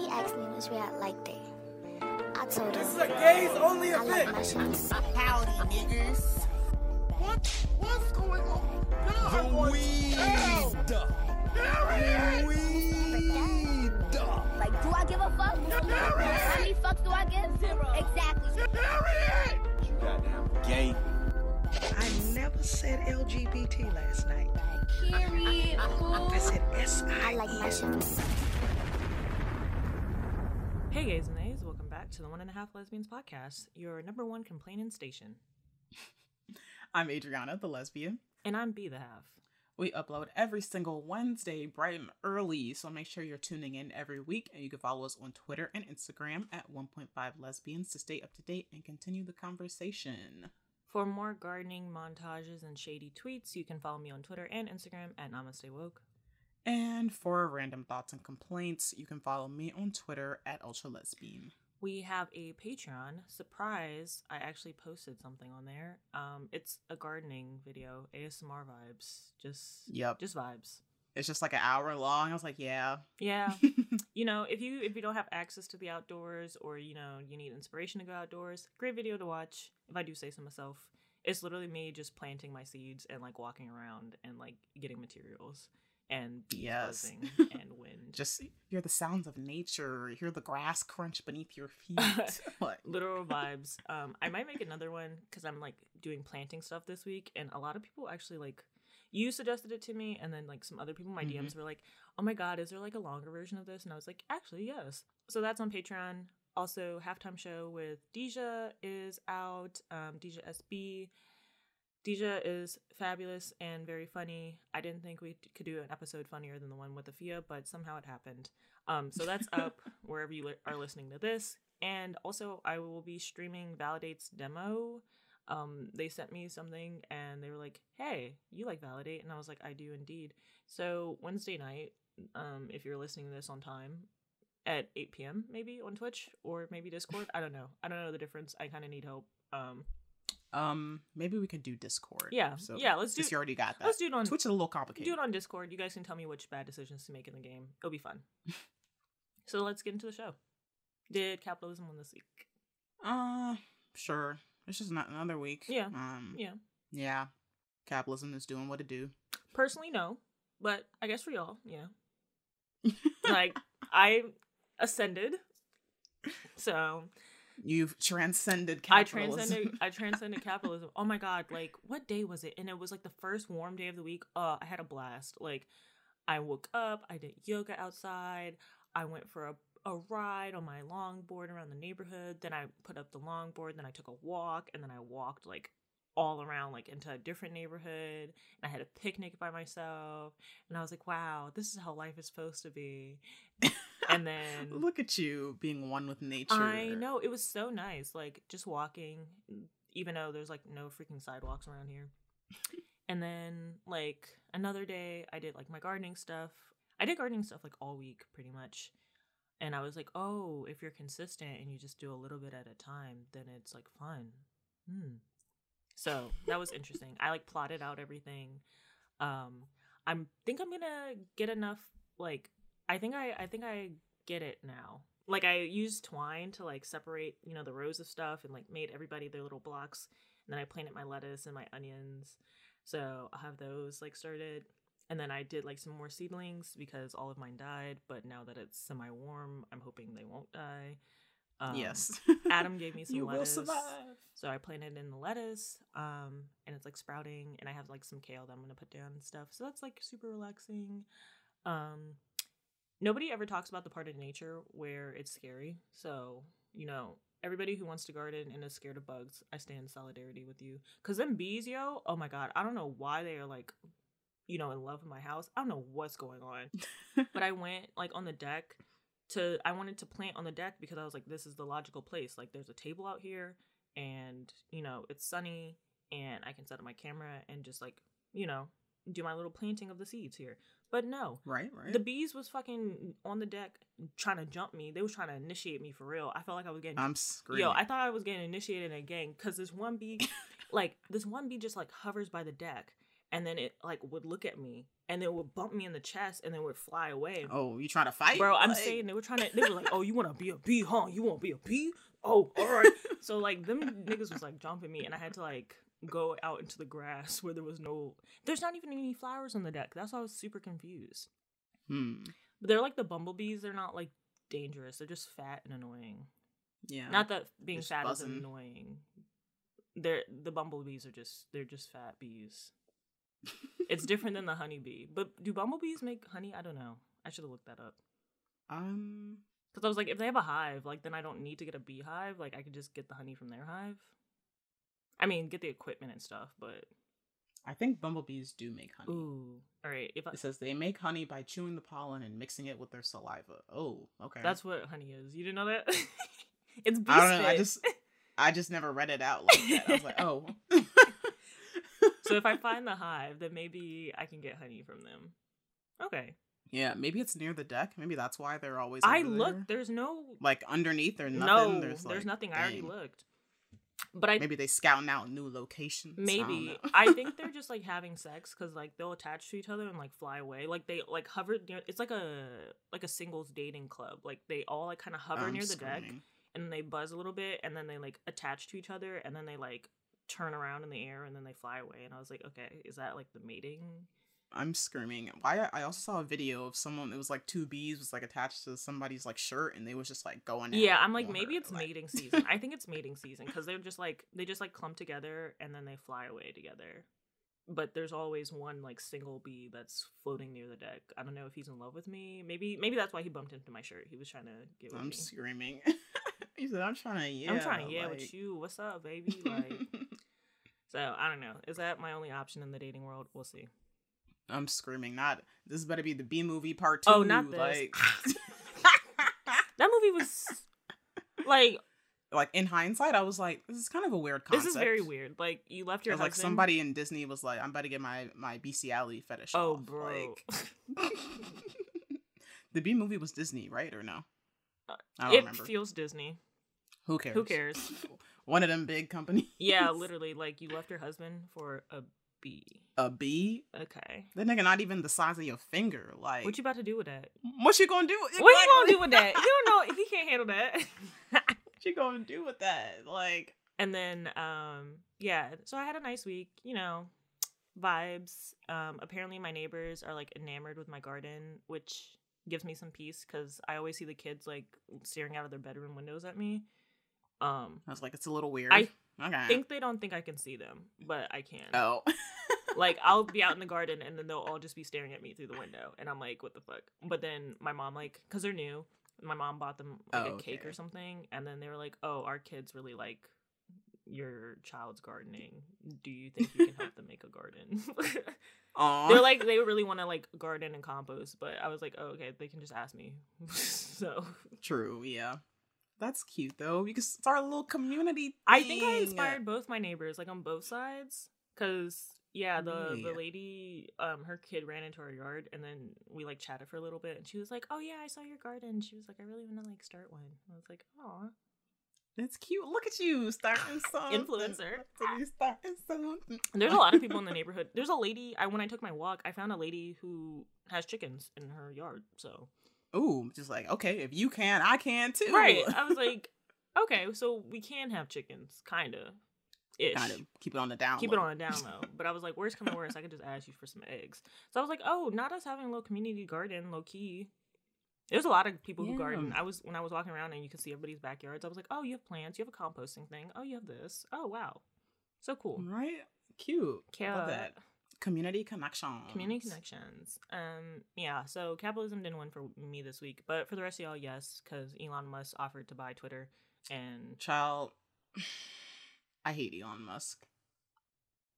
He asked me which way I liked it. I told him. This is a gays only I like event. mushrooms. Howdy, niggas. What? What's going on? God, I'm The going weed. to hell. Weed. Like, do I give a fuck? How many fucks do I give? Zero. Exactly. Harriet! You goddamn gay. I never said LGBT last night. Period. I said S I I like my mushrooms. Hey gays and nays, welcome back to the One and a Half Lesbians podcast, your number one complaining station. I'm Adriana, the lesbian. And I'm B the Half. We upload every single Wednesday, bright and early, so make sure you're tuning in every week. And you can follow us on Twitter and Instagram at 1.5 lesbians to stay up to date and continue the conversation. For more gardening montages and shady tweets, you can follow me on Twitter and Instagram at Namaste Woke. And for random thoughts and complaints, you can follow me on Twitter at ultra lesbian. We have a Patreon. Surprise, I actually posted something on there. Um, it's a gardening video, ASMR vibes. Just Yep. just vibes. It's just like an hour long. I was like, yeah. Yeah. you know, if you if you don't have access to the outdoors or you know you need inspiration to go outdoors, great video to watch. If I do say so myself, it's literally me just planting my seeds and like walking around and like getting materials and bees Yes. buzzing and wind. just hear the sounds of nature, hear the grass crunch beneath your feet. literal vibes. Um, I might make another one because I'm like doing planting stuff this week, and a lot of people actually like. You suggested it to me, and then like some other people, my Mhm. DMs were like, "Oh my god, is there like a longer version of this?" And I was like, "Actually, yes." So that's on Patreon. Also, halftime show with Deja is out. Um, Deja SB. Deja is fabulous and very funny. I didn't think we could do an episode funnier than the one with Afia, but somehow it happened. Um, so that's up wherever you are listening to this. And also, I will be streaming Validate's demo. Um, they sent me something and they were like, "Hey, you like Validate?" And I was like, "I do indeed." So Wednesday night, um, if you're listening to this on time, at 8 p.m. maybe on Twitch or maybe Discord. I don't know. I don't know the difference. I kind of need help. Um, um, maybe we could do Discord. Yeah, so yeah, let's do- you already got that. let's do it on Twitch is a little complicated. do it on Discord. You guys can tell me which bad decisions to make in the game. It'll be fun. so let's get into the show. Did capitalism win this week? Uh, sure. It's just not another week. Yeah. Um. Yeah. Yeah. Capitalism is doing what it do. Personally, no. But I guess for y'all, yeah. like I ascended. So You've transcended capitalism. I transcended I transcended capitalism. Oh my god, like what day was it? And it was like the first warm day of the week. Uh I had a blast. Like I woke up, I did yoga outside, I went for a a ride on my longboard around the neighborhood, then I put up the longboard, then I took a walk, and then I walked like all around like into a different neighborhood and I had a picnic by myself and I was like, wow, this is how life is supposed to be. and then Look at you being one with nature. I know it was so nice, like just walking, even though there's like no freaking sidewalks around here. and then like another day, I did like my gardening stuff. I did gardening stuff like all week, pretty much. And I was like, oh, if you're consistent and you just do a little bit at a time, then it's like fun. Hmm. So that was interesting. I like plotted out everything. Um, I'm think I'm gonna get enough. Like, I think I I think I get it now. Like I used twine to like separate, you know, the rows of stuff and like made everybody their little blocks. And then I planted my lettuce and my onions. So I'll have those like started. And then I did like some more seedlings because all of mine died. But now that it's semi warm, I'm hoping they won't die. Um, yes. Adam gave me some you will lettuce. survive. So I planted in the lettuce, um, and it's like sprouting, and I have like some kale that I'm gonna put down and stuff. So that's like super relaxing. Um, nobody ever talks about the part of nature where it's scary. So you know, everybody who wants to garden and is scared of bugs, I stand in solidarity with you. Cause them bees, yo, oh my god, I don't know why they are like, you know, in love with my house. I don't know what's going on but I went like on the deck to I wanted to plant on the deck because I was like this is the logical place. Like there's a table out here and you know, it's sunny and I can set up my camera and just like, you know, do my little planting of the seeds here. But no. Right, right. The bees was fucking on the deck trying to jump me. They was trying to initiate me for real. I felt like I was getting I'm screwed. Yo, I thought I was getting initiated in a gang because this one bee, like this one bee, just like hovers by the deck, and then it like would look at me and then would bump me in the chest and then would fly away. Oh, you trying to fight, Bro, I'm Like- saying they were trying to. They were like, "Oh, you want to be a bee, huh? You want to be a bee? Oh, all right." so like them niggas was like jumping me, and I had to like go out into the grass where there was no. There's not even any flowers on the deck. That's why I was super confused. Hmm. But they're like the bumblebees. They're not like dangerous. They're just fat and annoying. Yeah. Not that being Just fat buzzing. is annoying. They're the bumblebees are just they're just fat bees. it's different than the honeybee. But do bumblebees make honey? I don't know. I should have looked that up. um. Because I was like, if they have a hive, like then I don't need to get a beehive. Like I could just get the honey from their hive. I mean, get the equipment and stuff, but I think bumblebees do make honey. ooh, all right. If I, It says they make honey by chewing the pollen and mixing it with their saliva. Oh, okay. that's what honey is. You didn't know that? it's bee I don't know. I just I just never read it out like that. I was like, oh. so if I find the hive, then maybe I can get honey from them. Okay. yeah, maybe it's near the deck. Maybe that's why they're always. I looked. there. There's no. like underneath. or no, nothing. there's, there's, like, nothing. I already looked. But I Maybe they scouting out new locations. Maybe know. I, think they're just like having sex because like they'll attach to each other and like fly away. Like they like hover near. It's like a like a singles dating club. Like they all like kind of hover I'm near the deck and they buzz a little bit and then they like attach to each other and then they like turn around in the air and then they fly away. And I was like, okay, is that like the mating? I'm screaming. Why? I also saw a video of someone. It was like two bees was like attached to somebody's like shirt, and they was just like going. Yeah, I'm like maybe it's like- mating season. I think it's mating season because they're just like they just like clump together and then they fly away together. But there's always one like single bee that's floating near the deck. I don't know if he's in love with me. Maybe maybe that's why he bumped into my shirt. He was trying to get with I'm me. screaming. he said, "I'm trying to yeah." I'm trying to yeah like- with you. What's up, baby? Like so I don't know. Is that my only option in the dating world? We'll see. I'm screaming. Not this is better be the Bee Movie part two. Oh, not this. Like, That movie was like like in hindsight, I was like, this is kind of a weird concept. this is very weird. Like you left your like somebody in Disney was like, I'm about to get my my bestiality fetish. Oh, off. bro. Like, the Bee Movie was Disney, right or no? Uh, I don't it remember. feels Disney. Who cares? Who cares? One of them big companies. Yeah, literally, like you left your husband for a bee. A bee? Okay. That nigga not even the size of your finger. Like, What you about to do with that? what you gonna do? What you gonna do with that? You don't know if he can't handle that. What you gonna do with that? Like, and then, um, yeah. So I had a nice week. You know, vibes. Um, apparently my neighbors are like enamored with my garden, which gives me some peace because I always see the kids like staring out of their bedroom windows at me. Um, I was like, it's a little weird. I okay. think they don't think I can see them, but I can. Oh. like I'll be out in the garden and then they'll all just be staring at me through the window and I'm like what the fuck but then my mom like because they're new my mom bought them like Oh, a cake or something and then they were like oh our kids really like your child's gardening do you think you can help them make a garden they're like they really want to like garden and compost but I was like oh okay they can just ask me so True, yeah. That's cute though. because it's our little community. I think I inspired both my neighbors, like on both sides, because yeah, the the lady, um, her kid ran into our yard, and then we like chatted for a little bit, and she was like, "Oh yeah, I saw your garden." She was like, "I really want to like start one." I was like, "Oh, That's cute. Look at you starting something. Influencer. You starting something. there's a lot of people in the neighborhood. There's a lady. I when I took my walk, I found a lady who has chickens in her yard. So Ooh, just like okay, if you can, I can too. right, I was like, okay, so we can have chickens, kind of, ish. kind of keep it on the down. keep it on the down low. But I was like, worst come to worst, I could just ask you for some eggs. So I was like, oh, not us having a little community garden, low key. There's a lot of people who garden. I was when I was walking around and you could see everybody's backyards. I was like, oh, you have plants, you have a composting thing. Oh, you have this. Oh, wow, so cool. Right? Cute. Yeah. Love that. Community connections. Community connections. Um, yeah. So capitalism didn't win for me this week, but for the rest of y'all, yes, because Elon Musk offered to buy Twitter, and Child. I hate Elon Musk.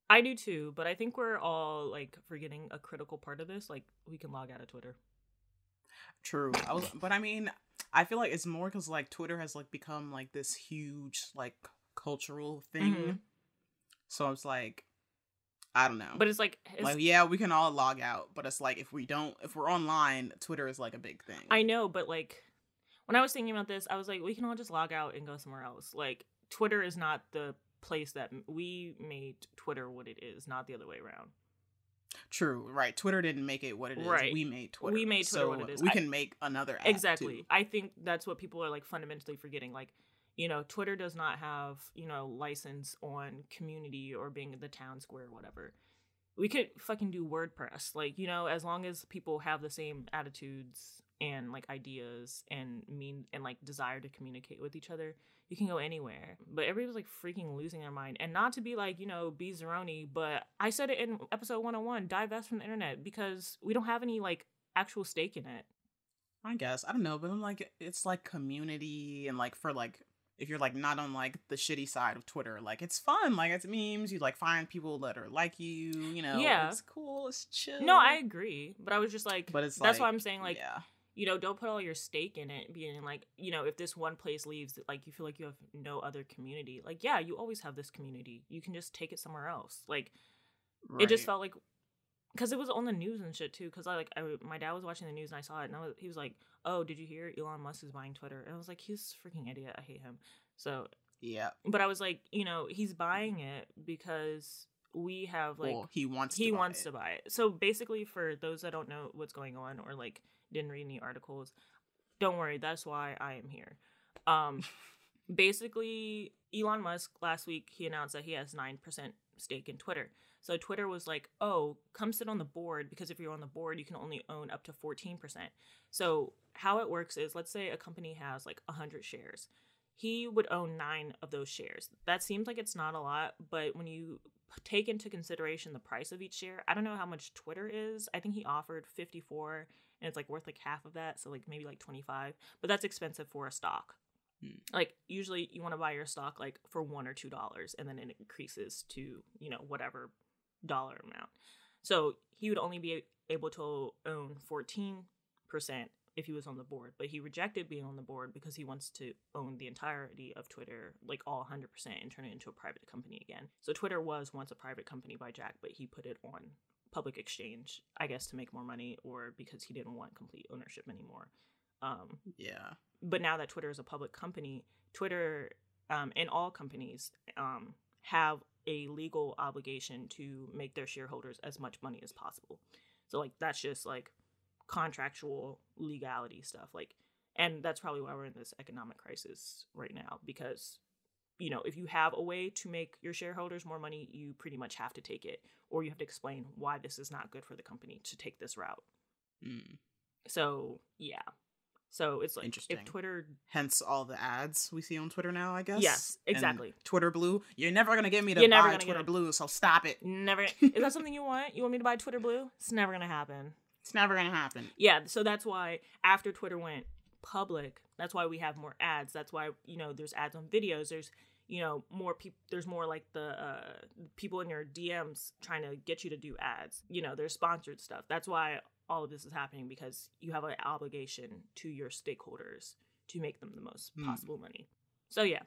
I do too. But I think we're all like forgetting a critical part of this. Like, we can log out of Twitter. True. I was, but I mean, I feel like it's more because like Twitter has like become like this huge like cultural thing. Mhm. So was like, I don't know. But it's like, it's, like yeah, we can all log out, but it's like if we don't, if we're online, Twitter is like a big thing. I know, but like when I was thinking about this, I was like, we can all just log out and go somewhere else. Like Twitter is not the place that we made Twitter what it is, not the other way around. True, right. Twitter didn't make it what it is. Right. We made Twitter. We made Twitter so what it is. We I- can make another app. exactly too. i think that's what people are like fundamentally forgetting like you know twitter does not have you know license on community or being the town square or whatever. We could fucking do wordpress like you know as long as people have the same attitudes and like ideas and mean and like desire to communicate with each other you can go anywhere. But everybody's like freaking losing their mind. And not to be like you know be zeroni but i said it in episode 101 divest from the internet because we don't have any like actual stake in it. I guess. I don't know, but I'm like it's like community and like for like if you're like not on like the shitty side of Twitter, like it's fun. Like it's memes, you like find people that are like you, you know. Yeah. It's cool, it's chill. No, I agree, but I was just like, But it's that's why I'm saying like, yeah. you know, don't put all your stake in it. Being like, you know, if this one place leaves, like you feel like you have no other community. Like, yeah, you always have this community. You can just take it somewhere else. Like, it just felt like because it was on the news and shit too. Because I like, I, my dad was watching the news and I saw it, and I was, he was like, "Oh, did you hear Elon Musk is buying Twitter?" And I was like, "He's a freaking idiot. I hate him." So, Yeah. but I was like, you know, he's buying it because we have like well, he wants he to buy wants it. to buy it. So basically, for those that don't know what's going on or like didn't read any articles, don't worry. That's why I am here. Um, basically, Elon Musk last week he announced that he has nine percent stake in Twitter. So Twitter was like, "Oh, come sit on the board because if you're on the board, you can only own up to fourteen percent." So how it works is, let's say a company has like hundred shares. He would own nine of those shares. That seems like it's not a lot, but when you take into consideration the price of each share, I don't know how much Twitter is. I think he offered 54 and it's like worth like half of that, so like maybe like 25. But that's expensive for a stock. Hmm. Like usually you want to buy your stock like for 1 or 2 dollars and then it increases to, you know, whatever dollar amount. So he would only be able to own 14% if he was on the board, but he rejected being on the board because he wants to own the entirety of Twitter, like all 100%, and turn it into a private company again. So Twitter was once a private company by Jack, but he put it on public exchange, I guess, to make more money or because he didn't want complete ownership anymore. Um, Yeah. but now that Twitter is a public company, Twitter um, and all companies um, have a legal obligation to make their shareholders as much money as possible. So like that's just like contractual legality stuff. Like, and that's probably why we're in this economic crisis right now because you know if you have a way to make your shareholders more money, you pretty much have to take it, or you have to explain why this is not good for the company to take this route. Mm. So yeah. So it's like Interesting. if Twitter Hence all the ads we see on Twitter now, I guess. Yes, And exactly. Twitter Blue. You're never gonna get me to You're buy Twitter. Blue, so stop it. Never. is that something you want? You want me to buy Twitter Blue? It's never gonna happen. It's never gonna happen. Yeah. So that's why after Twitter went public, that's why we have more ads. That's why you know there's ads on videos. There's you know more people. There's more like the uh, people in your DMs trying to get you to do ads. You know, there's sponsored stuff. That's why all of this is happening because you have an obligation to your stakeholders to make them the most Hmm. possible money. So yeah,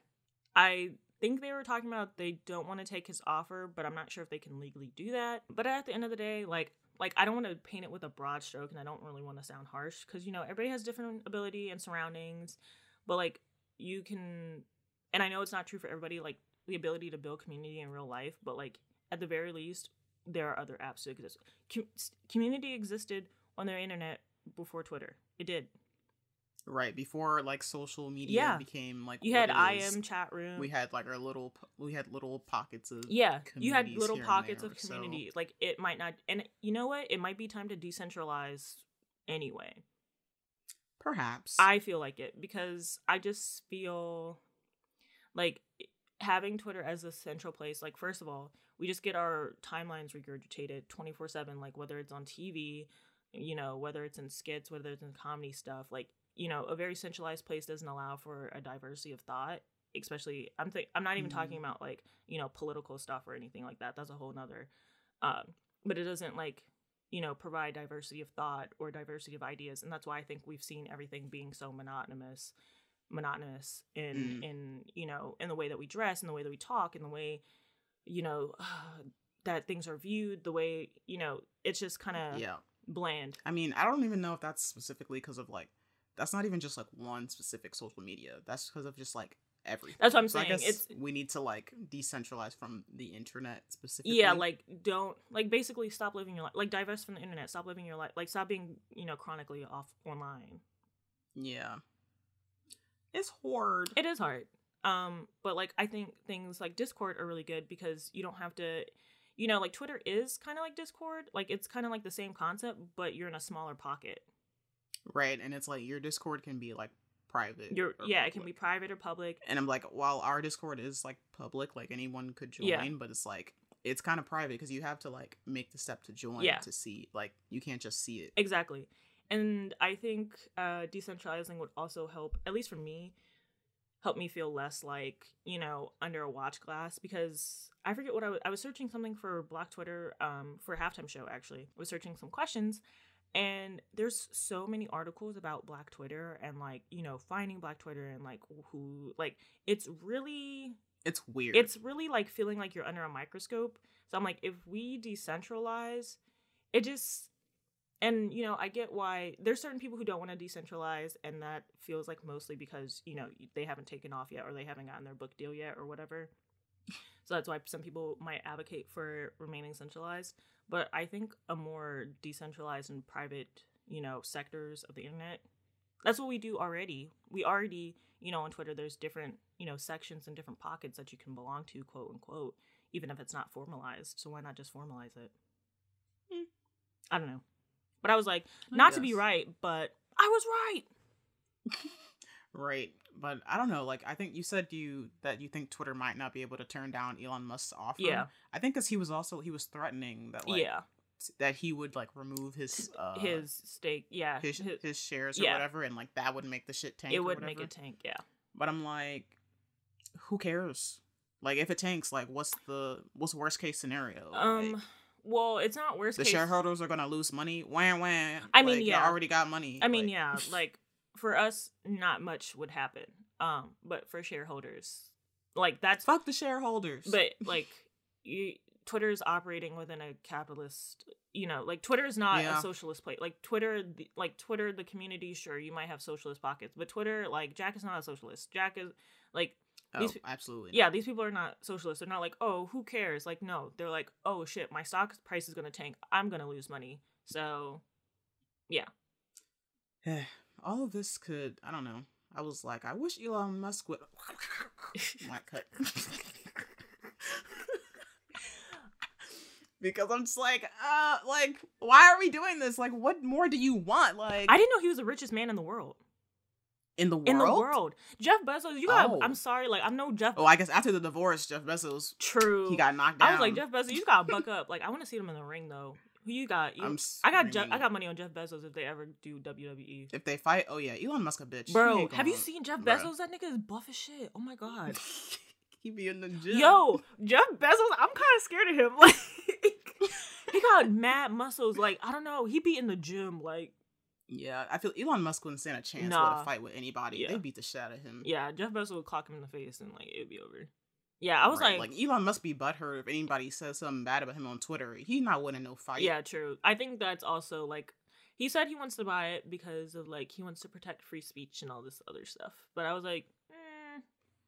I think they were talking about they don't want to take his offer, but I'm not sure if they can legally do that. But at the end of the day, like like I don't want to paint it with a broad stroke and I don't really want to sound harsh cuz you know, everybody has different ability and surroundings, but like you can and I know it's not true for everybody like the ability to build community in real life, but like at the very least there are other apps to exist. Com- community existed on their internet before Twitter. It did. Right before like social media Yeah. became like You had IM chat room. We had like our little we had little pockets of yeah you had little pockets there, of so- like it might not and you know what it might be time to decentralize anyway perhaps. i feel like it because i just feel like having twitter as a central place like first of all we just get our timelines regurgitated 24-7 like whether it's on tv you know whether it's in skits whether it's in comedy stuff like you know a very centralized place doesn't allow for a diversity of thought especially i'm th- i'm not even Mhm. talking about like you know political stuff or anything like that that's a whole nother um but it doesn't like you know provide diversity of thought or diversity of ideas and that's why i think we've seen everything being so monotonous monotonous in Mm. in you know in the way that we dress in the way that we talk in the way you know that things are viewed the way you know it's just kind of yeah. bland I mean, I don't even know if that's specifically because of like that's not even just like one specific social media. That's because of just like everything. That's what I'm So saying. It's- we need to like decentralize from the internet specifically. yeah like don't like basically stop living your life like divest from the internet stop living your life like stop being you know chronically off online yeah, it's hard. it is hard um but like i think things like discord are really good because you don't have to you know like twitter is kind of like discord like it's kind of like the same concept but you're in a smaller pocket right, and it's like your Discord can be like private. you're or yeah it can be private or public And I'm like, while our Discord is like public, like anyone could join, Yeah. but it's like it's kind of private because you have to like make the step to join Yeah. to see. Like you can't just see it. Exactly. And I think uh, decentralizing would also help, at least for me, help me feel less like, you know, under a watch glass because I forget what I was, I was searching something for Black Twitter um, for a halftime show, actually. I was searching some questions and there's so many articles about Black Twitter and like, you know, finding Black Twitter and like who, like, it's really It's weird. it's really like feeling like you're under a microscope. So I'm like, if we decentralize, it just and you know, I get why there's certain people who don't want to decentralize, and that feels like mostly because you know they haven't taken off yet or they haven't gotten their book deal yet or whatever. So that's why some people might advocate for remaining centralized. But I think a more decentralized and private, you know, sectors of the internet, that's what we do already. We already, you know, on Twitter, there's different, you know, sections and different pockets that you can belong to, quote unquote, even if it's not formalized. So why not just formalize it? Hmm. I don't know. But I was like, I not to be right, but I was right. right, but I don't know. Like I think you said you that you think Twitter might not be able to turn down Elon Musk's offer. Yeah. I think because he was also he was threatening that like yeah. that he would like remove his uh, his stake. Yeah. his, his- his shares or yeah. whatever, and like that would make the shit tank. it would make it tank. Yeah. But I'm like, who cares? Like if it tanks, like what's the what's worst case scenario? Um. Like, well, it's not worst the case. shareholders are gonna lose money. Wham wham. I mean, Like, yeah. already got money. I mean, Like, yeah, like for us, not much would happen. Um, but for shareholders, like that's fuck the shareholders. but like you, Twitter is operating within a capitalist. You know, like Twitter is not Yeah. a socialist place. Like Twitter, the, like Twitter, the community. Sure, you might have socialist pockets, but Twitter, like Jack is not a socialist. Jack is like oh, these- absolutely. yeah, these people are not socialists. They're not like, oh, who cares? Like, no, they're like, oh shit, my stock price is gonna tank. I'm gonna lose money. So, not. All of this could. I don't know. I was like, I wish Elon Musk would. Might cut. because I'm just like, uh, like, why are we doing this? Like, what more do you want? Like, I didn't know he was the richest man in the world. in the world. In the world, Jeff Bezos. You got. Oh. I'm sorry, like I'm no Jeff. Oh, I guess after the divorce, Jeff Bezos True. he got knocked down. I was like Jeff Bezos. You got to buck up. Like I want to see him in the ring though. Who you got? You, I'm I got. Jeff, I got money on Jeff Bezos if they ever do WWE. If they fight, oh yeah, Elon Musk a bitch. Bro, have you seen Jeff bruh. Bezos? That nigga is buff as shit. Oh my god. he be in the gym. Yo, Jeff Bezos, I'm kind of scared of him. Like, he got mad muscles. Like, I don't know. He be in the gym. Like, Yeah, I feel Elon Musk wouldn't stand a chance with Nah. a fight with anybody. Yeah. They beat the shit out of him. yeah, Jeff Bezos would clock him in the face and like it'd be over. Yeah, I was Right, like, Elon must be butthurt if anybody says something bad about him on Twitter. He's not winning no fight. yeah, true. I think that's also like he said he wants to buy it because of like he wants to protect free speech and all this other stuff. But I was like, eh,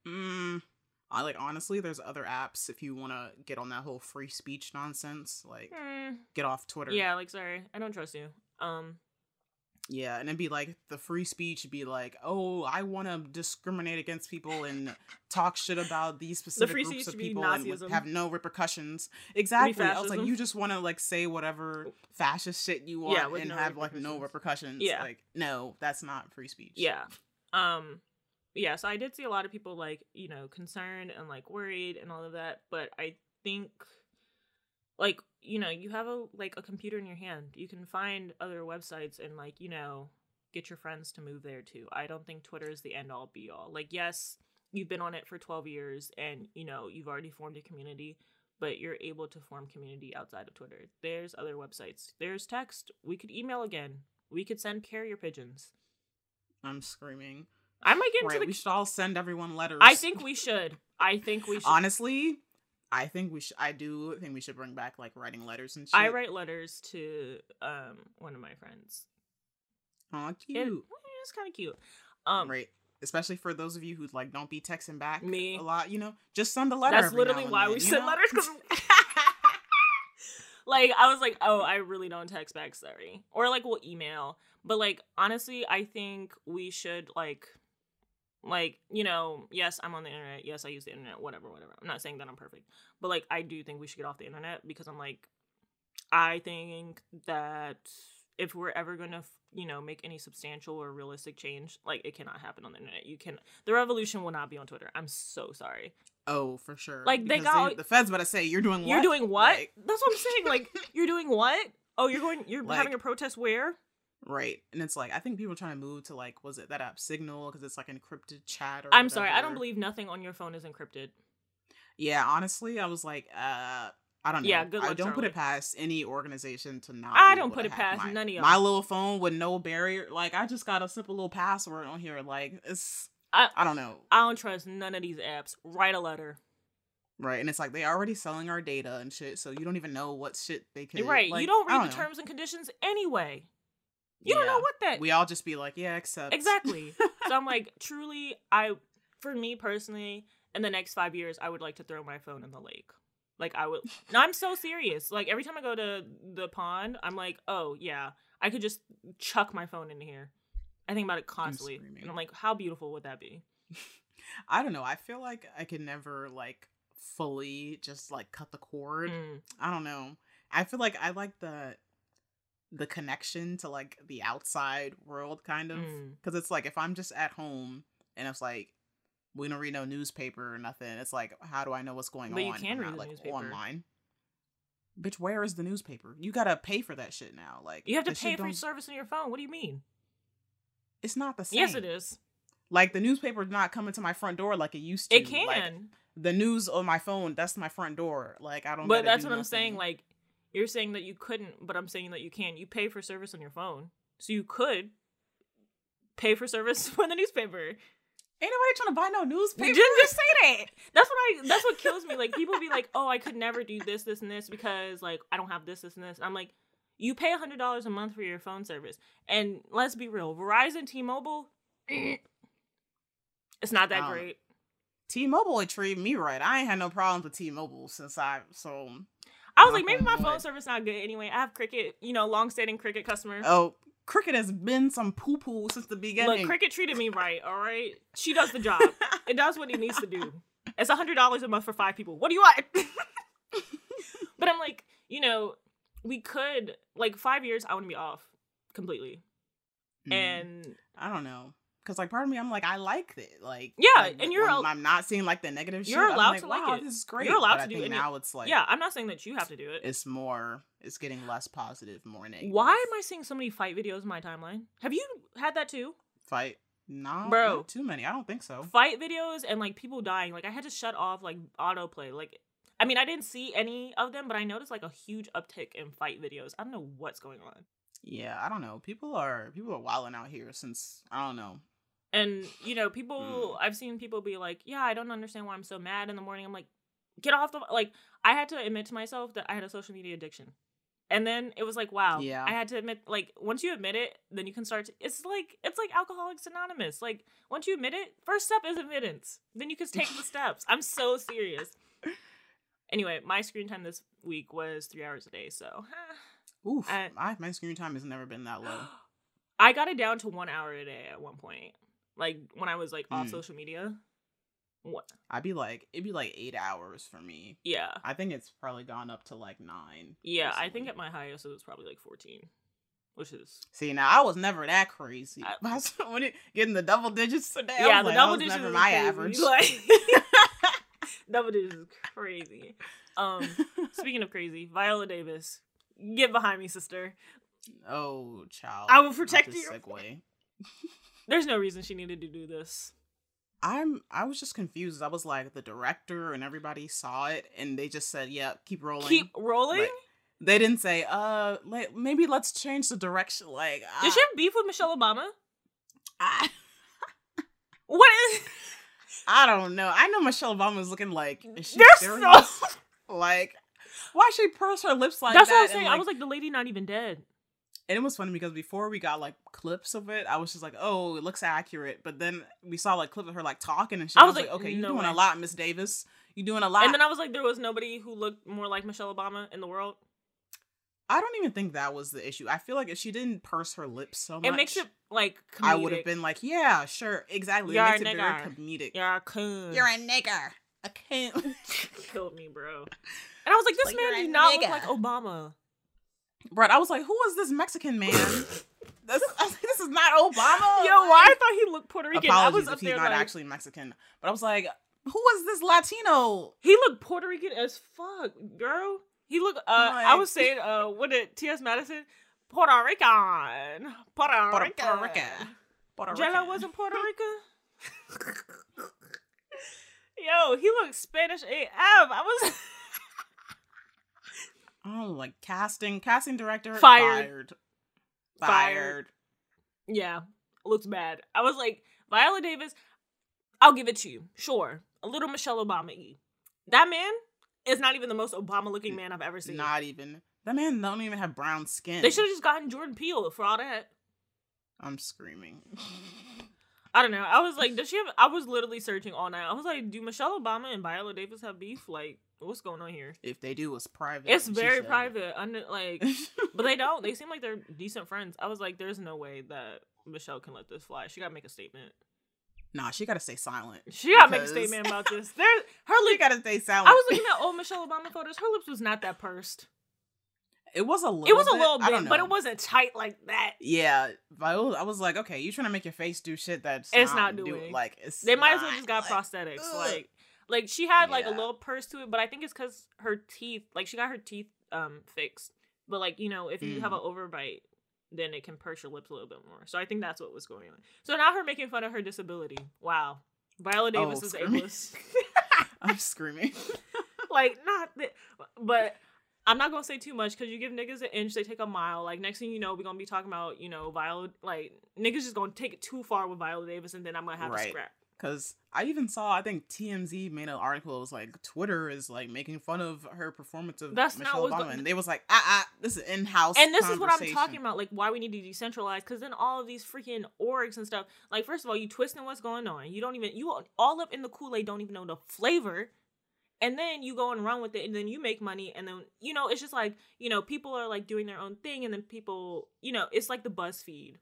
Mm, I like honestly, there's other apps if you want to get on that whole free speech nonsense. Like, hmm. get off Twitter. yeah, like sorry, I don't trust you. Um, Yeah, and it'd be like the free speech would be like, oh, I want to discriminate against people and talk shit about these specific free groups of people and would have no repercussions. Exactly. I was like, you just want to like say whatever fascist shit you want Yeah, and no have like no repercussions. Yeah. Like, no, that's not free speech. Yeah. Um yeah, so I did see a lot of people like, you know, concerned and like worried and all of that, but I think like, you know, you have a like a computer in your hand. You can find other websites and like, you know, get your friends to move there too. I don't think Twitter is the end all be all. Like, yes, you've been on it for 12 years and, you know, you've already formed a community, but you're able to form community outside of Twitter. There's other websites. There's text. We could email again. We could send carrier pigeons. I'm screaming. I might get into Right, the we should all send everyone letters. I think we should. I think we should. honestly, I think we should. I do think we should bring back like writing letters and shit. I write letters to um one of my friends. Aw, It- cute. it's kind of cute. Um, right. especially for those of you who like don't be texting back Me. a lot. You know, just send a letter. That's literally why then, we send know? letters. 'cause- like I was like, oh, I really don't text back. Sorry, or like we'll email. But like honestly, I think we should like, like you know, yes, I'm on the internet. Yes, I use the internet. Whatever, whatever. I'm not saying that I'm perfect, but like I do think we should get off the internet because I'm like, I think that if we're ever gonna you know make any substantial or realistic change like it cannot happen on the internet you can the revolution will not be on twitter i'm so sorry Oh, for sure. Like, they Because got- the feds about to say you're doing what? You're doing what? Like, That's what I'm saying. Like, you're doing what? Oh, you're going. You're Like- having a protest where? Right, and it's like I think people are trying to move to like was it that app Signal because it's like encrypted chat. Or I'm sorry. I don't believe nothing on your phone is encrypted. Yeah, honestly, I was like, uh, I don't know. Yeah, good I don't put it past any organization to not. I don't put it past my, none of y'all. My little phone with no barrier. Like I just got a simple little password on here. Like it's. I- I don't know. I don't trust none of these apps. Write a letter. Right, and it's like they're already selling our data and shit, so you don't even know what shit they could. right. like, you don't read the know. terms and conditions anyway. You don't know what that. We all just be like, yeah, accept. exactly. so I'm like, truly, I, for me personally, in the next five years, I would like to throw my phone in the lake. Like I would. No, I'm so serious. Like every time I go to the pond, I'm like, oh yeah, I could just chuck my phone in here. I think about it constantly, screaming. and I'm like, how beautiful would that be? I don't know. I feel like I can never like fully just like cut the cord. Mm. I don't know. I feel like I like the the connection to like the outside world kind of Mm. because it's like if I'm just at home and it's like we don't read no newspaper or nothing. It's like how do I know what's going But on? you can read not, like newspaper. online. Bitch, where is the newspaper? You gotta pay for that shit now. Like You have to pay for don't- service on your phone. What do you mean? It's not the same. Yes, it is. Like the newspaper's not coming to my front door like it used to. It can. Like, the news on my phone, that's my front door. Like I don't. but that's do what I'm saying. Like you're saying that you couldn't, but I'm saying that you can. You pay for service on your phone, so you could pay for service for the newspaper. Ain't nobody trying to buy no newspaper. Didn't just say that. That's what I. That's what kills me. Like people be like, "Oh, I could never do this, this, and this because like I don't have this, this, and this." I'm like, you pay a hundred dollars a month for your phone service, and let's be real, Verizon, T-Mobile, it's not that I great. T-Mobile treated me right. I ain't had no problems with T-Mobile since I so. I was like, maybe my phone service not good anyway. I have Cricket, you know, long-standing Cricket customer. Oh, Cricket has been some poo poo since the beginning. Look, Cricket treated me right. All right, she does the job. it does what it needs to do. It's a hundred dollars a month for five people. What do you want? but I'm like, you know, we could like five years. I want to be off completely, Mm, and I don't know. Cause like part of me, I'm like, I like it. Like Yeah, like, and you're al- I'm not seeing like the negative. You're shit, allowed like, to like it. This is great. You're allowed But to do it now it's like yeah, I'm not saying that you have to do it. it's more. It's getting less positive, more negative. Why am I seeing so many fight videos in my timeline? Have you had that too? fight? No, Bro. not too many. I don't think so. Fight videos and like people dying. Like I had to shut off like autoplay. Like I mean, I didn't see any of them, but I noticed like a huge uptick in fight videos. I don't know what's going on. Yeah, I don't know. People are people are wilding out here since I don't know. And you know, people mm. I've seen people be like, "Yeah, I don't understand why I'm so mad in the morning." I'm like, "Get off the like." I had to admit to myself that I had a social media addiction, and then it was like, "Wow." Yeah. I had to admit, like, once you admit it, then you can start. To, it's like it's like Alcoholics Anonymous. Like, once you admit it, first step is admittance. Then you can take the steps. I'm so serious. Anyway, my screen time this week was three hours a day, so Oof, I- my my screen time has never been that low. I got it down to one hour a day at one point. Like when I was like off Mm. social media. What? I'd be like, it'd be like eight hours for me. Yeah. I think it's probably gone up to like nine. Yeah, I think at my highest it was probably like 14, which is See, now I was never that crazy. I- when it getting the double digits today, yeah, the like, double digits never is my crazy. average. Like, double digits is crazy. Um, speaking of crazy, Viola Davis, get behind me, sister. oh, child, I will protect you. Segue. There's no reason she needed to do this. I'm. I was just confused. I was like, the director and everybody saw it, and they just said, "Yeah, keep rolling." Keep rolling. Like, they didn't say, "Uh, let, maybe let's change the direction." Like, Did she have beef with Michelle Obama? I, What is? I don't know. I know Michelle Obama is looking like is she They're serious? so. like why she purse her lips like That's that? what I'm and, saying. I was like, the lady not even dead. And it was funny because before we got like clips of it, I was just like, "Oh, it looks accurate." But then we saw like clips of her like talking and shit. I I was was, like, "Okay, no you're doing way. a lot, Miss Davis. You're doing a lot." And then I was like, there was nobody who looked more like Michelle Obama in the world. I don't even think that was the issue. I feel like if she didn't purse her lips so much, It makes it like comedic. I would have been like, "Yeah, sure, exactly." You're it makes it very nigger. comedic. You're a coon. You're a nigger. A coon. killed me, bro. And I was like, this Like, man did not look like Obama. Brett, I was like, "Who is this Mexican man?" this, like, this is not Obama. Yo, why I thought he looked Puerto Rican. I Apologies was if up he's there not like, actually Mexican, but I was like, "Who is this Latino?" he looked Puerto Rican as fuck, girl. He looked. Uh, I was saying, uh, what did T.S. Madison? Puerto Rican, Puerto, Puerto, Rican. Puerto Rican. Puerto Jello wasn't Puerto Rican. Yo, he looked Spanish AF. I was Oh, like casting, casting director Fired. fired. Fired. Fired. Yeah, looks bad. I was like, Viola Davis, I'll give it to you. Sure. A little Michelle Obama y. That man is not even the most Obama looking man I've ever seen. Not even that man don't even have brown skin. They should have just gotten Jordan Peele for all that. I'm screaming. I don't know. I was like, does she have I was literally searching all night. I was like, do Michelle Obama and Viola Davis have beef? Like, what's going on here? if they do, it's private. It's very private. Under like but they don't. They seem like they're decent friends. I was like, there's no way that Michelle can let this fly. She gotta make a statement. nah, she gotta stay silent. She gotta make a statement about this. There her She lip gotta stay silent. I was looking at old Michelle Obama photos. Her lips was not that pursed. It was a little. It was a bit, little bit, but it wasn't tight like that. Yeah, Viola. I was like, okay, you trying to make your face do shit that's It's not, not do- doing. like it's. They might as well just got like, prosthetics. ugh. Like, like she had like a little purse to it, but I think it's because her teeth, like she got her teeth um fixed. But like you know, if you have Mm. an overbite, then it can purse your lips a little bit more. So I think that's what was going on. So now her making fun of her disability. Wow, Viola Davis Oh, is ableist. I'm screaming. like not th- but I'm not gonna say too much because you give niggas an inch, they take a mile. Like next thing you know, we're gonna be talking about you know Viola. Like niggas just gonna take it too far with Viola Davis, and then I'm gonna have to Right. scrap. Because I even saw, I think TMZ made an article. It was like Twitter is like making fun of her performance of That's Michelle Obama, go- and they was like, ah, ah, this is in house. And this is what I'm talking about, like why we need to decentralize. Because then all of these freaking orgs and stuff, like first of all, you twisting what's going on. You don't even you all up in the Kool Aid, don't even know the flavor. And then you go and run with it, and then you make money, and then you know it's just like you know people are like doing their own thing, and then people, you know, it's like the BuzzFeed.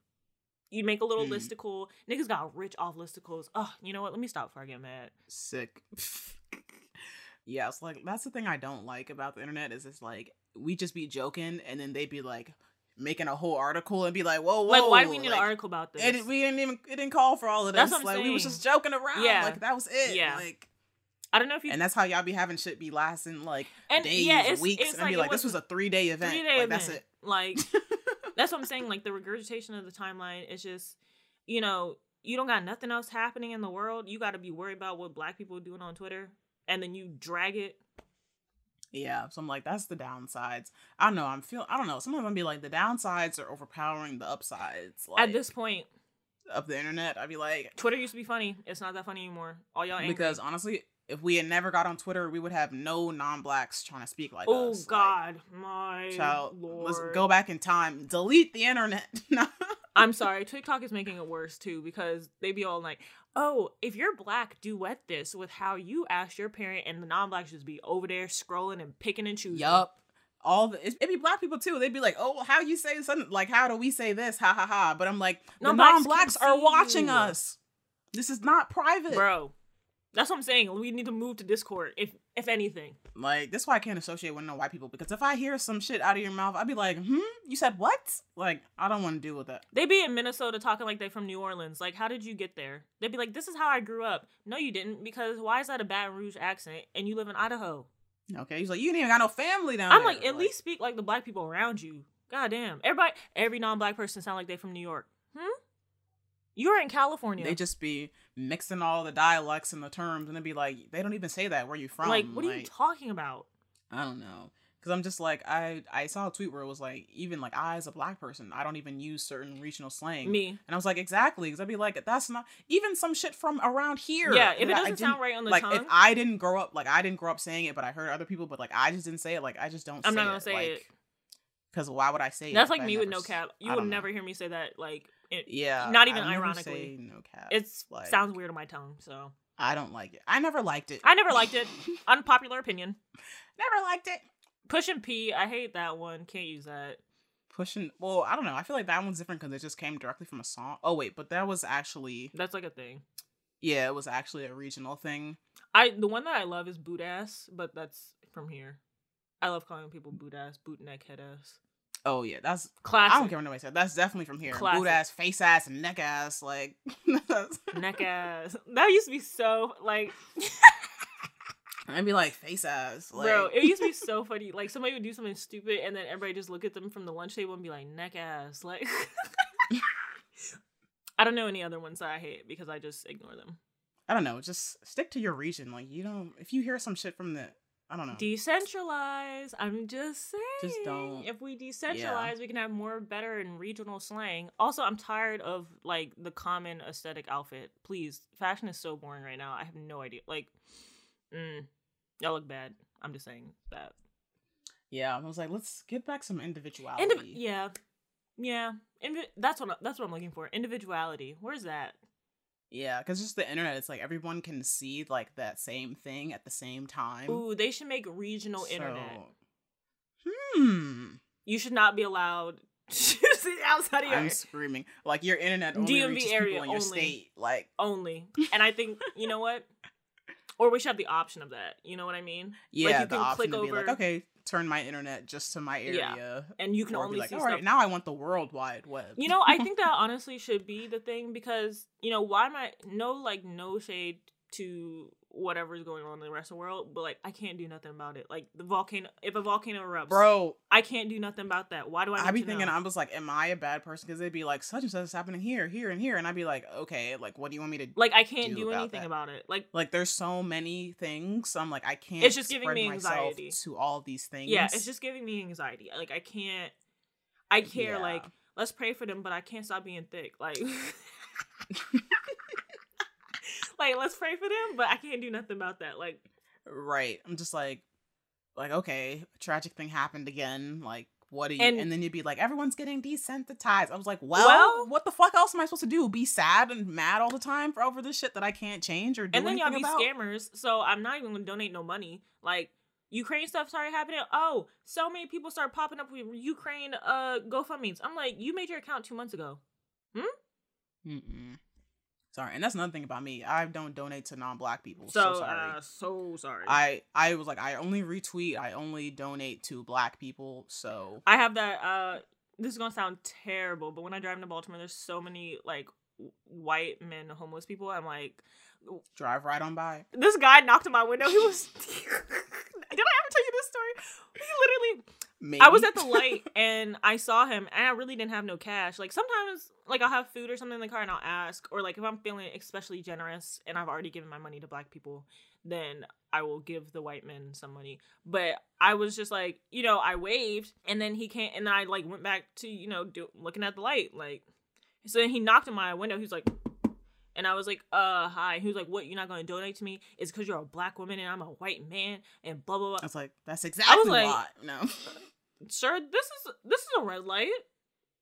You make a little Mm. listicle. Niggas got rich off listicles. Oh, you know what? Let me stop before I get mad. Sick. yeah, it's like that's the thing I don't like about the internet is it's like we just be joking, and then they'd be like making a whole article and be like, whoa, whoa, like, why do we need like, an article about this? It, we didn't even it didn't call for all of this. That's what I'm like we was just joking around. Yeah. like that was it. Yeah. like I don't know if you and that's how y'all be having shit be lasting like And, days, yeah, it's- weeks, it's and be like, like, this was a three day event. three day like event. that's it. Like that's what I'm saying. Like the regurgitation of the timeline is just, you know, you don't got nothing else happening in the world. You got to be worried about what black people are doing on Twitter, and then you drag it. Yeah, so I'm like, that's the downsides. I don't know. I'm feel. I don't know. Sometimes I'm be like, the downsides are overpowering the upsides. Like, At this point, of the internet, I'd be like, Twitter used to be funny. It's not that funny anymore. All y'all angry. because honestly, if we had never got on Twitter, we would have no non-blacks trying to speak like oh us. Like, God, my child, lord. let's go back in time. Delete the internet. I'm sorry. TikTok is making it worse too because they be all like, "Oh, if you're black, duet this with how you asked your parent," and the non-blacks just be over there scrolling and picking and choosing. yup. All the it'd be black people too. They'd be like, "Oh, how you say something? Like, how do we say this? Ha ha ha!" But I'm like, the No blacks can non-blacks are watching you. us. This is not private. bro. That's what I'm saying. We need to move to Discord, if if anything. Like that's why I can't associate with no white people because if I hear some shit out of your mouth, I'd be like, "Hmm, you said what?" Like I don't want to deal with that. They be in Minnesota talking like they from New Orleans. Like, how did you get there? They'd be like, "This is how I grew up." No, you didn't, because why is that a Baton Rouge accent and you live in Idaho? Okay, he's like, "You ain't even got no family down there. I'm like, at least speak like the black people around you. God damn, everybody, every non-black person sound like they from New York. You're in California. they just be mixing all the dialects and the terms, and they'd be like, they don't even say that. Where you from? like, what are you talking about? I don't know. Cause I'm just like I I saw a tweet where it was like even like I as a black person I don't even use certain regional slang. Me. And I was like exactly because I'd be like that's not even some shit from around here. Yeah, if it doesn't sound didn't- right on the like tongue, if I didn't grow up like I didn't grow up saying it, but I heard other people, but like I just didn't say it. Like I just don't. I'm say not gonna it. say like, it. Because why would I say That's it That's like me with no cap. You I would don't know. never hear me say that. Like, it, Yeah, not even I ironically. no cap. it's like sounds weird on my tongue. So I don't like it. I never liked it. I never liked it. Unpopular opinion. never liked it. Pushin P. I hate that one. Can't use that. Pushing. Well, I don't know. I feel like that one's different because it just came directly from a song. Oh wait, but that was actually That's like a thing. yeah, it was actually a regional thing. I the one that I love is boot ass, but that's from here. I love calling people boot ass, boot neck, head ass. Oh yeah, that's. Classic. I don't care what nobody said. That's definitely from here. Classic. Boot ass, face ass, and neck ass. Like. Neck ass. That used to be so like I'd be like face ass. Like, Bro, it used to be so funny. Like somebody would do something stupid, and then everybody just look at them from the lunch table and be like, "Neck ass." Like, I don't know any other ones that I hate because I just ignore them. I don't know. Just stick to your region. Like you don't. If you hear some shit from the, I don't know. Decentralize. I'm just saying. Just don't. If we decentralize, we can have more better and regional slang. Also, I'm tired of like the common aesthetic outfit. Please, fashion is so boring right now. I have no idea. Like, mm, y'all look bad. I'm just saying that. yeah, I was like, let's get back some individuality. Indiv- yeah, yeah. Invi- that's what I- that's what I'm looking for. Individuality. Where's that? Yeah, because just the internet, it's like everyone can see like that same thing at the same time. Ooh, they should make regional internet. Hmm. You should not be allowed to see outside of your I'm screaming. Like your internet only DMV reaches area people in your only. state. Like only. And I think you know what? Or we should have the option of that. You know what I mean? yeah, you the can option click to be like, over- okay, turn my internet just to my area. Yeah. And you can only be like, see all stuff. right, now I want the World Wide Web. You know, I think that honestly should be the thing because you know why am I no like no shade to whatever's going on in the rest of the world, but like I can't do nothing about it. Like the volcano, if a volcano erupts, bro, I can't do nothing about that. Why do I? I need be thinking, know? I was like, am I a bad person? Because they'd be like, such and such is happening here, here, and here, and I'd be like, okay, like, what do you want me to like I can't do do, about anything that? about it. Like like? There's so many things. So I'm like, I can't. It's just giving me anxiety. to all these things. yeah, it's just giving me anxiety. Like I can't. I care. Yeah. Like let's pray for them, but I can't stop being thick. Like. like let's pray for them, but I can't do nothing about that. Like right. I'm just like, like okay, a tragic thing happened again. Like. What do you? And- And, then you'd be like, everyone's getting desensitized. I was like, well, Well- what the fuck else am I supposed to do? Be sad and mad all the time for over this shit that I can't change or do and then y'all be about? scammers. So I'm not even gonna donate no money. Like Ukraine stuff started happening. Oh, so many people start popping up with Ukraine uh GoFundmes. I'm like, you made your account two months ago. Mm-mm. Sorry, and that's another thing about me. I don't donate to non-black people. So, So, sorry. uh, so sorry. I I was like, I only retweet. I only donate to black people. So I have that. uh This is gonna sound terrible, but when I drive into Baltimore, there's so many like white men homeless people. I'm like, drive right on by. this guy knocked on my window. He was. Did I ever tell you this story? He literally Maybe. I was at the light and I saw him and I really didn't have no cash. Like sometimes like I'll have food or something in the car and I'll ask or like if I'm feeling especially generous and I've already given my money to black people, then I will give the white men some money. But I was just like, you know, I waved and then he came and I like went back to, you know, do, looking at the light like so then he knocked on my window. He was like and I was like, uh, hi. He was like, what, you're not going to donate to me? It's because you're a black woman and I'm a white man and blah, blah, blah. I was like, that's exactly like- why. No. Sir, this is this is a red light.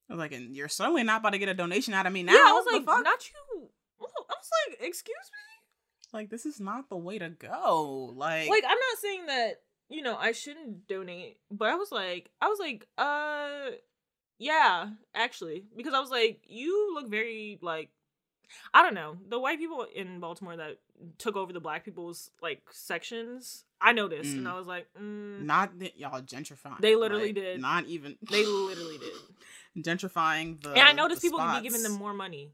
I was like, and you're certainly not about to get a donation out of me now. yeah, I was like, not you. I was like, excuse me. like this is not the way to go. Like, Like, I'm not saying that you know I shouldn't donate, but I was like, I was like, uh, yeah, actually, because I was like, you look very like, I don't know, the white people in Baltimore that took over the black people's like sections. I noticed, and Mm. I was like, mm, not that y'all gentrifying. They literally Like, did. Not even. they literally did, gentrifying the. and I noticed people would be giving them more money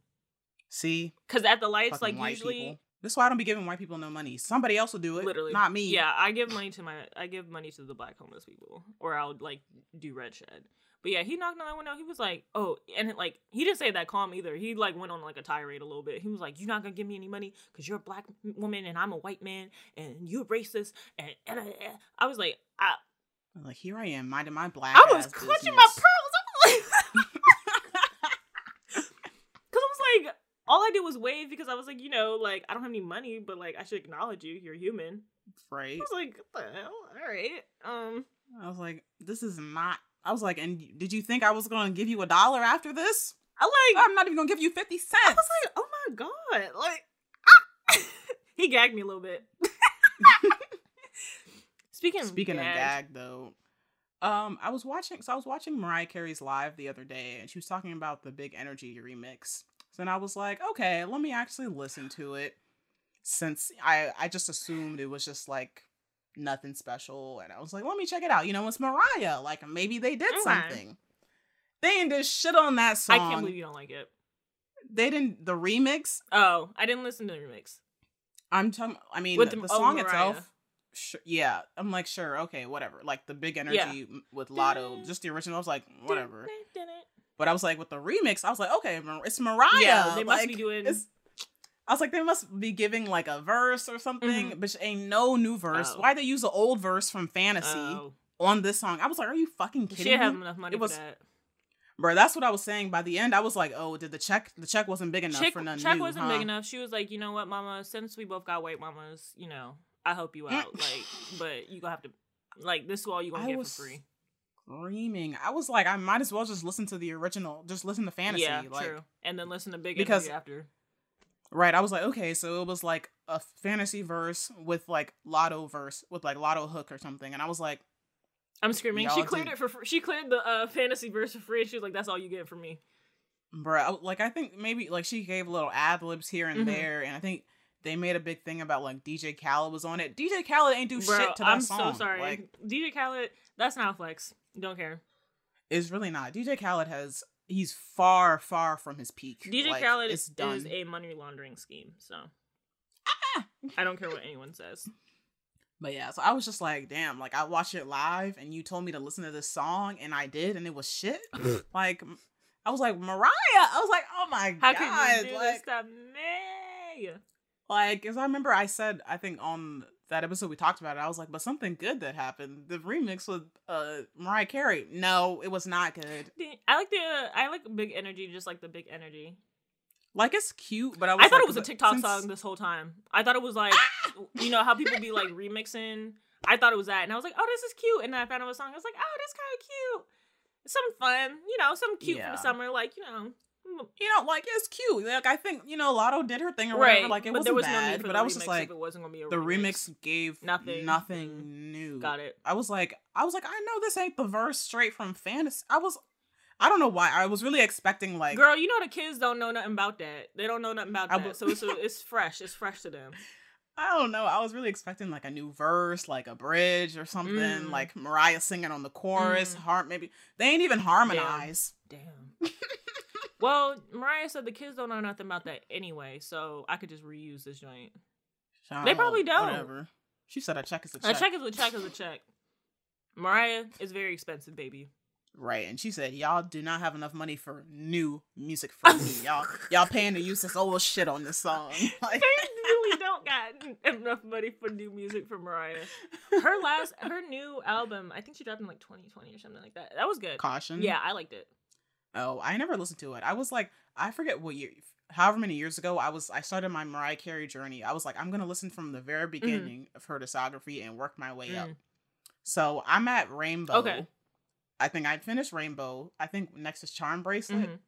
See, because at the lights, fucking like usually. people. This is why I don't be giving white people no money. Somebody else will do it. literally not me. yeah i give money to my i give money to the black homeless people or i'll like do red shed but yeah he knocked on that window he was like oh and like he didn't say that calm either he like went on like a tirade a little bit he was like you're not gonna give me any money because you're a black woman and i'm a white man and you're racist and, and, and i was like i, Like here I am, minding my black. I was clutching my pearls Cause I was like, all I did was wave because I was like, you know, like I don't have any money, but like I should acknowledge you. You're human. right? I was like, what the hell? All right. Um, I was like, this is not I was like, and did you think I was going to give you a dollar after this? I like. I'm not even going to give you 50 cents. I was like, oh my god, like ah! he gagged me a little bit. Speaking Speaking of of gag, gag, though, um, I was watching. So I was watching Mariah Carey's live the other day, and she was talking about the Big Energy remix. So then I was like, okay, let me actually listen to it, since I I just assumed it was just like nothing special, and I was like, let me check it out. You know, it's Mariah. Like maybe they did Okay. something. They ain't did shit on that song. I can't believe you don't like it. they didn't the remix. Oh, I didn't listen to the remix. I'm talking. I mean, With the, the- oh, song itself. Sure, yeah, I'm like sure, okay, whatever. Like the big energy m- with Latto, just the original. I was like, whatever. But I was like, with the remix, I was like, okay, it's Mariah. Yeah, they must like, be doing- I was like, they must be giving like a verse or something, Mhm. but ain't no new verse. Oh. Why they use the old verse from Fantasy Oh, on this song? I was like, are you fucking she kidding didn't have enough money It was- for that. Bro, that's what I was saying. By the end, I was like, oh, did the check? The check wasn't big enough Check, for none check new, wasn't huh? big enough. She was like, you know what, Mama? Since we both got white mamas, you know, I help you out. like, but you gonna have to, like, this is all you gonna I get was for free. Screaming. I was like, I might as well just listen to the original. Just listen to Fantasy. yeah, like, true. And then listen to Big Because- after. Right. I was like, okay, so it was like a fantasy verse with like Latto verse with like Latto hook or something, and I was like, I'm screaming. She cleared did- it for free. She cleared the uh, fantasy verse for free. She was like, "That's all you get from me." bruh, like I think maybe like she gave little ad libs here and Mhm. there, and I think they made a big thing about like DJ Khaled was on it. DJ Khaled ain't do Bro, shit to that I'm song. so sorry. Like, DJ Khaled, that's not a flex. Don't care. it's really not. DJ Khaled has he's far far from his peak. DJ Like, Khaled it's is done. a money laundering scheme. So Ah! I don't care what anyone says. But yeah, so I was just like, damn, like I watched it live and you told me to listen to this song and I did and it was shit. like I was like, Mariah. I was like, oh my How god. can you do like, this to me? like as I remember I said, I think on that episode we talked about it, I was like, but something good that happened. The remix with uh Mariah Carey. No, it was not good. I like the I like big energy, just like the big energy. Like it's cute, but I was I thought like, it was a TikTok since- song this whole time. I thought it was like, you know how people be like remixing. I thought it was that, and I was like, oh, this is cute. And then I found it was a song. I was like, oh, this kind of cute. Something fun, you know, something cute for the summer, like you know. Mm, You know, like it's cute. Like I think you know, Latto did her thing or whatever. Right, Like it but wasn't was no bad, for but I was just like, it wasn't gonna be a the remix gave Nothing. nothing Mm. new. Got it. I was like, I was like, I know this ain't the verse straight from fantasy. I was, I don't know why. I was really expecting like, Girl, you know the kids don't know nothing about that. They don't know nothing about I that. bu- so it's it's fresh. It's fresh to them. I don't know. I was really expecting like a new verse, like a bridge or something, Mm. like Mariah singing on the chorus. Mm. Har- maybe they ain't even harmonize. Damn. well, Mariah said the kids don't know nothing about that anyway, so I could just reuse this joint. They probably don't. Whatever. She said a check is a A check. check is a check is a check. Mariah is very expensive, baby. Right, and she said, "Y'all do not have enough money for new music for me. y'all, y'all paying to use this old shit on this song." Like, They really don't got enough money for new music for Mariah. Her last, her new album, I think she dropped in like 2020 or something like that. That was good. caution. Yeah, I liked it. Oh, I never listened to it. I was like, I forget what year, however many years ago, I was, I started my Mariah Carey journey. I was like, I'm gonna listen from the very beginning of her discography and work my way up. Mm. So I'm at Rainbow. Okay. I think I finished Rainbow. I think next is Charm Bracelet. Mhm.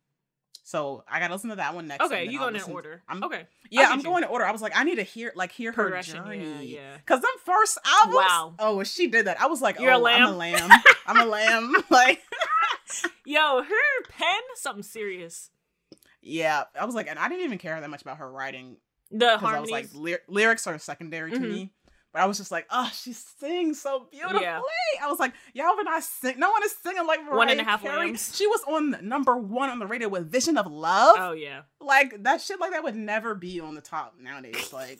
So I gotta listen to that one next. Okay, you I'll go in order. I'm, okay. Yeah, I'm you. going in order. I was like, I need to hear like hear her journey. yeah, yeah. Cause them first albums. Wow. Oh, she did that, I was like, You're a oh, I'm a lamb? lamb. I'm a lamb. like, Yo, her pen, something serious. yeah. I was like, and I didn't even care that much about her writing The because I was harmonies. like, ly- lyrics are secondary to Mhm. me. But I was just like, oh, she sings so beautifully. Yeah. I was like, y'all were not sing. No one is singing like Mariah One and a half Carey. lambs. She was on number one on the radio with "Vision of Love." oh yeah. Like that shit, like that would never be on the top nowadays. Like,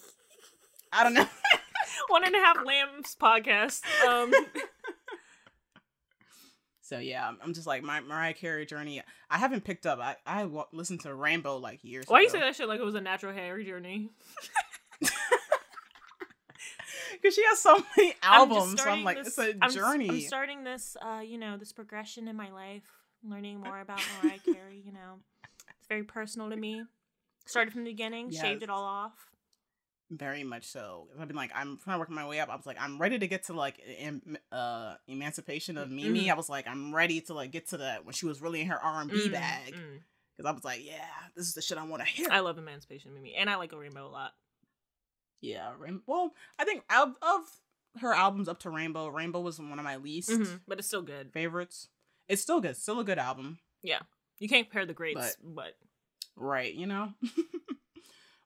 I don't know. One and a half lambs podcast. Um, So yeah, I'm- I'm just like my Mariah Carey journey. I haven't picked up. I I listened to Rainbow like years. why you say that shit like it was a natural hair journey? Because she has so many I'm albums. So I'm like, this- it's a I'm journey. I'm starting this, uh, you know, this progression in my life, learning more about Mariah Carey. You know, it's very personal to me. Started from the beginning, Yes. shaved it all off. Very much so. I've been like, I'm trying to work my way up. I was like, I'm ready to get to like em- uh Emancipation of Mimi. Mhm. I was like, I'm ready to like get to that when she was really in her R and B Mm, bag. mm. Because I was like, yeah, this is the shit I want to hear. I love Emancipation of Mimi, and I like a Rainbow a lot. yeah, Rain- well, I think of of her albums up to Rainbow, Rainbow was one of my least Mhm, But it's still good. favorites. It's still good, still a good album. Yeah, you can't compare the greats, but, Right, you know?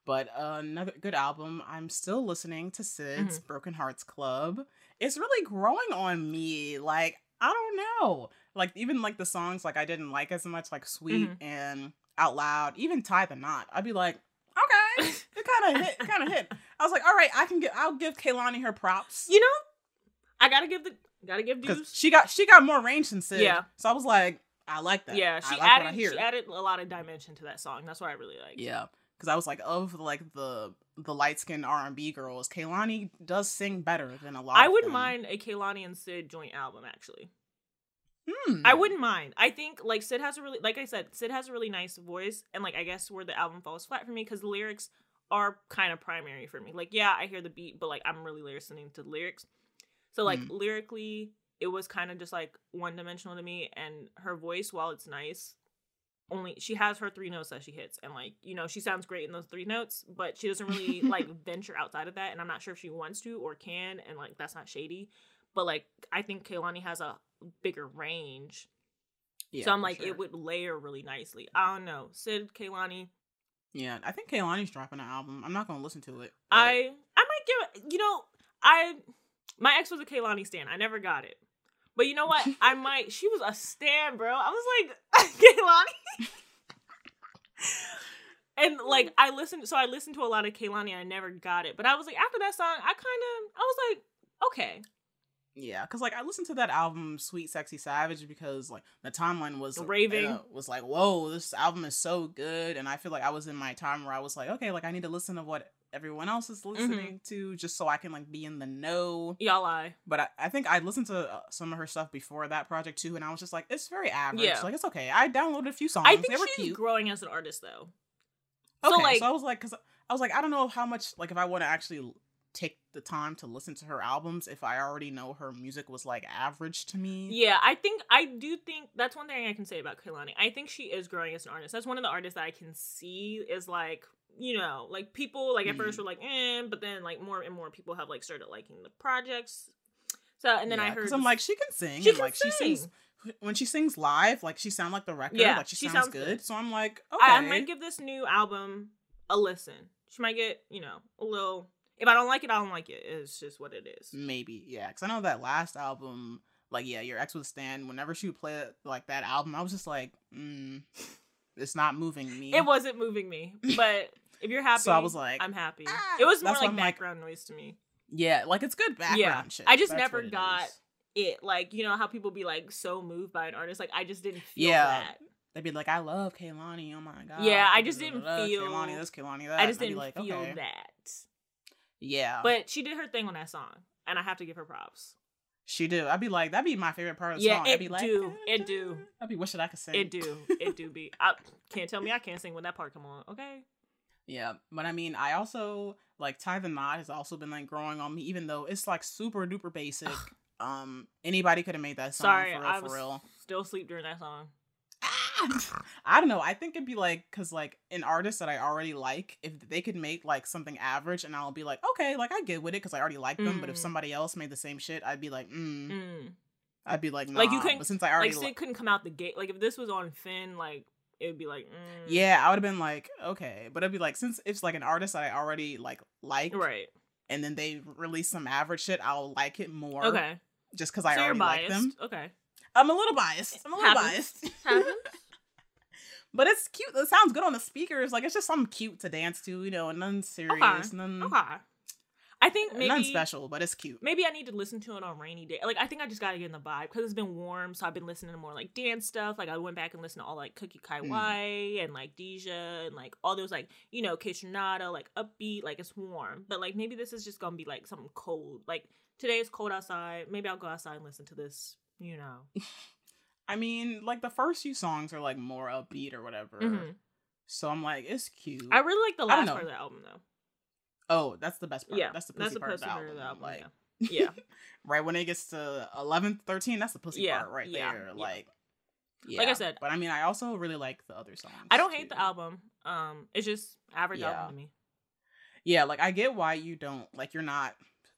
but uh, another good album. I'm still listening to Syd's Mm-hmm. Broken Hearts Club. It's really growing on me. Like, I don't know. Like, even like the songs like I didn't like as much, like Sweet Mhm. and Out Loud, even Tie the Knot. I'd be like, okay, it kind of hit, kind of hit. I was like, all right, I can get, I'll give Kehlani her props. you know, I gotta give the gotta give dues. she got she got more range than Syd. Yeah. So I was like, I like that. Yeah, she like added she added a lot of dimension to that song. That's what I really like. Yeah, because I was like, of like the the light skinned R and B girls, Kehlani does sing better than a lot. I wouldn't mind a Kehlani and Syd joint album actually. Hmm. I wouldn't mind. I think like Syd has a really like I said, Syd has a really nice voice and like I guess where the album falls flat for me because the lyrics are kind of primary for me. Like yeah, I hear the beat, but like I'm really listening to the lyrics. So like Mm. lyrically, it was kind of just like one dimensional to me and her voice while it's nice only she has her three notes that she hits and like you know she sounds great in those three notes but she doesn't really like venture outside of that and i'm not sure if she wants to or can and like that's not shady but like i think kehlani has a bigger range Yeah, so i'm like sure. it would layer really nicely i don't know syd kehlani Yeah, I think Kehlani's dropping an album. I'm not gonna listen to it. but- i i might give it you know i my ex was a kehlani stan i never got it but you know what? I might she was a stan bro. I was like kehlani. And like I listened, so I listened to a lot of Kehlani. and I never got it, but I was like, after that song, I kind of, I was like, okay, Yeah, because like I listened to that album, Sweet Sexy Savage, because like the timeline was Raving. uh, was like, whoa, this album is so good, and I feel like I was in my time where I was like, okay, like I need to listen to what everyone else is Mm-hmm. listening to, just so I can like be in the know. y'all lie. But I, I think I listened to uh, some of her stuff before that project too, and I was just like, it's very average. Yeah. Like it's okay. I downloaded a few songs. I think they were she's cute. growing as an artist though. Okay, So like, so I was like, because I was like, I don't know how much like if I want to actually take the time to listen to her albums if I already know her music was like average to me. yeah, I think I do think that's one thing I can say about Kehlani. I think she is growing as an artist. That's one of the artists that I can see is like, you know, like people like at first Mhm. were like, eh, but then like more and more people have like started liking the projects. So and then I heard I'm like she can sing. She and, can like she sing. sings when she sings live, like she sound like the record. Yeah, like she, she sounds, sounds good. good. So I'm like, okay, I, I might give this new album a listen. She might get, you know, a little. If I don't like it, I don't like it. It's just what it is. maybe yeah. Because I know that last album, like yeah, your ex would stand. Whenever she would play like that album, I was just like, mm, it's not moving me. It wasn't moving me, but if you're happy, So I was like, I'm happy. ah, it was more like I'm like- background noise to me. yeah, like it's good background Yeah, shit. I just That's never it got is. It like you know how people be like so moved by an artist. Like I just didn't feel Yeah. that. They'd be like, I love Kehlani. Oh my god. Yeah, I just didn't feel- Kehlani this, Kehlani that. I just And I'd be didn't like, feel okay. that. Yeah, But she did her thing on that song, and I have to give her props. she do. I'd be like, that'd be my favorite part of the Yeah, song. it I'd be like, do, it do. I'd be wishing I could sing. It do, it do be. I can't tell me I can't sing when that part come on. Okay. Yeah, but I mean, I also like Tie the Knot has also been like growing on me, even though it's like super duper basic. um, anybody could have made that song Sorry, for real, I for was real. still sleep during that song. I don't know. I think it'd be like because like an artist that I already like, if they could make like something average, and I'll be like, okay, like I get with it because I already like them. But if Mm. somebody else made the same shit, I'd be like, mm. Mm. I'd be like, nah. Like, you couldn't- But since I already Like li- couldn't come out the gate. Like if this was on Finn, like it would be like, mm. yeah, I would have been like, okay. But it'd be like since it's like an artist that I already like like, right. and then they release some average shit, I'll like it more. Okay. Just because I so you're already like them. Okay. I'm a little biased. I'm a little Happens. biased. Happens. but it's cute. It sounds good on the speakers. Like it's just something cute to dance to, you know, and none serious, none, Okay. I think maybe none special, but it's cute. Maybe I need to listen to it on rainy day. Like I think I just gotta get in the vibe because it's been warm, so I've been listening to more like dance stuff. Like I went back and listened to all like Cookie Kai Mm. Wai and like Deja and like all those like you know Kitchenada, like upbeat, like it's warm. But like maybe this is just gonna be like something cold. Like today is cold outside. Maybe I'll go outside and listen to this. You know. I mean, like the first few songs are like more upbeat or whatever. Mhm. So I'm like, it's cute. I really like the last part of the album though. Oh, that's the best part. Yeah, that's the that's pussy the part of pussy the part album. of the album, Like, yeah. Yeah. right when it gets to 11, 13, that's the pussy Yeah, part right yeah, there. yeah. Like, Like I said- but I mean, I also really like the other songs. I don't hate the album. Um, it's just average album to me. Yeah, like I get why you don't like you're not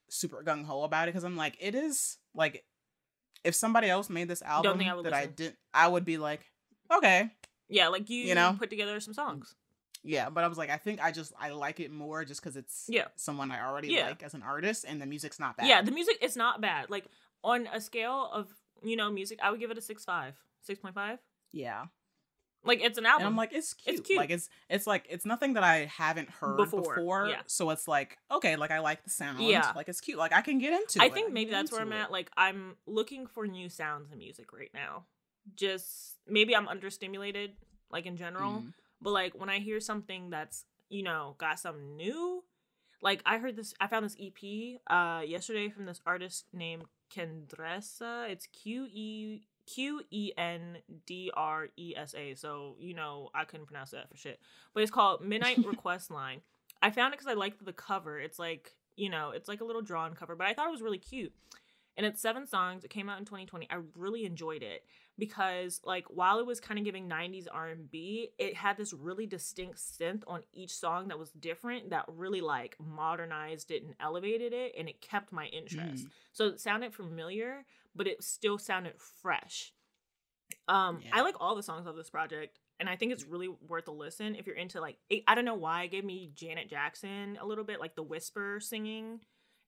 super gung ho about it because I'm like it is like if somebody else made this album I that I didn't, I would be like, okay, Yeah, like you, You know? put together some songs. Yeah. But I was like, I think I just I like it more just because it's Yeah. someone I already Yeah. like as an artist and the music's not bad. Yeah, the music is not bad. Like on a scale of you know music, I would give it a six five, six point five. yeah. Like it's an album. And I'm like, it's cute. It's cute. Like it's it's like it's nothing that I haven't heard Before, before. yeah. So it's like okay, like I like the sound. Yeah. Like it's cute. Like I can get into it. I it. think maybe that's where I'm into at. it. Like I'm looking for new sounds in music right now. Just maybe I'm understimulated, like in general. Mhm. But like when I hear something that's you know got something new, like I heard this, I found this EP uh yesterday from this artist named Kendresa. It's Q E Q E N D R E S A. So you know I couldn't pronounce that for shit. But it's called Midnight Request Line. I found it because I liked the cover. It's like you know it's like a little drawn cover, but I thought it was really cute. And it's seven songs. It came out in 2020. I really enjoyed it because like while it was kind of giving 90s R&B, it had this really distinct synth on each song that was different that really like modernized it and elevated it and it kept my interest. Mm. So it sounded familiar, but it still sounded fresh. Um I like all the songs of this project and I think it's really worth a listen if you're into like it, I don't know why it gave me Janet Jackson a little bit like the whisper singing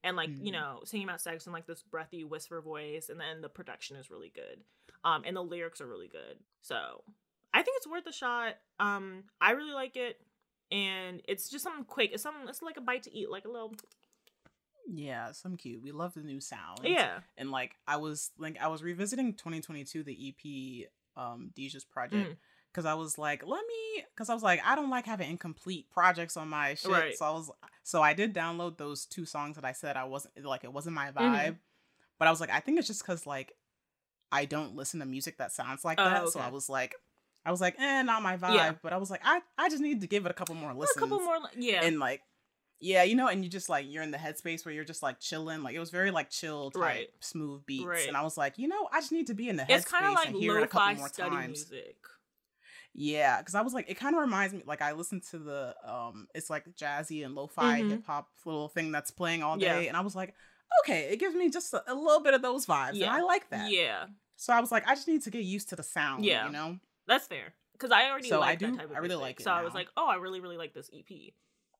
and like you Mhm. know singing about sex in like this breathy whisper voice and then the production is really good um and the lyrics are really good so i think it's worth a shot um i really like it and it's just something quick it's something it's like a bite to eat like a little Yeah, some cute. We love the new sound. yeah And like I was like I was revisiting 2022 the EP um Deja's project Mm. because I was like, let me because I was like, I don't like having incomplete projects on my shit. Right. So I was so I did download those two songs that I said I wasn't like it wasn't my Mhm. vibe. But I was like, I think it's just because like I don't listen to music that sounds like Oh, that. So. I was like I was like, eh, not my vibe. Yeah. But I was like, I, I just need to give it a couple more listens. a couple more yeah and like yeah you know and you just like you're in the headspace where you're just like chilling like it was very like chill type Right. smooth beats Right. and i was like you know i just need to be in the it's headspace kind of like and hear it a couple more study times music yeah because i was like it kind of reminds me like i listened to the um it's like jazzy and lo-fi Mhm. hip-hop little thing that's playing all Yeah. day and i was like okay it gives me just a, a little bit of those vibes Yeah. and i like that yeah so i was like i just need to get used to the sound Yeah. you know that's fair because i already So I like do- that type of I really music. like it so i was like oh i really really like this ep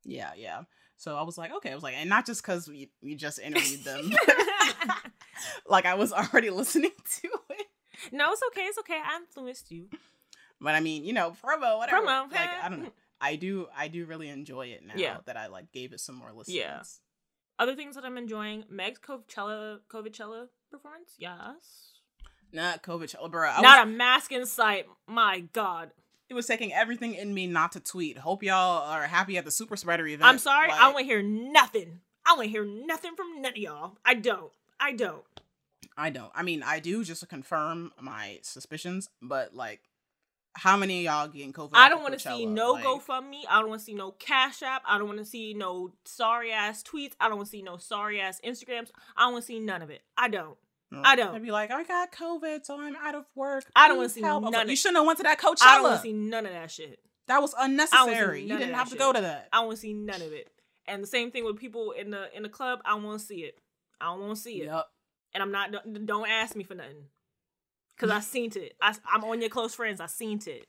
yeah yeah so i was like okay i was like and not just because we, we just interviewed them like i was already listening to it no it's okay it's okay i influenced you But I mean, you know, promo, whatever. Promo, Like I don't know. I do I do really enjoy it now Yeah. that I like gave it some more listens. Yeah. Other things that i'm enjoying meg's coachella coachella performance yes Not COVID bro. I not was, a masking sight my god it was taking everything in me not to tweet. Hope y'all are happy at the super spreader event. i'm sorry i Like, don't want to hear nothing i want to hear nothing from none of y'all i don't i don't I don't. I mean, I do just to confirm my suspicions, but like how many of y'all getting COVID? I don't want to see no Like, GoFundMe. I don't want to see no Cash App. I don't want to see no sorry ass tweets. I don't want to see no sorry ass Instagrams. I don't want to see none of it. I don't. I don't. They'd be like, I got COVID, so I'm out of work. I don't wanna see help." None like, You shouldn't have went to that Coachella. I don't want to see none of that shit. that was unnecessary. You didn't have to go to that. I don't want to see none of it. And the same thing with people in the in the club. I don't want to see it. I don't want to see it. Yep. And I'm don't- Don't ask me for nothing. Cause I seen it. I, I'm on your close friends. I seen it.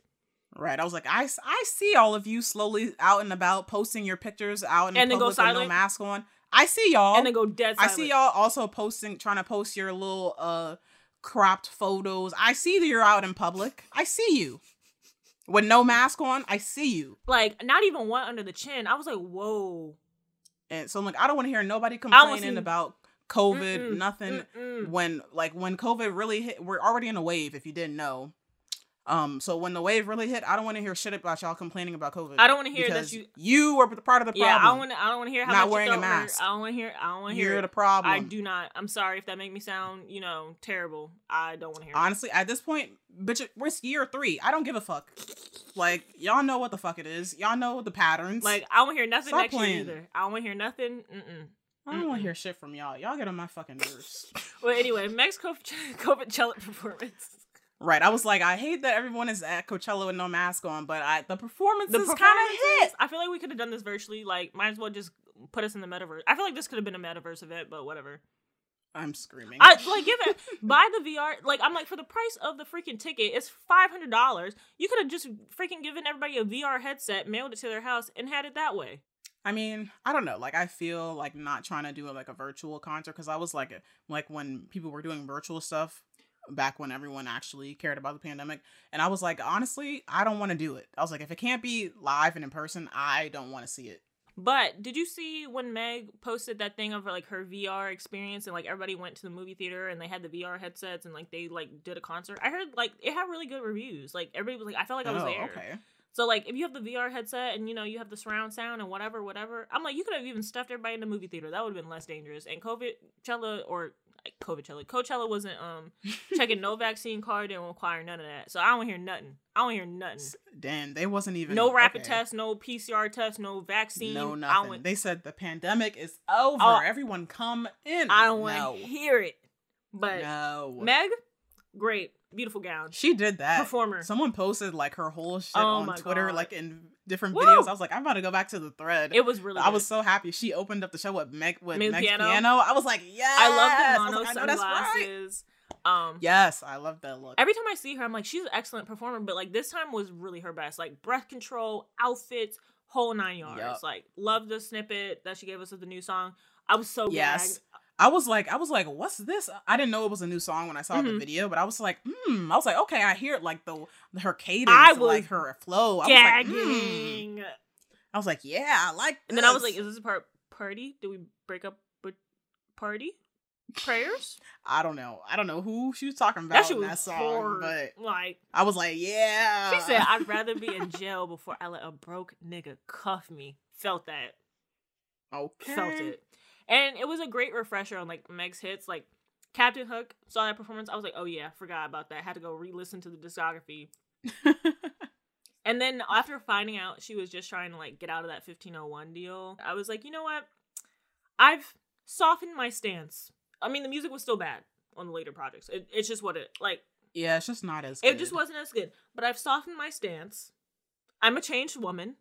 Right. I was like, I, I see all of you slowly out and about posting your pictures out in And then go public with no silent. mask on. I see y'all. And then go dead. I see y'all also posting, trying to post your little uh cropped photos. I see that you're out in public. I see you with no mask on. I see you. Like not even one under the chin. I was like, whoa. And so I'm like, I don't want to hear nobody complaining about COVID, Mm-mm, nothing. mm-mm. When like when COVID really hit, we're already in a wave. If you didn't know. Um, so when the wave really hit, I don't want to hear shit about y'all complaining about COVID. I don't wanna hear that you- you were part of the problem. Yeah, I don't want. to I don't want to hear how Not much wearing your a mask. I don't want to hear. I don't want to hear. You're the problem. I do not. I'm sorry if that make me sound, you know, terrible. I don't want to hear. it. Honestly, at this point, bitch, we're year three. I don't give a fuck. Like y'all know what the fuck it is. Y'all know the patterns. Like I don't hear nothing Stop next playing. year either. I don't want to hear nothing. Mm-mm. I don't want to hear shit from y'all. Y'all get on my fucking nerves. Well, anyway, Meg's Co- Coachella performance. right. I was like, I hate that everyone is at Coachella with no mask on, but I the performance The is kind of hit. I feel like we could have done this virtually. Like, might as well just put us in the metaverse. I feel like this could have been a metaverse event, but whatever. I'm screaming. I like give it buy the VR. Like I'm like for the price of the freaking ticket, it's five hundred dollars. You could have just freaking given everybody a VR headset, mailed it to their house, and had it that way. I mean, I don't know. Like, I feel like not trying to do like a virtual concert because I was like, like when people were doing virtual stuff back when everyone actually cared about the pandemic, and I was like, honestly, I don't want to do it. I was like, if it can't be live and in person, I don't want to see it. But did you see when Meg posted that thing of like her VR experience and like everybody went to the movie theater and they had the VR headsets and like they like did a concert? I heard like it had really good reviews. Like everybody was like, I felt like I was oh, there. okay. So like if you have the VR headset and you know you have the surround sound and whatever, whatever, I'm like you could have even stuffed everybody in the movie theater. That would have been less dangerous. And COVID Coachella or like, Coachella, Coachella wasn't um checking no vaccine card didn't require none of that. So I don't hear nothing. I don't hear nothing. Damn, they wasn't even No rapid okay. test, no PCR test, no vaccine. No I nothing. went, They said the pandemic is over. Oh. Everyone come in. I don't no. want to hear it. But no. Meg, great, beautiful gown, she did that. performer. Someone posted like her whole shit Oh on Twitter, God. like in different Woo! videos. I was like, I'm about to go back to the thread. It was really. I was so happy. She opened up the show with Meg with Meg Meg's Piano. piano. I was like, yes. I love the mono like, I know that's right. Um, Yes, I love that look. every time I see her, I'm like, she's an excellent performer. But like this time was really her best. Like breath control, outfits, whole nine yards. Yup. Like love the snippet that she gave us of the new song. I was so Yes. gagged. I was like, I was like, what's this? I didn't know it was a new song when I saw the Mhm. video, but I was like, hmm. I was like, okay, I hear it like the her cadence, I and, like her flow. I was like, hmm. I was like, yeah, I like. And then I was like, is this a part party? Did we break up with party? Prayers? I don't know. I don't know who she was talking about that shit in that song, hard. but like I was like, yeah. she said, I'd rather be in jail before I let a broke nigga cuff me. Felt that. okay. Felt it. And it was a great refresher on like Meg's hits. Like Captain Hook saw that performance. I was like, oh yeah, forgot about that. Had to go re-listen to the discography. And then after finding out she was just trying to like get out of that 1501 deal, I was like, you know what? I've softened my stance. I mean, the music was still bad on the later projects. It, it's just what it like. yeah, it's just not as. It just wasn't as good. But I've softened my stance. I'm a changed woman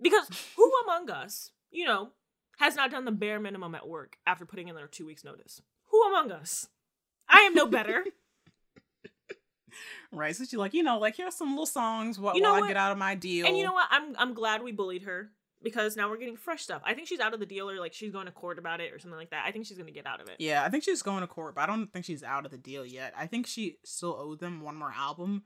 because who among us, you know, has not done the bare minimum at work after putting in their two weeks notice? Who among us? I am no better. right. So she's like, you know, like here's some little songs while, You know while I get out of my deal. And you know what? I'm I'm glad we bullied her because now we're getting fresh stuff. I think she's out of the deal or like she's going to court about it or something like that. I think she's gonna get out of it. Yeah, I think she's going to court, but I don't think she's out of the deal yet. I think she still owed them one more album.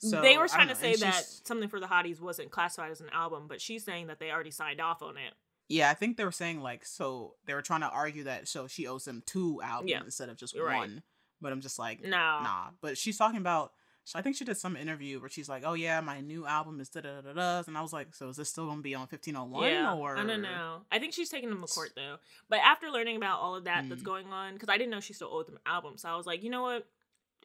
So they were trying to say and that she's- something for the hotties wasn't classified as an album, but she's saying that they already signed off on it. Yeah, I think they were saying like so they were trying to argue that so she owes them two albums Yeah. instead of just Right. one. But I'm just like, No. nah. But she's talking about. So I think she did some interview where she's like, "Oh yeah, my new album is da da da da," and I was like, "So is this still gonna be on 1501 yeah, or?" I don't know. I think she's taking them to court though. But after learning about all of that that's Mm. going on, because I didn't know she still owed them albums, so I was like, you know what?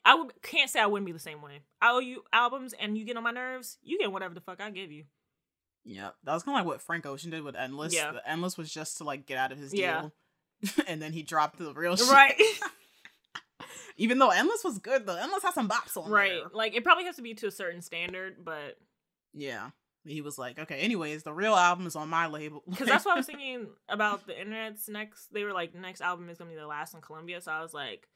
I would can't say I wouldn't be the same way. I owe you albums, and you get on my nerves. You get whatever the fuck I give you. Yeah, that was kind of like what Frank Ocean did with Endless. Yeah. The Endless was just to like get out of his Yeah. deal, and then he dropped the real shit. Right. Even though Endless was good, though Endless has some bops on it. right. there. Like it probably has to be to a certain standard, but Yeah, he was like, okay. Anyways, the real album is on my label. because that's what I was thinking about the internet's next. They were like, next album is gonna be the last in Columbia, so I was like,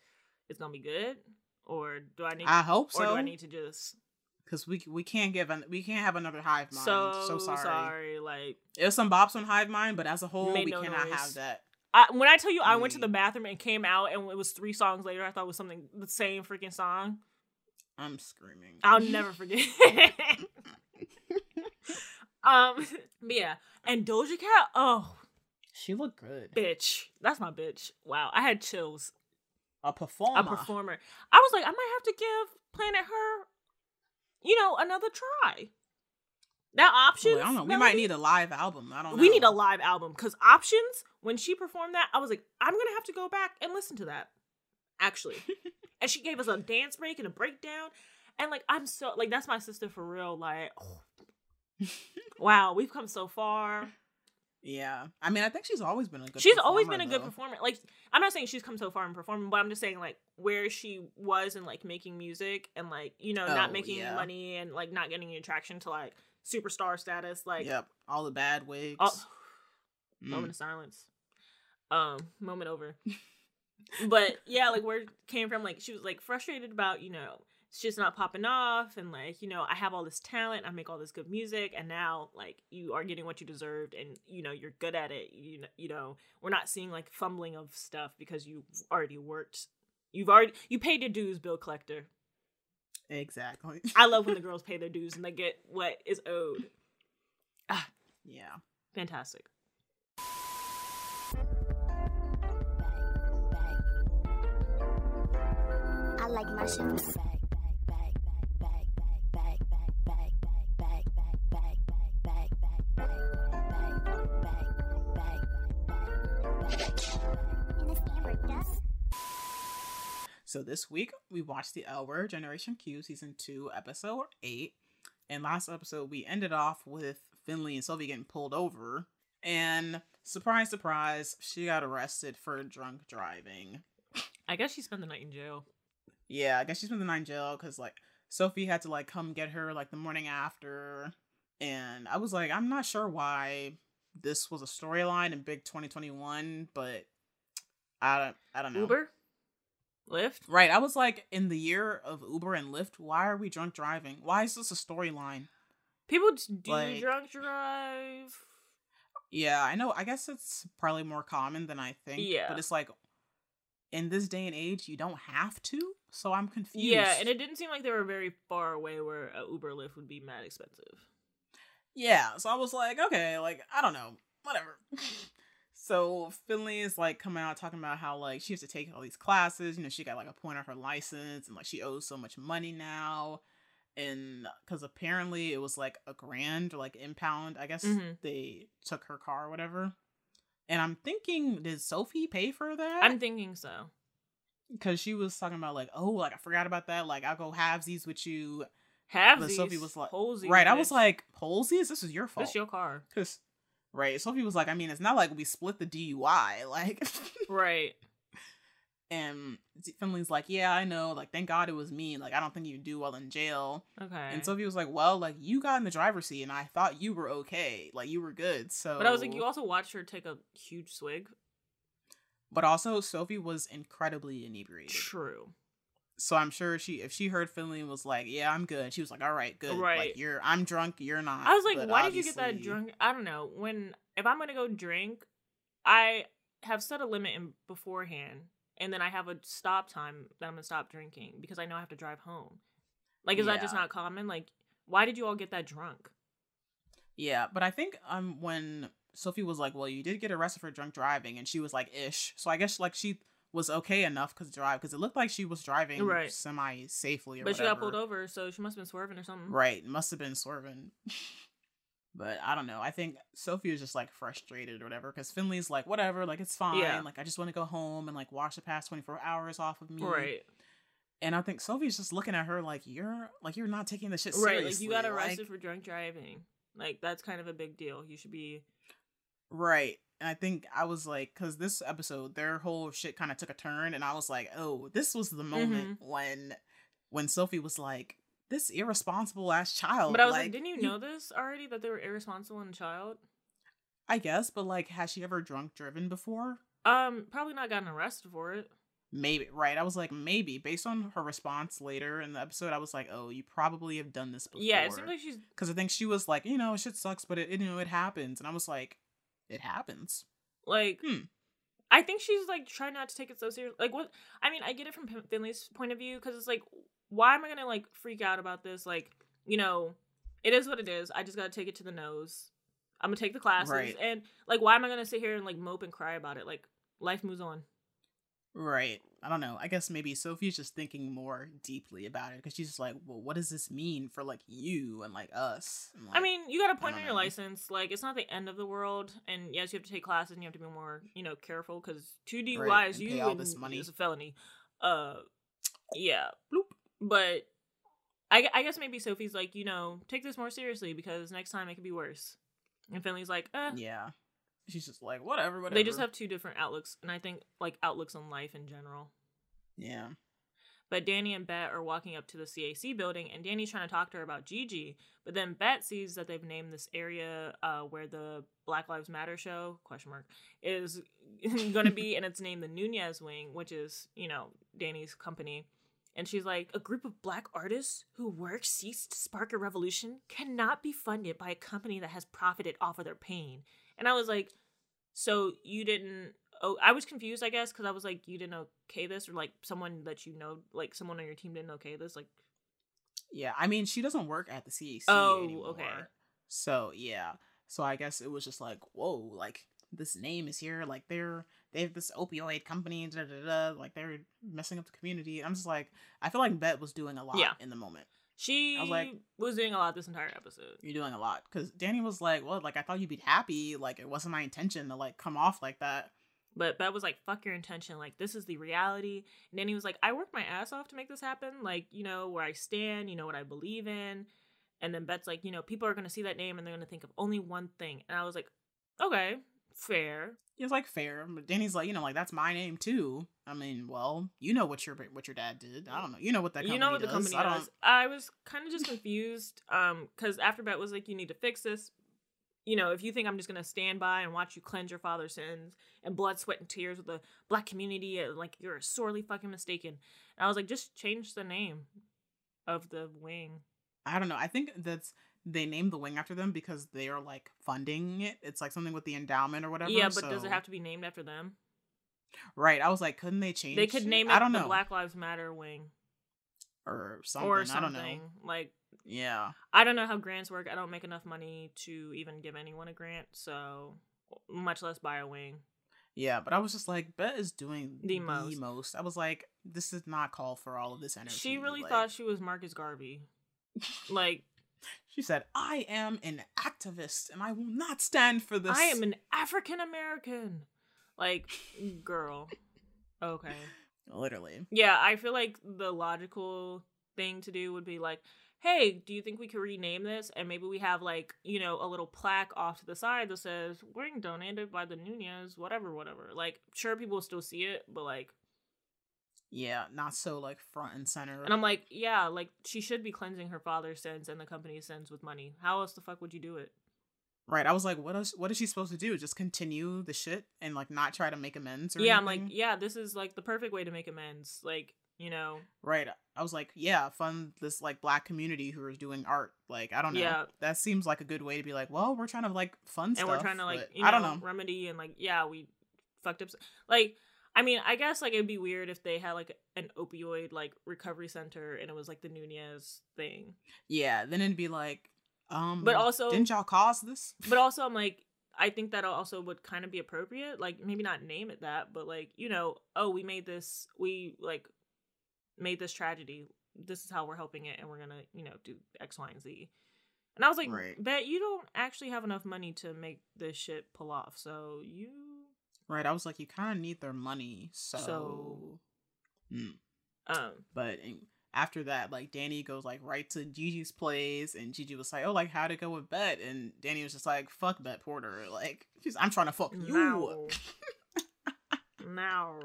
it's gonna be good, or do I need? I hope so. or do. I need to just? Because we we can't give an, we can't have another Hive Mind. So, So, sorry. sorry. Like There's some bops on Hive Mind, but as a whole, we no cannot noise. have that. I, when I tell you I went to the bathroom and came out and it was three songs later, I thought it was something the same freaking song. I'm screaming. I'll never forget. um, but yeah, and Doja Cat. Oh, She looked good. bitch, that's my bitch. Wow, I had chills. A performer. A performer. I was like, I might have to give Planet Her, you know, another try. That options. Well, I don't know. We Melody? might need a live album. I don't know. We need a live album because options. When she performed that, I was like, I'm gonna have to go back and listen to that. Actually, and she gave us a dance break and a breakdown, and like I'm so like that's my sister for real. Like, oh. wow, we've come so far. Yeah, I mean, I think she's always been a good. she's always been a good performer. Like, I'm not saying she's come so far in performing, but I'm just saying like where she was in like making music and like you know not Oh, making yeah. money and like not getting any attraction to like superstar status. Like, yep, all the bad wigs. oh, Mm. moment of silence. Um, moment over. but yeah, like where it came from, like she was like frustrated about, you know, it's just not popping off and like, you know, I have all this talent, I make all this good music, and now like you are getting what you deserved and you know, you're good at it. You know, you know, we're not seeing like fumbling of stuff because you've already worked. You've already you paid your dues, bill collector. Exactly. I love when the girls pay their dues and they get what is owed. Ah, yeah. Fantastic. I like my shit. So this week we watched the L Word Generation Q season two, episode eight. And last episode we ended off with Finley and Sophie getting pulled over. And surprise, surprise, she got arrested for drunk driving. I guess she spent the night in jail. Yeah, I guess she spent the night in jail because like Sophie had to like come get her like the morning after. And I was like, I'm not sure why this was a storyline in Big 2021, but I don't I don't know. Uber? Lyft? Right. I was like, in the year of Uber and Lyft, why are we drunk driving? Why is this a storyline? People do Like- drunk drive. Yeah, I know. I guess it's probably more common than I think. Yeah. But it's like, in this day and age, you don't have to. So I'm confused. Yeah, and it didn't seem like they were very far away where a Uber Lyft would be mad expensive. Yeah. So I was like, okay, like, I don't know. Whatever. so Finley is like coming out talking about how like she has to take all these classes. You know, she got like a point on her license and like she owes so much money now. And because apparently it was like a grand or like impound, I guess Mhm. they took her car or whatever. And I'm thinking, did Sophie pay for that? I'm thinking so. because she was talking about like, oh, like I forgot about that. Like I'll go halvesies with you. Have But Sophie was like, Holsies, right? I was like, Polsies, this is your fault. this your car, Cause right, Sophie was like, I mean, it's not like we split the DUI, like right? and Finley's like, Yeah, I know, like thank God it was me. Like, I don't think you do well in jail. Okay. And Sophie was like, Well, like you got in the driver's seat and I thought you were okay. Like you were good. So but I was like, you also watched her take a huge swig. But also Sophie was incredibly inebriated. True. So I'm sure she if she heard Finley and was like, Yeah, I'm good, she was like, All right, good. Right. Like you're I'm drunk, you're not. I was like, But why did you get that drunk? I don't know. When if I'm gonna go drink, I have set a limit in beforehand, and then I have a stop time that I'm gonna stop drinking because I know I have to drive home. Like, is that just not common? Like, why did you all get that drunk? Yeah, but I think um when Sophie was like, "Well, you did get arrested for drunk driving," and she was like, "Ish," so I guess like she was okay enough because drive because it looked like she was driving Right. semi safely or But she got pulled over, so she must have been swerving or something. Right, must have been swerving. but I don't know. I think Sophie is just like frustrated or whatever because Finley's like, "Whatever, like it's fine. Yeah. Like I just want to go home and like wash the past twenty four hours off of me." Right. And I think Sophie's just looking at her like, "You're like you're not taking this shit Right. seriously." Like you got like- arrested for drunk driving. Like that's kind of a big deal. You should be Right. And I think I was like, because this episode, their whole shit kind of took a turn, and I was like, oh, this was the moment Mm-hmm. when, when Sophie was like, this irresponsible ass child. But I was like, didn't you know this already that they were irresponsible and child? I guess, but like, has she ever drunk driven before? Um, probably not gotten arrested for it. Maybe. Right. I was like, maybe. Based on her response later in the episode, I was like, oh, you probably have done this before. Yeah, it seems like she's because I think she was like, you know, shit sucks, but it, you know, it happens, and I was like, it happens. like Hmm. I think she's like trying not to take it so serious. Like what? I mean, I get it from Finley's point of view because it's like, why am I gonna like freak out about this? Like, you know, it is what it is. I just gotta take it to the nose. I'm gonna take the classes, Right. and like, why am I gonna sit here and like mope and cry about it? Like, life moves on. Right. I don't know. I guess maybe Sophie's just thinking more deeply about it because she's just like, well, what does this mean for like you and like us? And, I mean, you got a point on your know. license. Like, it's not the end of the world. And yes, you have to take classes and you have to be more, you know, careful because two DUIs, Right, you all this money. is a felony. Uh, yeah. Bloop. But I, I guess maybe Sophie's like, you know, take this more seriously because next time it could be worse. And Finley's like, eh. Yeah. She's just like, whatever, whatever. They just have two different outlooks, and I think like outlooks on life in general. Yeah. But Dani and Bette are walking up to the CAC building, and Dani's trying to talk to her about Gigi. But then Bette sees that they've named this area uh, where the Black Lives Matter show question mark is going to be, and it's named the Nunez Wing, which is you know Dani's company. And she's like, a group of black artists who work cease to spark a revolution cannot be funded by a company that has profited off of their pain. And I was like, so you didn't oh i was confused i guess because i was like you didn't okay this or like someone that you know like someone on your team didn't okay this like Yeah. I mean, she doesn't work at the CAC Oh, anymore. okay. So yeah. So I guess it was just like, whoa, like this name is here. Like they're they have this opioid company. Da, da, da, like they're messing up the community. I'm just like, I feel like Bette was doing a lot Yeah. in the moment. She I was like- was doing a lot this entire episode You're doing a lot because Dani was like, well, like I thought you'd be happy. Like it wasn't my intention to like come off like that. but bette was like fuck your intention like this is the reality and Dani was like i worked my ass off to make this happen like you know where i stand you know what i believe in and then bette's like you know people are going to see that name and they're going to think of only one thing and i was like okay fair It's like fair, but Dani's like, you know, like that's my name too. I mean, well, you know what your what your dad did. I don't know. You know what that company you know what the does. company I does. I was kind of just confused, um, because after Bette was like, "You need to fix this." You know, if you think I'm just gonna stand by and watch you cleanse your father's sins and blood, sweat, and tears with the black community, uh, like you're sorely fucking mistaken. And I was like, just change the name of the wing. I don't know. I think that's they named the wing after them because they are like funding it. It's like something with the endowment or whatever. yeah, but does it have to be named after them? Right. I was like, couldn't they change? They could name it I don't the know. Black Lives Matter wing or something. or I don't something. know. Like Yeah. I don't know how grants work. I don't make enough money to even give anyone a grant, so much less buy a wing. Yeah, but I was just like, Bette is doing The the most. most. I was like, this is not call for all of this energy. She really like- thought she was Marcus Garvey. Like, She said, "I am an activist, and I will not stand for this." I am an African American. Like, girl. Okay. literally. Yeah, I feel like the logical thing to do would be like, hey, do you think we could rename this? And maybe we have like, you know, a little plaque off to the side that says, wing donated by the Nunez, whatever, whatever. Like, sure, people will still see it, but like, Yeah, not so like front and center. and I'm like, yeah, like she should be cleansing her father's sins and the company's sins with money. How else the fuck would you do it? right. I was like, what is what is she supposed to do? Just continue the shit and like not try to make amends? Or yeah, I'm like, yeah, this is like the perfect way to make amends. Like, you know, right. I was like, yeah, fund this like black community who is doing art. Like, I don't know. Yeah. that seems like a good way to be like, well, we're trying to like fund and stuff. we're trying to like, you know, I don't know. remedy and like, yeah, we fucked up. Like, I mean, I guess like it'd be weird if they had like an opioid like recovery center and it was like the Nunez thing. Yeah, then it'd be like, um, But also- didn't y'all cause this? But also, I'm like, I think that also would kind of be appropriate. Like, maybe not name it that, but like, you know, oh, we made this, we like made this tragedy. This is how we're helping it, and we're gonna, you know, do X, Y, and Z. And I was like, Right. bet you don't actually have enough money to make this shit pull off. So you, Right. I was like, you kind of need their money, so. So- Hmm. um, But after that, like Dani goes like right to Gigi's place, and Gigi was like, "Oh, like how'd it go with Bette?" And Dani was just like, "Fuck Bette Porter." Like, she's, I'm trying to fuck you. now, now,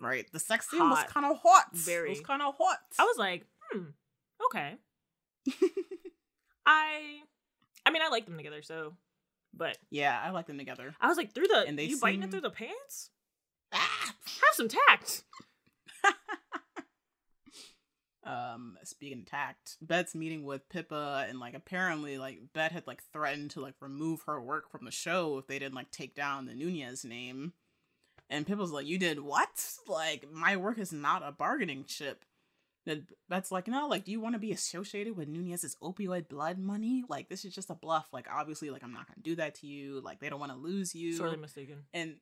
Right. The sex scene was kind of hot. Very. It was kind of hot. I was like, hmm, okay. I, I mean, I like them together, so, but yeah, I like them together. I was like, through the, And they you biting it through the pants? Ah! Have some tact. um speaking of tact bette's meeting with pippa and like apparently like bette had like threatened to like remove her work from the show if they didn't like take down the nunez name and pippa's like you did what like my work is not a bargaining chip bette's like no like do you want to be associated with nunez's opioid blood money like this is just a bluff like obviously like i'm not gonna do that to you like they don't want to lose you Sorely mistaken. and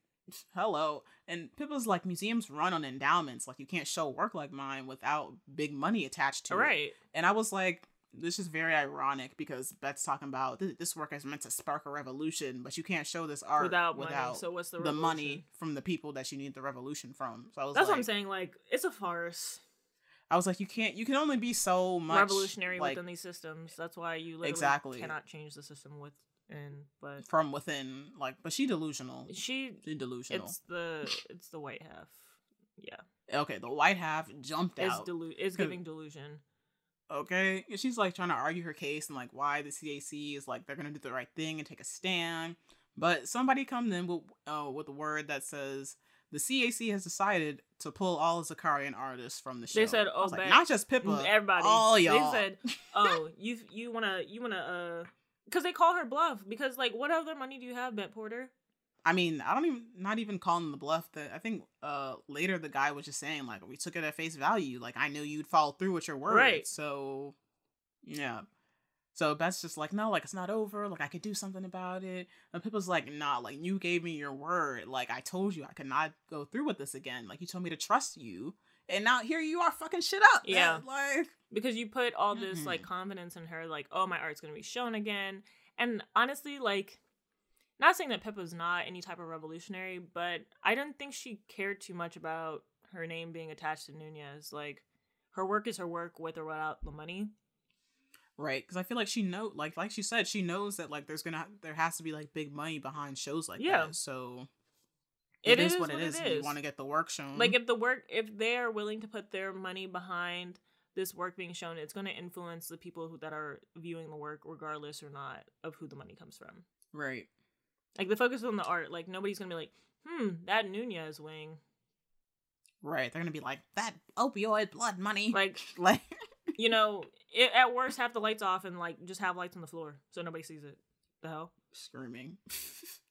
hello and pippa's like museums run on endowments like you can't show work like mine without big money attached to All it right. and i was like this is very ironic because Bette's talking about "Th- this work is meant to spark a revolution but you can't show this art Without, without, money. So what's the the money from the people that you need the revolution from so i was That's like what I'm saying. Like, it's a farce. I was like, you can't. You can only be so much revolutionary like, within these systems. That's why you literally Exactly. cannot change the system within. But from within. Like, but she delusional. she, She delusional. it's the it's the white half. Yeah, okay, the white half jumped is out. delu- is giving delusion. okay, and she's like trying to argue her case and like why the CAC is like they're gonna do the right thing and take a stand. But somebody comes in with uh, with a word that says the CAC has decided to pull all the Zakarian artists from the show. They said, "Oh, like, not just Pippa, Everybody, all y'all. They said, "Oh, you you wanna you wanna uh." Because they call her bluff. Because like, what other money do you have, Bette Porter? I mean, I don't even not even calling the bluff. That I think uh later the guy was just saying like we took it at face value. Like I knew you'd follow through with your word. Right. So yeah. So Bette's just like, no, like it's not over. Like I could do something about it. And Pippa's like, nah, like you gave me your word. Like I told you I could not go through with this again. Like you told me to trust you. And now here you are fucking shit up. man. Yeah. Like because you put all this like Mhm. confidence in her like oh my art's gonna be shown again and honestly like not saying that pippa's not any type of revolutionary but i don't think she cared too much about her name being attached to nunez like her work is her work with or without the money Right, because I feel like she know, like, like she said, she knows that like there's gonna there has to be like big money behind shows like Yeah. that. So It it is, is what it what is. it if You want to get the work shown, like if the work if they are willing to put their money behind this work being shown it's going to influence the people who, that are viewing the work regardless or not of who the money comes from right, like the focus is on the art like nobody's going to be like hmm that nunez wing right, they're gonna be like that opioid blood money, like like you know, it, at worst, have the lights off and like just have lights on the floor so nobody sees it. The hell. screaming.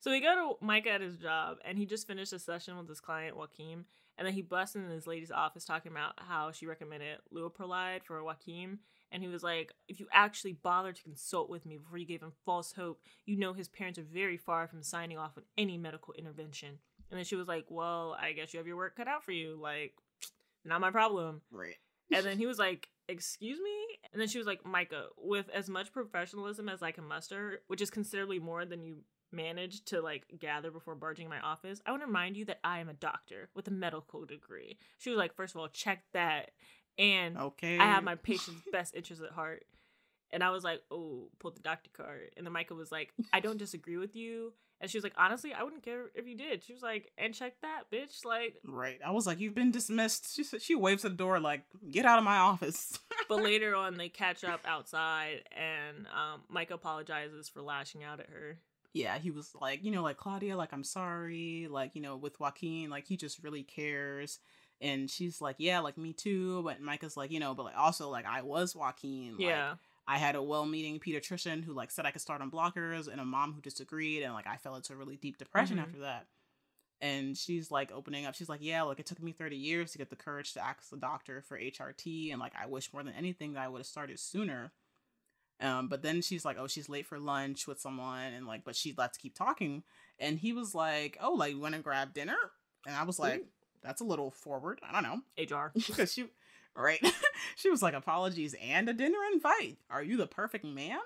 So we go to Micah at his job, and he just finished a session with his client Joaquin, and then he busts into his lady's office talking about how she recommended Leuprolide for Joaquin, and he was like, "If you actually bothered to consult with me before you gave him false hope, you know his parents are very far from signing off on any medical intervention." And then she was like, "Well, I guess you have your work cut out for you. Like, not my problem." right, And then he was like, Excuse me? And then she was like, Micah, with as much professionalism as I can muster, which is considerably more than you managed to like gather before barging in my office, I want to remind you that I am a doctor with a medical degree. She was like, First of all, check that. And okay. I have my patient's best interest at heart. And I was like, oh, pull the doctor card. And then Micah was like, I don't disagree with you. And she was like, honestly, I wouldn't care if you did. She was like, and check that, bitch. Like, Right, I was like, "You've been dismissed." She said, she waves at the door, like, "Get out of my office." but later on, they catch up outside, and um, Micah apologizes for lashing out at her. yeah, he was like, you know, like Claudia, like I'm sorry, like you know, with Joaquin, like he just really cares. And she's like, yeah, like me too. But Micah's like, you know, but like also like I was Joaquin. Like, yeah. I had a well meaning pediatrician who like said I could start on blockers and a mom who disagreed and like I fell into a really deep depression Mhm. after that. And she's like opening up. She's like, Yeah, like it took me 30 years to get the courage to ask the doctor for HRT and like I wish more than anything that I would have started sooner. Um, but then she's like, Oh, she's late for lunch with someone and like, but she'd let's keep talking. And he was like, Oh, like you wanna grab dinner? And I was like, That's a little forward. I don't know HR. because she right she was like apologies and a dinner invite are you the perfect man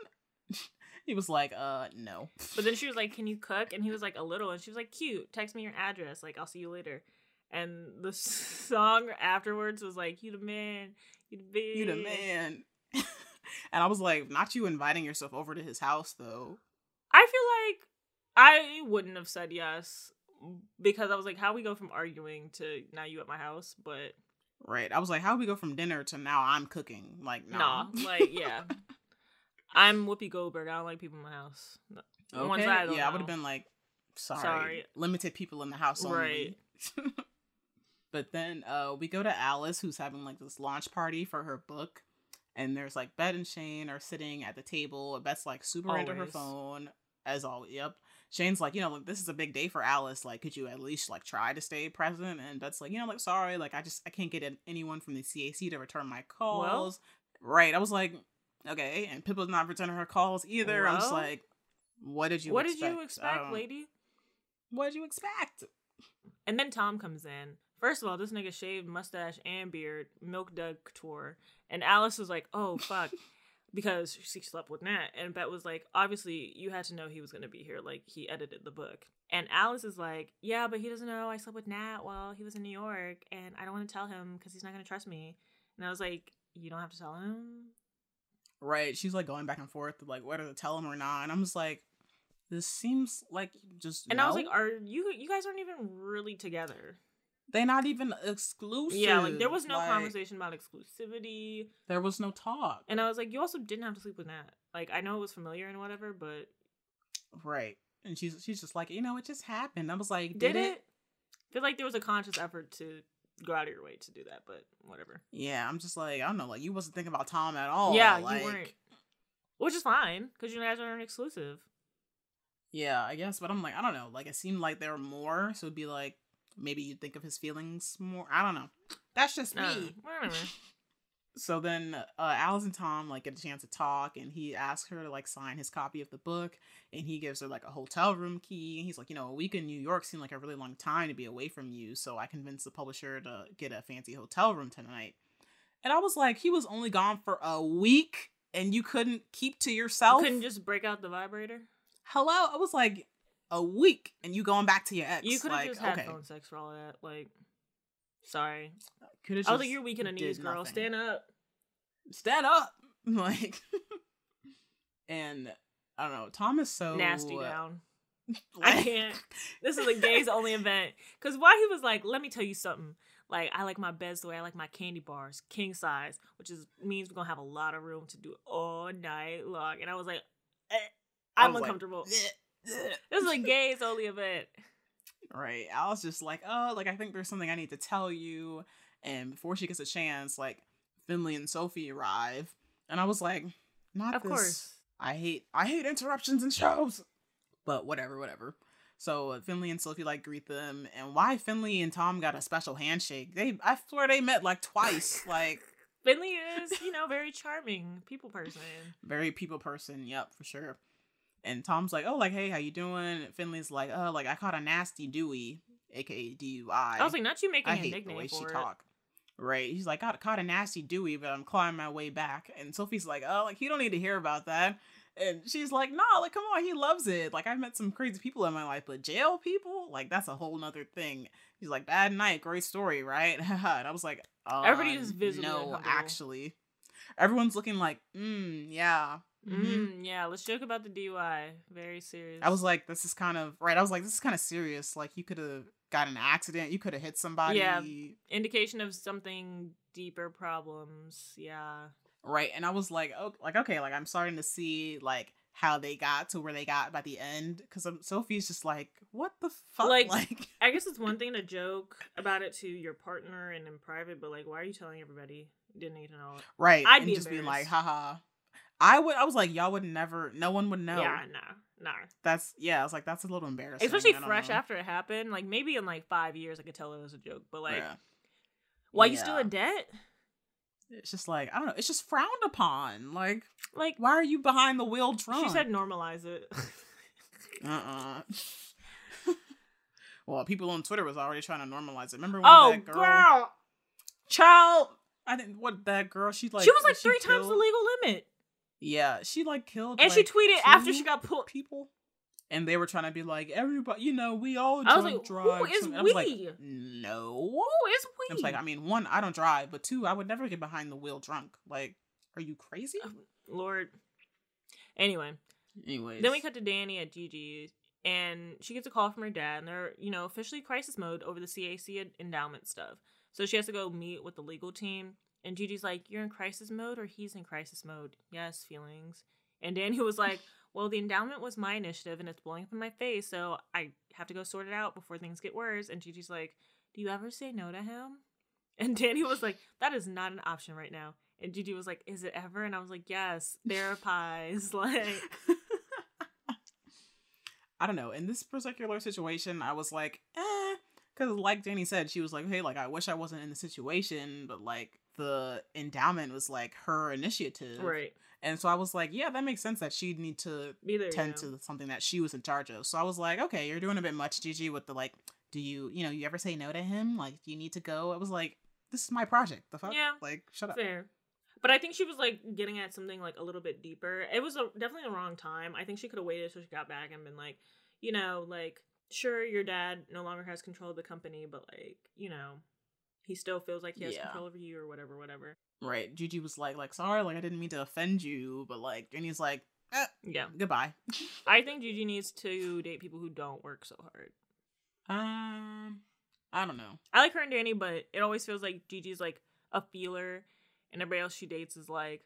he was like uh no But then she was like, "Can you cook?" And he was like, "A little." And she was like, "Cute. Text me your address. Like, I'll see you later." And the song afterwards was like, "You the man. You the bitch. you the man and i was like not you inviting yourself over to his house though I feel like I wouldn't have said yes because I was like, "How we go from arguing to now you at my house?" But right i was like how we go from dinner to now i'm cooking like nah, nah, like yeah, I'm Whoopi Goldberg. I don't like people in my house. No. okay I don't yeah i would have been like sorry. Sorry. limited people in the house only. Right. but then uh we go to alice who's having like this launch party for her book and there's like Bette and Shane are sitting at the table. Bette's like super into her phone, as always. Yep. Shane's like, you know, like, this is a big day for Alice. Like, could you at least like try to stay present? And Bette's like, you know, like sorry, like I just I can't get anyone from the CAC to return my calls. right. I was like, okay, and Pippa's not returning her calls either. I'm just like, what did you? what expect? did you expect, Um, lady? What did you expect? And then Tom comes in. First of all, this nigga shaved mustache and beard, milk dug couture. And Alice was like, oh, fuck. because she slept with Nat. And Bette was like, obviously, you had to know he was going to be here. Like, he edited the book. And Alice is like, yeah, but he doesn't know I slept with Nat while he was in New York. And I don't want to tell him because he's not going to trust me. And I was like, you don't have to tell him. Right. She's like going back and forth, like whether to tell him or not. And I'm just like, this seems like just. And I was like, are you, you guys aren't even really together. They're not even exclusive. Yeah, like there was no Like, conversation about exclusivity. There was no talk. And I was like, you also didn't have to sleep with Nat. Like, I know it was familiar and whatever, but Right. And she's she's just like, you know, it just happened. I was like, did, it? I feel like there was a conscious effort to go out of your way to do that, but whatever. Yeah, I'm just like, I don't know, like you wasn't thinking about Tom at all. yeah, like, you weren't. Which is fine, because you guys aren't exclusive. Yeah, I guess, but I'm like, I don't know. Like it seemed like there were more, so it'd be like maybe you'd think of his feelings more. I don't know. That's just No, me. So then uh, Alice and Tom like get a chance to talk, and he asks her to like sign his copy of the book, and he gives her like a hotel room key. And he's like, you know, a week in New York seemed like a really long time to be away from you, so I convinced the publisher to get a fancy hotel room tonight. And I was like, he was only gone for a week, and you couldn't keep to yourself. You yourself. couldn't just break out the vibrator. Hello, I was like, a week, and you going back to your ex. You could have like, just had okay. phone sex for all that. Like, sorry. Could have I was like, you're weak in the knees, girl. Stand up. stand up like and i don't know tom is so Nasty down. like- I can't. This is a gays only event. Cause why he was like, let me tell you something. Like I like my beds the way I like my candy bars, king size, which is means we're gonna have a lot of room to do all night long. And I was like, eh, I I'm was like, uncomfortable. "Bleh, bleh." this is a gays only event. right i was just like oh like i think there's something i need to tell you and before she gets a chance like finley and sophie arrive and i was like not Of this. course. i hate i hate interruptions in shows but whatever whatever so uh, Finley and Sophie like greet them, and why Finley and Tom got a special handshake? They, I swear, they met like twice. like Finley is, you know, very charming people person. very people person yep for sure and tom's like oh like hey how you doing? And finley's like oh like i caught a nasty dewey aka dui I was like, not you making I a hate the way she it. talk. Right he's like got caught a nasty dewey but i'm climbing my way back. And sophie's like oh like you don't need to hear about that. And she's like nah like come on he loves it. Like i've met some crazy people in my life but jail people? Like that's a whole nother thing. He's like bad night great story right? And i was like uh, Everybody is visibly no actually. Everyone's looking like mm yeah mhm." Mm, yeah, let's joke about the DUI. Very serious. I was like, this is kind of right. I was like, this is kind of serious. Like, you could have got an accident. You could have hit somebody. Yeah. indication of something deeper problems. Yeah. Right. And I was like, oh, like okay, like I'm starting to see like how they got to where they got by the end because Sophie's just like, what the fuck? Like- like I guess it's one thing to joke about it to your partner and in private, but like, why are you telling everybody? You didn't need to know it. right. I'd be just being like, haha. I would. I was like, y'all would never. No one would know. Yeah, no, no. That's yeah. I was like, that's a little embarrassing. Especially fresh know. after it happened. Like maybe in like five years, I could tell it was a joke. But like, Yeah. why you still in debt? It's just like I don't know. It's just frowned upon. Like, Like why are you behind the wheel drunk? she said, normalize it. Uh-uh. well, people on Twitter was already trying to normalize it. Remember when oh, that girl, girl, child? I didn't. What that girl? She like she was like three times the legal limit, Yeah, she like killed. and she tweeted after she got pulled. people, and they were trying to be like everybody. You know, we all I was like, who drive. is And I was like, we? no. Oh, it's I was like, I mean, one, I don't drive, but two, I would never get behind the wheel drunk. Like, are you crazy? Oh, Lord. Anyway, Anyways, then we cut to Dani at Gigi's, and she gets a call from her dad, and they're you know officially crisis mode over the CAC endowment stuff. So she has to go meet with the legal team, and Gigi's like, "You're in crisis mode, or he's in crisis mode." Yes, feelings. And Dani was like, "Well, the endowment was my initiative, and it's blowing up in my face, so I have to go sort it out before things get worse." And Gigi's like, "Do you ever say no to him?" And Dani was like, "That is not an option right now." And Gigi was like, "Is it ever?" And I was like, "Yes, therapize." Like, I don't know. In this particular situation, I was like, eh. Because, like Dani said, she was like, hey, like, I wish I wasn't in the situation, but, like, the endowment was, like, her initiative. right? And so I was like, yeah, that makes sense that she'd need to there. tend know. to something that she was in charge of. So I was like, okay, you're doing a bit much, Gigi, with the, like, do you, you know, you ever say no to him? Like, do you need to go? I was like, this is my project. The fuck? Yeah. Like, shut up. Fair. But I think she was like getting at something like a little bit deeper. It was a, definitely the wrong time. I think she could have waited till she got back and been like, you know, like sure your dad no longer has control of the company, but like you know, he still feels like he has Yeah. control over you or whatever, whatever. Right. Gigi was like, like, sorry, like I didn't mean to offend you, but like Dani's like, eh, Yeah, goodbye. I think Gigi needs to date people who don't work so hard. Um I don't know. I like her and Dani, but it always feels like Gigi's like a feeler, and everybody else she dates is like,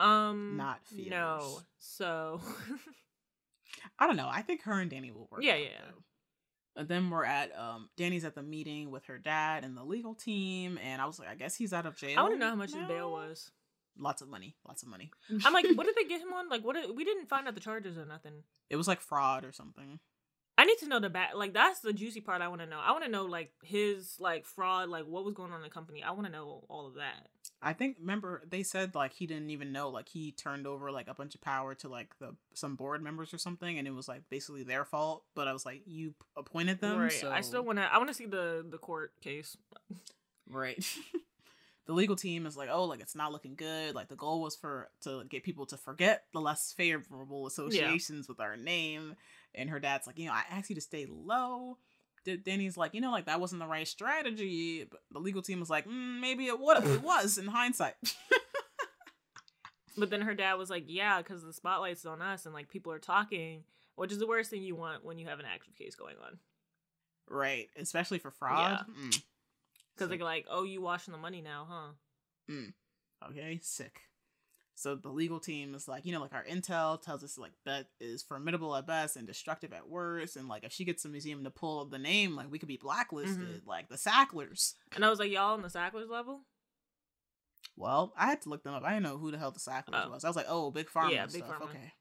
um, Not feelers. No, so I don't know. I think her and Dani will work. Yeah, yeah. though. And then we're at um Dani's at the meeting with her dad and the legal team, and I was like, I guess he's out of jail. I want to know how much his bail was. Lots of money. Lots of money. I'm like, what did they get him on? Like, what? Did, we didn't find out the charges or nothing. it was like fraud or something. I need to know the back. Like, that's the juicy part. I want to know. I want to know like his like fraud, like what was going on in the company. I want to know all of that. I think remember they said like he didn't even know like he turned over like a bunch of power to like the some board members or something and it was like basically their fault but I was like you appointed them right. so I still want to. I want to see the the court case. right the legal team is like oh like it's not looking good like the goal was for to get people to forget the less favorable associations with our name and her dad's like you know I asked you to stay low Dani's like, you know, like that wasn't the right strategy. But the legal team was like, mm, maybe it would it was in hindsight. But then her dad was like, "Yeah, because the spotlight's on us, and like people are talking, which is the worst thing you want when you have an active case going on. Right, especially for fraud. Mm. Because they're like, oh, you washing the money now, huh? Okay, sick. So the legal team is like, you know, like our intel tells us like Bette is formidable at best and destructive at worst, and like if she gets the museum to pull the name, like we could be blacklisted, like the Sacklers. And I was like, y'all on the Sacklers level? Well, I had to look them up. I didn't know who the hell the Sacklers Oh. was. I was like, oh, big pharma Yeah, Big stuff. Pharma. Okay.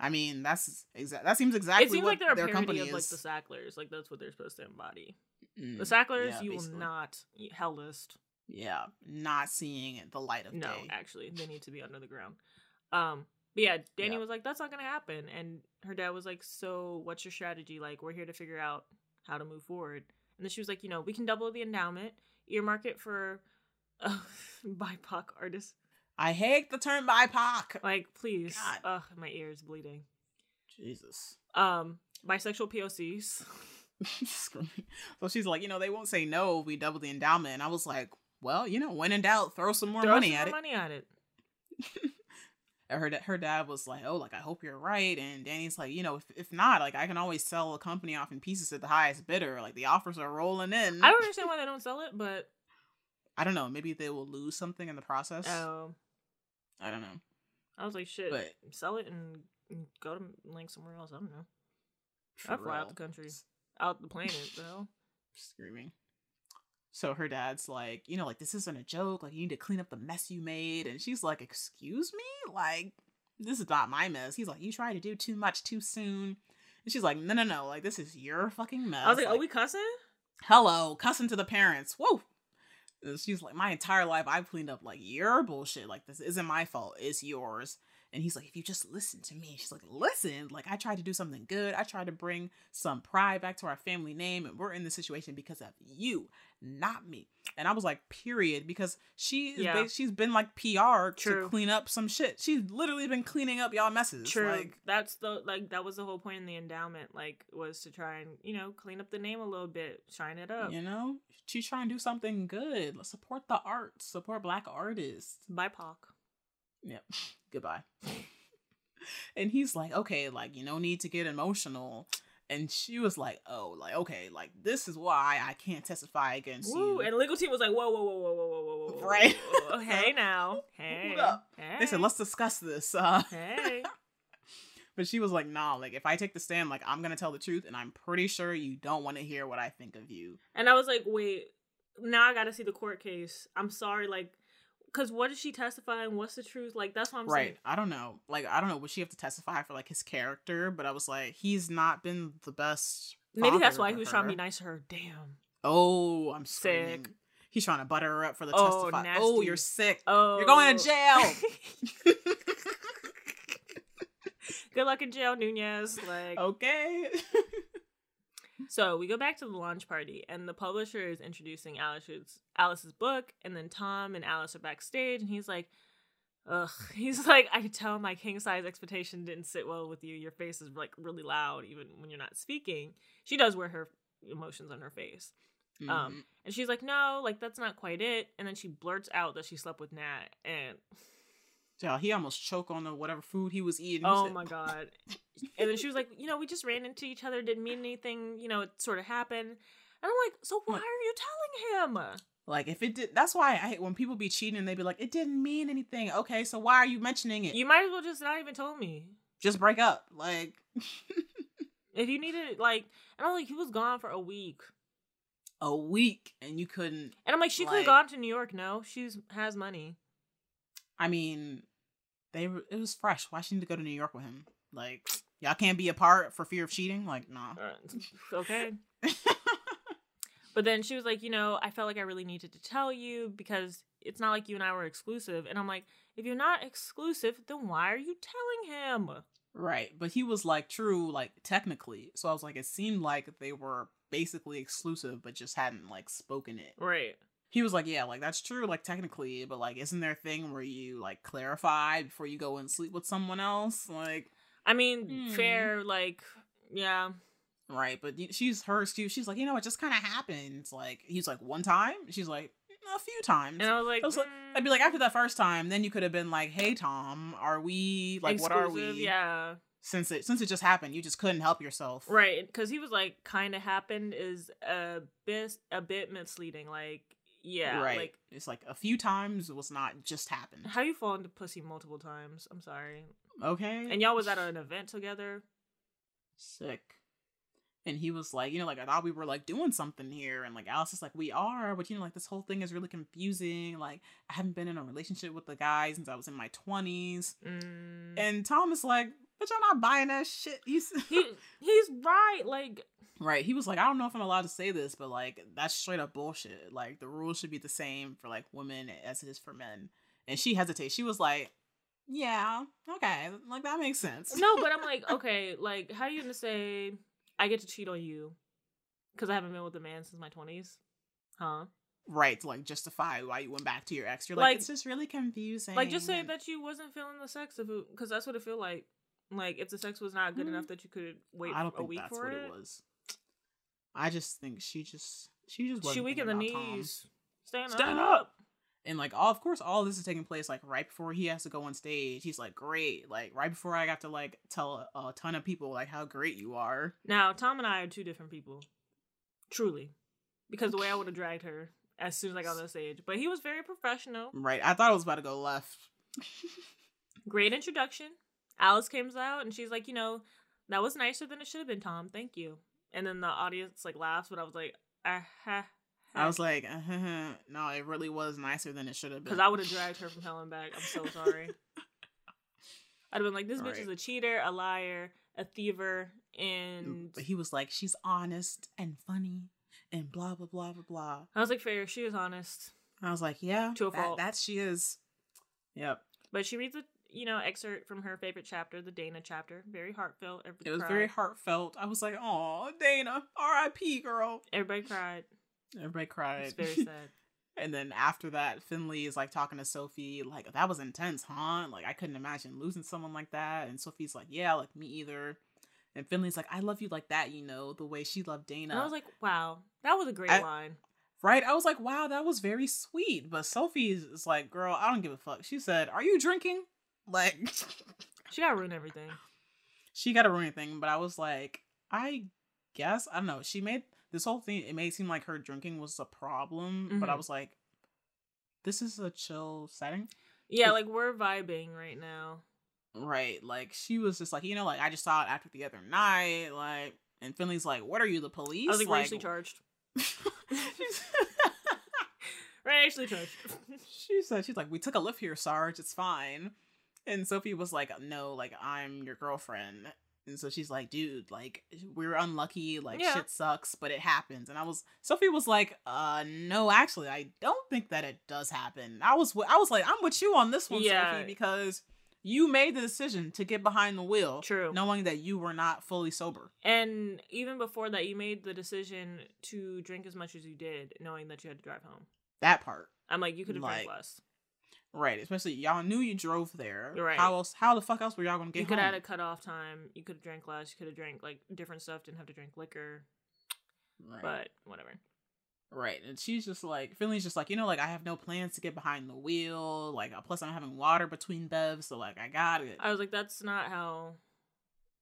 I mean, that's exact. That seems exactly it seems what like they're a their parody company of like the Sacklers. Like that's what they're supposed to embody. Mm, The Sacklers, yeah, you basically. will not hell list. Yeah, not seeing the light of No, day. actually, they need to be under the ground. Um, but yeah, Dani Yeah. was like, "That's not gonna happen," and her dad was like, "So, what's your strategy? Like, we're here to figure out how to move forward." And then she was like, "You know, we can double the endowment, earmark it for uh, BIPOC artists. I hate the term BIPOC. Like, please, God. ugh, my ear is bleeding. Jesus. Um, bisexual POCs. So she's like, you know, they won't say no if we double the endowment. And I was like, well, you know, when in doubt, throw some more Throw money some at more it. money at it. Her, her dad was like, oh, like, I hope you're right. And Dani's like, you know, if, if not, like, I can always sell a company off in pieces at the highest bidder. Like, the offers are rolling in. I don't understand why they don't sell it, but I don't know. Maybe they will lose something in the process. um, I don't know. I was like, shit, But- sell it and go to like somewhere else. I don't know. I'd fly out the country, out the planet, though. screaming. So her dad's like, you know, like this isn't a joke. Like you need to clean up the mess you made. And she's like, excuse me, like this is not my mess. He's like, you tried to do too much too soon. And she's like, no, no, no. Like this is your fucking mess. I was like, like, "Are we cussing?" hello, cussing to the parents. Whoa. And she's like, my entire life I've cleaned up like your bullshit. Like this isn't my fault. It's yours. And he's like, if you just listen to me. She's like, listen. Like I tried to do something good. I tried to bring some pride back to our family name, and we're in this situation because of you, not me. And I was like, period, because she yeah. she's been like PR True. to clean up some shit. She's literally been cleaning up y'all messes. True. Like, That's the like that was the whole point in the endowment, like was to try and you know clean up the name a little bit, shine it up. you know, she's trying to do something good. Let's support the arts, Support black artists. BIPOC. Yep. Goodbye. and he's like, okay, like, you no need to get emotional. And she was like, oh, like, okay, like, this is why I can't testify against Woo! you. And the legal team was like, "Whoa, whoa, whoa, whoa, whoa, whoa, whoa, whoa, Right. whoa, whoa. Hey now, hey, hey. they said, let's discuss this. Uh, Hey. but she was like, nah, like, if I take the stand, like, I'm going to tell the truth. And I'm pretty sure you don't want to hear what I think of you. And I was like, wait, now I gotta see the court case. I'm sorry, like, cause what is she testifying? What's the truth? Like, that's what I'm right. saying. Right. I don't know. Like, I don't know. Would she have to testify for, like, his character? But I was like, he's not been the best. Maybe that's why he was trying to be nice to her. Damn. Oh, I'm Sick. He's trying to butter her up for the Oh, testify. Oh, you're sick. Oh, You're going to oh. jail. Good luck in jail, Nunez. Like, okay. so we go back to the launch party, and the publisher is introducing Alice's Alice's book, and then Tom and Alice are backstage, and he's like, Ugh. He's like, I could tell my king size expectation didn't sit well with you. Your face is like really loud, even when you're not speaking. She does wear her emotions on her face. Mhm. Um, and she's like, no, like that's not quite it. And then she blurts out that she slept with Nat, and yeah, he almost choked on the whatever food he was eating. Oh my god. and then she was like, you know, we just ran into each other, didn't mean anything. You know, it sort of happened. And I'm like, so why are you telling him? Like if it did, that's why I hate when people be cheating and they be like, it didn't mean anything. Okay, so why are you mentioning it? You might as well just not even tell me. just break up. Like If you needed, like, and I'm like, he was gone for a week. a week and you couldn't. And I'm like, she could have gone to New York. No, she's has money. I mean, they were. It was fresh. Why she need to go to New York with him? Like y'all can't be apart for fear of cheating. Like nah. Okay. But then she was like, you know, I felt like I really needed to tell you because it's not like you and I were exclusive. And I'm like, if you're not exclusive, then why are you telling him? right, but he was like true, like technically. So I was like, it seemed like they were basically exclusive, but just hadn't like spoken it. Right. He was like, yeah, like that's true, like technically, but like, isn't there a thing where you like clarify before you go and sleep with someone else? Like, I mean, Hmm. fair, like, yeah. right? But she's her excuse. She's like, you know, it just kind of happens. Like, he's like, one time. She's like, a few times. And I was like, I was like- mm, I'd be like, after that first time, then you could have been like, "Hey, Tom, are we like, what are we?" Yeah. Since it since it just happened, you just couldn't help yourself, Right. Because he was like, kind of happened is a bit, a bit misleading. Like, yeah. right. Like, it's like a few times it was not just happened. how you fall into pussy multiple times? I'm sorry. Okay, And y'all was at an event together. sick. And he was like, you know, like I thought we were like doing something here, and like Alice is like, we are, but you know, like this whole thing is really confusing. Like I haven't been in a relationship with the guy since I was in my twenties, Mm. and Tom is like, but y'all not buying that shit. He's he he's right. Like, Right. He was like, I don't know if I'm allowed to say this, but like that's straight up bullshit. Like the rules should be the same for like women as it is for men. And she hesitates. She was like, Yeah, okay, like that makes sense. no, but I'm like, okay, like, how are you gonna say I get to cheat on you because I haven't been with a man since my 20s? Huh? right to like justify why you went back to your ex. You're like, Like- it's just really confusing. Like, just say that you wasn't feeling the sex if because that's what it feel like. Like, if the sex was not good Mm. enough that you could wait I don't a think week that's for what it, it was. I just think she just she just wasn't she weak in the about Tom. knees. Stand, up Stand up. up. And like all of course all this is taking place like right before he has to go on stage. He's like, Great. Like right before I got to like tell a, a ton of people like how great you are. Now, Tom and I are two different people. Truly. Because the way I would have dragged her as soon as I got on the stage. But he was very professional. Right. I thought I was about to go left. Great introduction. Alice comes out and she's like, you know, that was nicer than it should have been, Tom. Thank you. And then the audience like laughs, but I was like, ha. I was like, uh-huh. no, it really was nicer than it should have been. because I would have dragged her from hell and back. I'm so sorry. I'd have been like, this bitch Right. is a cheater, a liar, a thiever, and But he was like, she's honest and funny and blah blah blah blah blah. I was like, fair. She was honest, I was like, yeah, To a that, fault. that she is. Yep. but she reads a you know excerpt from her favorite chapter, the Dana chapter. Very heartfelt. Everybody It was cried. very heartfelt. I was like, oh, Dana, R.I.P. girl. Everybody cried. Everybody cried. It's very sad. And then after that, Finley is like talking to Sophie, like, that was intense, huh? Like, I couldn't imagine losing someone like that. And Sophie's like, yeah, like me either. And Finley's like, I love you like that, you know, the way she loved Dana. And I was like, wow, that was a great I- line. right? I was like, wow, that was very sweet. But Sophie is is like, girl, I don't give a fuck. She said, are you drinking? Like, She got to ruin everything. she got to ruin anything. But I was like, I guess, I don't know. She made this whole thing, it may seem like her drinking was a problem. But I Mhm. was like, this is a chill setting. Yeah, like we're vibing right now. Right. Like she was just like, you know, like I just saw it after the other night. Like and Finley's like, What are you, the police? I was like, racially charged. Racially charged. she said, She's like, We took a Lyft here, Sarge, it's fine. And Sophie was like, No, like I'm your girlfriend. And so she's like, dude, like we're unlucky, like Yeah. shit sucks, but it happens. And I was Sophie was like, uh no, actually, I don't think that it does happen. I was I was like, I'm with you on this one, Yeah. Sophie, because you made the decision to get behind the wheel, True. knowing that you were not fully sober. And even before that, you made the decision to drink as much as you did, knowing that you had to drive home. That part. I'm like, you could have drank less. Right, especially y'all knew you drove there. Right. How else? How the fuck else were y'all gonna get you could have had a cutoff time. You could have drank less. You could have drank like different stuff. Didn't have to drink liquor. right. But whatever. right, and she's just like Finley's just like you know like I have no plans to get behind the wheel. Like plus I'm having water between bevs, so like I got it. I was like, that's not how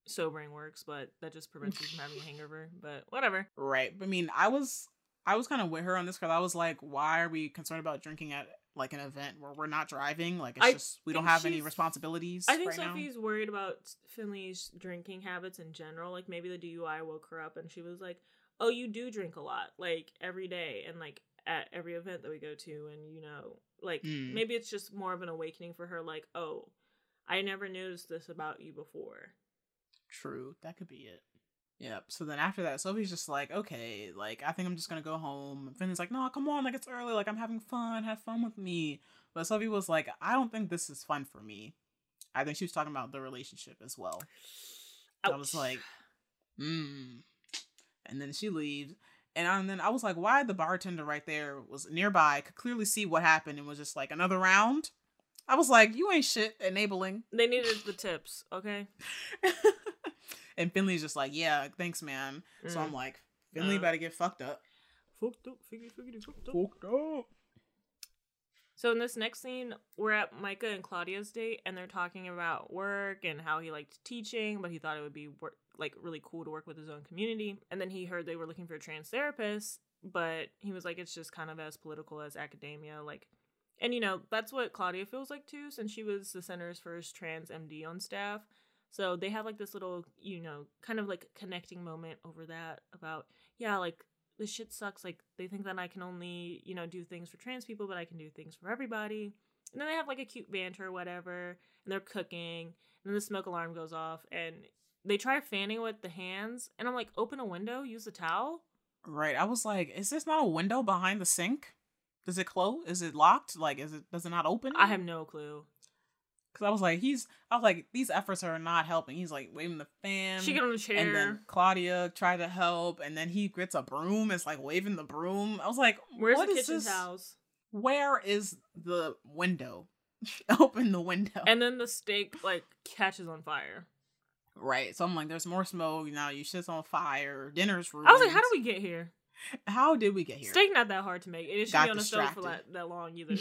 sobering works, but that just prevents you from having a hangover. But whatever. Right. But I mean, I was I was kind of with her on this because I was like, why are we concerned about drinking at like an event where we're not driving? Like it's I just we don't have any responsibilities. I think right now. Sophie's worried about Finley's drinking habits in general. Like maybe the DUI woke her up and she was like, "Oh, you do drink a lot, like every day, and like at every event that we go to, and you know, like Mm. maybe it's just more of an awakening for her. Like, oh, I never noticed this about you before. True, that could be it. Yep. So then after that, Sophie's just like, okay, like I think I'm just gonna go home. And Finley's like, no, come on, like it's early, like I'm having fun, have fun with me. But Sophie was like, I don't think this is fun for me. I think she was talking about the relationship as well. I was like, hmm. And then she leaves. And, I- and then I was like, why the bartender right there was nearby, could clearly see what happened and was just like, another round? I was like, you ain't shit enabling. they needed the tips, okay? and Finley's just like, yeah, thanks, man. So Mm. I'm like, Finley Uh. better get fucked up. Fucked up, figgity, figgity, fucked up. Fucked up. So in this next scene, we're at Micah and Claudia's date, and they're talking about work and how he liked teaching, but he thought it would be like really cool to work with his own community. And then he heard they were looking for a trans therapist, but he was like, it's just kind of as political as academia, like. And you know that's what Claudia feels like too, since she was the center's first trans MD on staff. So they have like this little, you know, kind of like connecting moment over that about, yeah, like this shit sucks. Like they think that I can only, you know, do things for trans people, but I can do things for everybody. And then they have like a cute banter or whatever, and they're cooking, and then the smoke alarm goes off, and they try fanning with the hands, and I'm like, open a window, use a towel. Right. I was like, is this not a window behind the sink? Does it close? Is it locked? Like, is it does it not open? I have no clue. Because I was like, he's. I was like, these efforts are not helping. He's like waving the fan. She get on the chair. and then Claudia tried to help, and then he gets a broom. It's like waving the broom. I was like, Where's the kitchen this? towels? Where is the window? Open the window. And then the steak like catches on fire. right. So I'm like, there's more smoke. Now you shit's on fire. Dinner's ruined. I was like, how did we get here? How did we get here? Steak not that hard to make. It shouldn't be on the stove for that, that long either.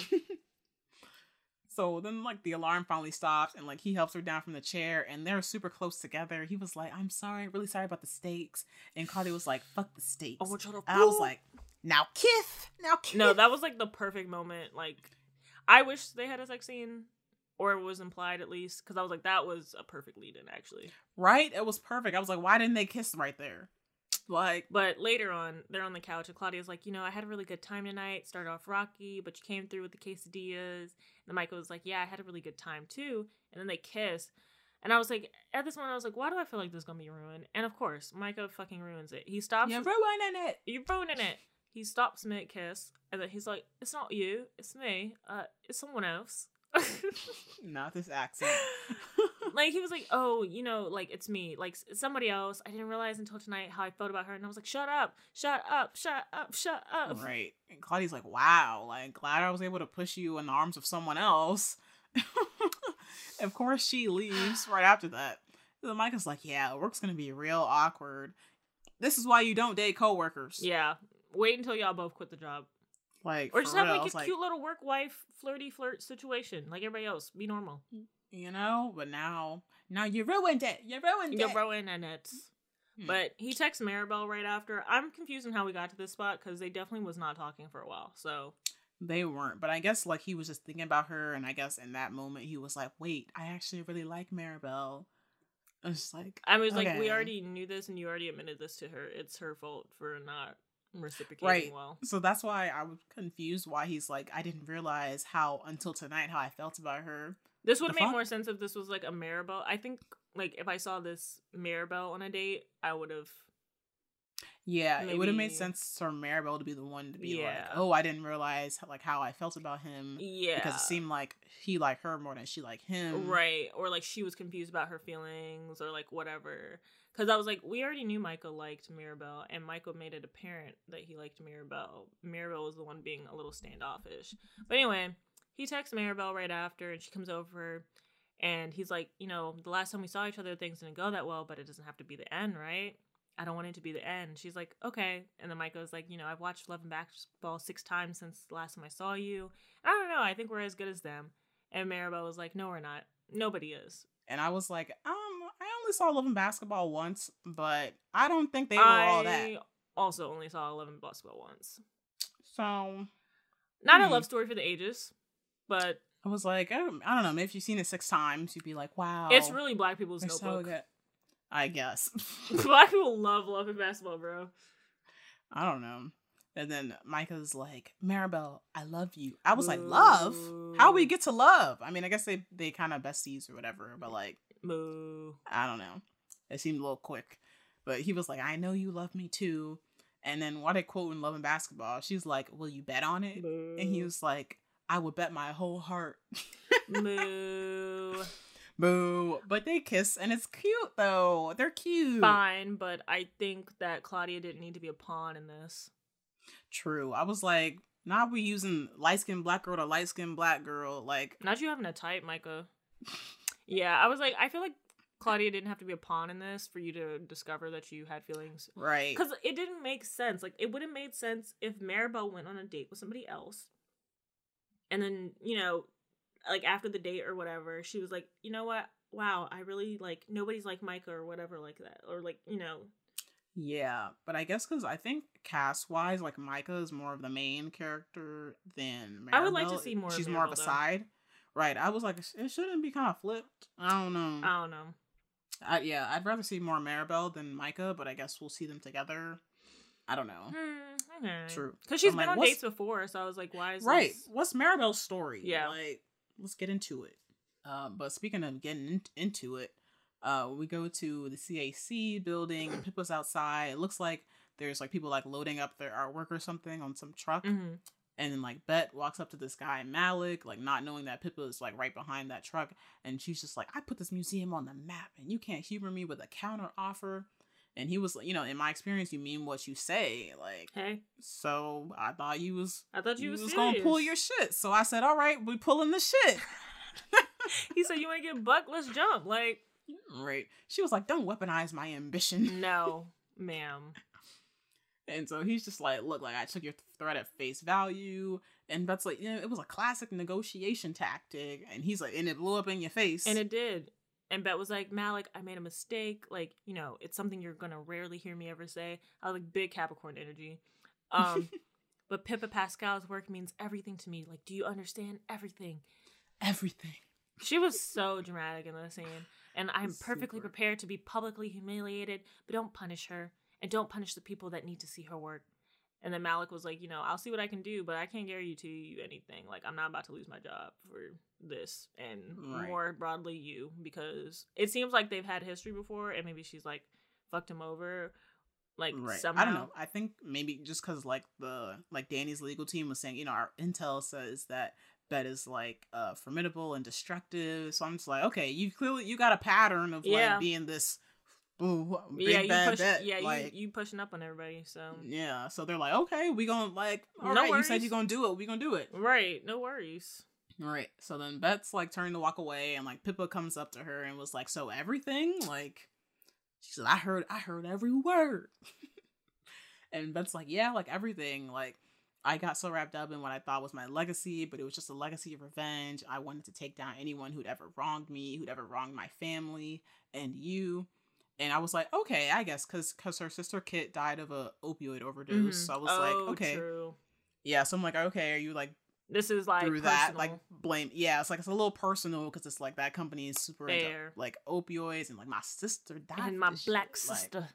So then like the alarm finally stops and like he helps her down from the chair and they're super close together. He was like, I'm sorry, really sorry about the stakes. And Claudia was like, fuck the stakes. I want y'all to And I was like, now kiss. Now kiss. No, that was like the perfect moment. Like, I wish they had a sex scene, or it was implied at least, because I was like, that was a perfect lead in actually. right? It was perfect. I was like, why didn't they kiss right there? Like, But later on, they're on the couch, and Claudia's like, you know, I had a really good time tonight. Started off rocky, but you came through with the quesadillas. And Michael was like, yeah, I had a really good time too. And then they kiss. And I was like, at this moment, I was like, why do I feel like this is gonna be ruined? And of course, Micah fucking ruins it. He stops. you're ruining it. You're ruining it. He stops mid kiss, and then he's like, "It's not you, it's me. Uh, it's someone else." Not this accent. like he was like, "Oh, you know, like it's me, like somebody else." I didn't realize until tonight how I felt about her, and I was like, "Shut up, shut up, shut up, shut up." right. And Claudia's like, wow, like glad I was able to push you in the arms of someone else. of course, she leaves right after that. The Micah's like, yeah, work's gonna be real awkward. This is why you don't date coworkers. Yeah, wait until y'all both quit the job, Like, or just have real. like a It's like, cute little work wife flirty flirt situation, like everybody else. Be normal. Mm. You know. But now, now you ruined it. You ruined You it. in and it's. Hmm. But he texts Maribel right after. I'm confused on how we got to this spot because they definitely was not talking for a while. So They weren't, but I guess like he was just thinking about her, and I guess in that moment he was like, "Wait, I actually really like Maribel." I was like, I was like, we already knew this, and you already admitted this to her. It's her fault for not reciprocating Right. well. so that's why I was confused why he's like, I didn't realize how until tonight how I felt about her. This would have made fuck? more sense if this was like a Maribel. I think like if I saw this Maribel on a date, I would have. Yeah, it would have made sense for Maribel to be the one to be like, "Oh, I didn't realize like how I felt about him." Yeah. because it seemed like he liked her more than she liked him. Right. Or like she was confused about her feelings or like whatever. Because I was like, we already knew Michael liked Maribel, and Michael made it apparent that he liked Maribel. Maribel was the one being a little standoffish. But anyway, he texts Maribel right after, and she comes over, and he's like, you know, the last time we saw each other, things didn't go that well, but it doesn't have to be the end, right? I don't want it to be the end. She's like, okay. And then Mike goes like, you know, I've watched Love and Basketball six times since the last time I saw you. I don't know. I think we're as good as them. And Maribel was like, no, we're not. Nobody is. And I was like, um, I only saw Love and Basketball once, but I don't think they were all that. I also only saw Love and Basketball once. So Not a Hmm. love story for the ages, but I was like, oh, I don't know. Maybe if you've seen it six times, you'd be like, wow, it's really black people's they're so notebook. good. I guess. black people love Love and Basketball, bro. I don't know. And then Micah's like, Maribel, I love you. I was like, love? How we get to love? I mean, I guess they they kind of besties or whatever, but like, Moo. I don't know. It seemed a little quick. But he was like, I know you love me too. And then what they quote in Love and Basketball, she's like, Will you bet on it? And he was like, I would bet my whole heart. Moo. Boo. But they kiss and it's cute though. They're cute. Fine, but I think that Claudia didn't need to be a pawn in this. True. I was like, now we using light skinned black girl to light skinned black girl. Like, Not you having a type, Micah. yeah, I was like, I feel like Claudia didn't have to be a pawn in this for you to discover that you had feelings. right. Because it didn't make sense. Like, it would have made sense if Maribel went on a date with somebody else. And then, you know, like after the date or whatever, she was like, you know what? Wow, I really like, nobody's like Micah or whatever like that. Or like, you know, Yeah, but I guess because I think cast wise, like Micah is more of the main character than Maribel. I would like to see more of She's more of a though. side, right? I was like, it shouldn't be kind of flipped. I don't know. I don't know. I, yeah, I'd rather see more Maribel than Micah, but I guess we'll see them together. I don't know. Hmm, okay. True. Because she's I'm been like, on dates before, so I was like, why is Right. this? What's Maribel's story? Yeah. Like, let's get into it. Um, but speaking of getting in- into it, uh, we go to the CAC building Pippa's outside. It looks like there's like people like loading up their artwork or something on some truck. hmm And then like Bette walks up to this guy Malik, like not knowing that Pippa is like right behind that truck, and she's just like, "I put this museum on the map, and you can't humor me with a counter offer." And he was, you know, in my experience, you mean what you say, like. Hey, So I thought you was I thought you, you was, was gonna pull your shit. So I said, "All right, we pulling the shit." He said, "You ain't get buck? Let's jump." Like, right. She was like, "Don't weaponize my ambition." no, ma'am. And so he's just like, "Look, like I took your threat at face value." And that's like, you know, it was a classic negotiation tactic. And he's like, and it blew up in your face. And it did. And Bette was like, Malik, I made a mistake. Like, you know, it's something you're gonna rarely hear me ever say. I was like, big Capricorn energy. Um, but Pippa Pascal's work means everything to me. Like, do you understand everything? everything. She was so dramatic in the scene. And I'm perfectly Super. prepared to be publicly humiliated, but don't punish her. And don't punish the people that need to see her work. And then Malik was like, you know, I'll see what I can do, but I can't guarantee you anything. Like, I'm not about to lose my job for this. And Right. more broadly, you, because it seems like they've had history before, and maybe she's like fucked him over. Like, Right. somehow. I don't know. I think maybe just because like the like Dani's legal team was saying, you know, our intel says that Bette is like uh formidable and destructive. So I'm just like, okay, you clearly you got a pattern of Yeah. like being this ooh, yeah, you push, Bette. yeah, like, you, you pushing up on everybody, so. Yeah, so they're like, okay, we gonna like, all No right, you said you're gonna do it, we gonna do it. Right, no worries. Right. So then Bette's like turning to walk away, and like Pippa comes up to her and was like, "So everything?" Like, she said, "I heard, I heard every word." and Bette's like, "Yeah, like everything. Like, I got so wrapped up in what I thought was my legacy, but it was just a legacy of revenge. I wanted to take down anyone who'd ever wronged me, who'd ever wronged my family, and you." And I was like, okay, I guess, because cause her sister Kit died of a opioid overdose. Mhm. So I was Oh, like, okay, True. yeah. So I'm like, okay, are you like This is like through that like blame yeah it's like it's a little personal because it's like that company is super into like opioids and like my sister died and my black shit. Like, sister.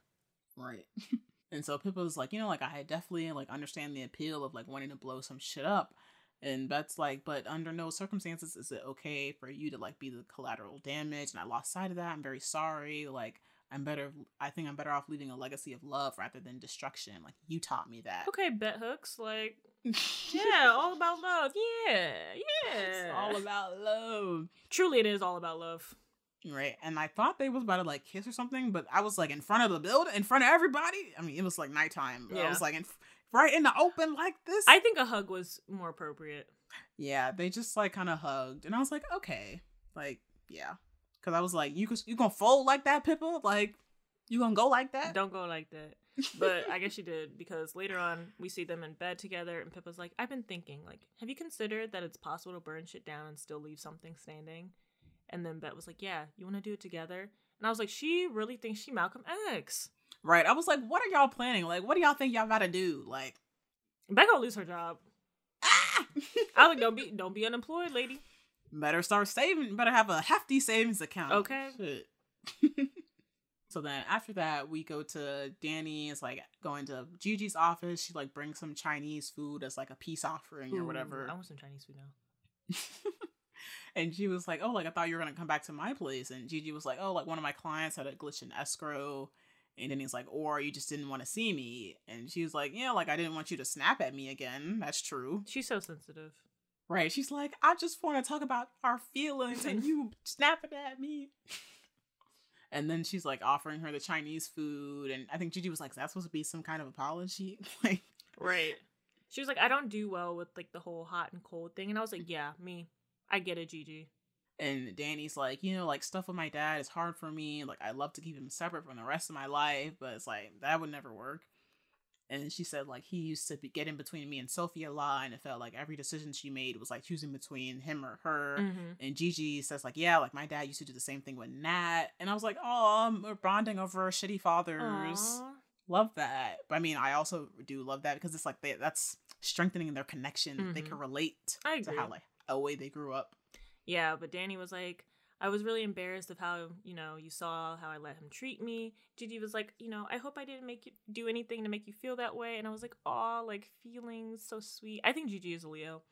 right and so Pippa was like you know like i definitely like understand the appeal of like wanting to blow some shit up and Bette's like but under no circumstances is it okay for you to like be the collateral damage and i lost sight of that i'm very sorry like i'm better i think i'm better off leaving a legacy of love rather than destruction like you taught me that Okay, bell hooks. Like, yeah, all about love. Yeah, yeah. it's all about love Truly, it is all about love. Right. And I thought they was about to like kiss or something, but I was like in front of the building, in front of everybody. I mean, it was like nighttime. but I was like in, right in the open like this. I think a hug was more appropriate. Yeah, they just like kind of hugged, and I was like, okay, like yeah, because I was like, you you gonna fold like that, Pippa? Like you gonna go like that? Don't go like that. But I guess she did because later on we see them in bed together, and Pippa's like, "I've been thinking, like, have you considered that it's possible to burn shit down and still leave something standing?" And then Bette was like, "Yeah, you want to do it together?" And I was like, "She really thinks she Malcolm X." right. I was like, what are y'all planning? Like, what do y'all think y'all gotta do? Like, Bette gonna lose her job. ah! I was like, "Don't be, don't be unemployed, lady." Better start saving. Better have a hefty savings account. Okay. So then after that, we go to Dani. Is like going to Gigi's office. She like brings some Chinese food as like a peace offering or whatever. I want some Chinese food now. and she was like, "Oh, like I thought you were gonna come back to my place." And Gigi was like, "Oh, like one of my clients had a glitch in escrow." And then he's like, "Or you just didn't want to see me." And she was like, "Yeah, like I didn't want you to snap at me again. That's true." She's so sensitive. Right? She's like, "I just want to talk about our feelings, and you snapping at me." And then she's like offering her the Chinese food, and I think Gigi was like, "Is that supposed to be some kind of apology?" like, Right. She was like, I don't do well with like the whole hot and cold thing. And I was like, Yeah, me. I get it, Gigi. And Dani's like, you know, like stuff with my dad is hard for me. Like I love to keep him separate from the rest of my life, but it's like that would never work. And she said like he used to be, get in between me and Sophie a lot, and it felt like every decision she made was like choosing between him or her. Mm-hmm. And Gigi says like, yeah, like my dad used to do the same thing with Nat, and I was like, oh, we're bonding over shitty fathers. Love that. But I mean, I also do love that because it's like they, that's strengthening their connection. They Mhm. can relate I to how like a way they grew up. Yeah, but Dani was like, I was really embarrassed of how, you know, you saw how I let him treat me. Gigi was like, you know, I hope I didn't make you do anything to make you feel that way. And I was like, oh, like feelings, so sweet. I think Gigi is a Leo.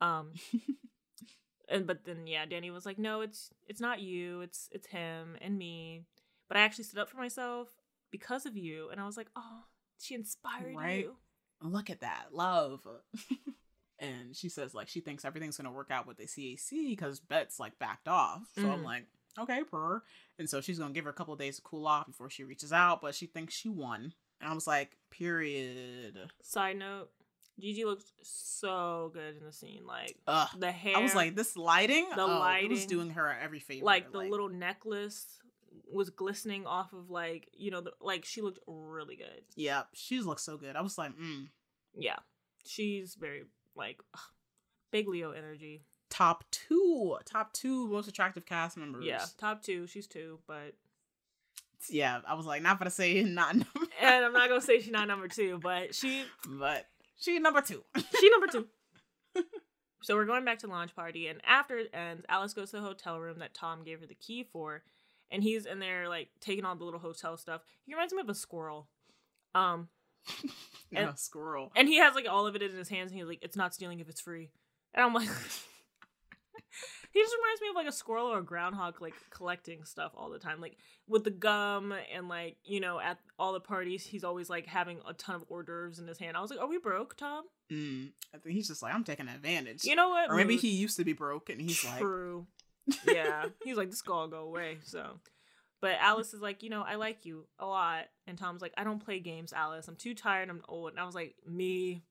Um and but then yeah, Dani was like, no, it's it's not you, it's it's him and me. But I actually stood up for myself because of you. And I was like, oh, she inspired Right. you. look at that love and she says like she thinks everything's gonna work out with the cac because bette's like backed off so i'm Mhm. like okay per and so she's gonna give her a couple of days to cool off before she reaches out but she thinks she won and i was like period Side note, Gigi looks so good in the scene. Like Ugh. the hair i was like this lighting The oh, it was doing her every favor like the little necklace was glistening off of like you know the, like she looked really good yeah she looks so good i was like mm. yeah she's very like ugh, big leo energy. Top two top two most attractive cast members. Yeah top two she's two but yeah i was like not gonna say not number and i'm not gonna say she's not number two but she but she number two. She number two. So we're going back to launch party and after it ends alice goes to the hotel room that tom gave her the key for and he's in there like taking all the little hotel stuff. He reminds me of a squirrel. Um and And- a squirrel And he has like all of it in his hands, and he's like, "It's not stealing if it's free." And I'm like, he just reminds me of like a squirrel or a groundhog, like collecting stuff all the time, like with the gum and like you know at all the parties, he's always like having a ton of hors d'oeuvres in his hand. I was like, "Are we broke, Tom?" Mm, I think he's just like, I'm taking advantage. You know what? or maybe Rude. he used to be broke and he's like, True. yeah, he's like, "This gonna all go away." So. But Alice is like, you know, I like you a lot. And Tom's like, I don't play games, Alice. I'm too tired. I'm old. And I was like, me.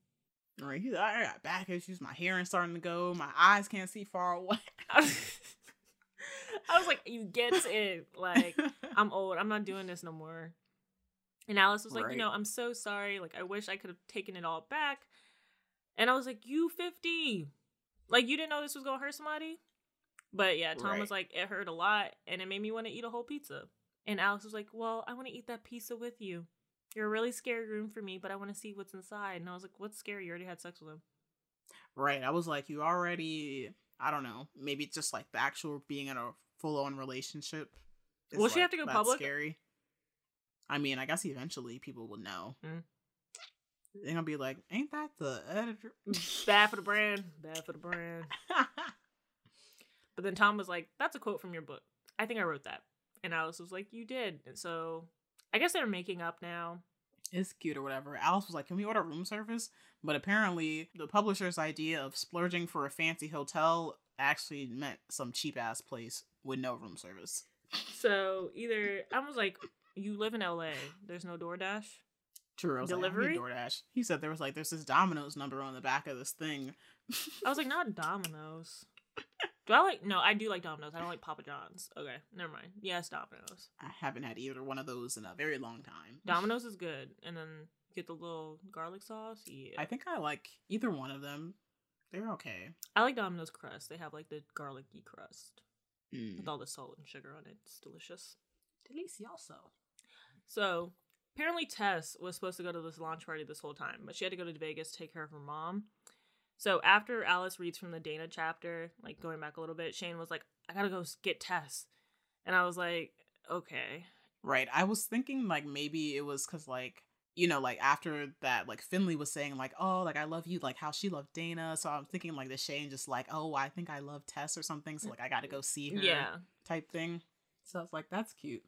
right, he's like, I got back issues. My hearing's starting to go. My eyes can't see far away. I was like, you get it. Like, I'm old. I'm not doing this no more. And Alice was like, Right. you know, I'm so sorry. Like, I wish I could have taken it all back. And I was like, you 50. Like, you didn't know this was going to hurt somebody? But yeah, Tom was like, it hurt a lot. And it made me want to eat a whole pizza. And Alex was like, well, I want to eat that pizza with you. You're a really scary room for me, but I want to see what's inside. And I was like, what's scary? You already had sex with him. right. I was like, you already, I don't know, maybe just like the actual being in a full on relationship. Will she have to go that's public? Scary. I mean, I guess eventually people will know. Mm. They're gonna be like, ain't that the editor? Bad for the brand. Bad for the brand. But then Tom was like, "That's a quote from your book. I think I wrote that." And Alice was like, "You did." And so I guess they're making up now. it's cute or whatever. Alice was like, "Can we order room service?" But apparently, the publisher's idea of splurging for a fancy hotel actually meant some cheap ass place with no room service. So either I was like, "You live in L.A. There's no DoorDash." True. I was like, Delivery? DoorDash. He said there was like there's this Domino's number on the back of this thing. I was like, not Domino's. Do I like? No, I do like Domino's. I don't like Papa John's. Okay, never mind. Yes, Domino's. I haven't had either one of those in a very long time. Domino's is good, and then get the little garlic sauce. Yeah, I think I like either one of them. They're okay. I like Domino's crust. They have like the garlicky crust Mm. with all the salt and sugar on it. It's delicious. Delicioso. So apparently Tess was supposed to go to this launch party this whole time, but she had to go to Vegas to take care of her mom. So after Alice reads from the Dana chapter, like going back a little bit, Shane was like, "I gotta go get Tess," and I was like, "Okay." Right. I was thinking like maybe it was because like you know like after that like Finley was saying like oh like I love you like how she loved Dana so I'm thinking like the Shane just like oh I think I love Tess or something so mm, like I got to go see her Yeah. type thing. So I was like that's cute.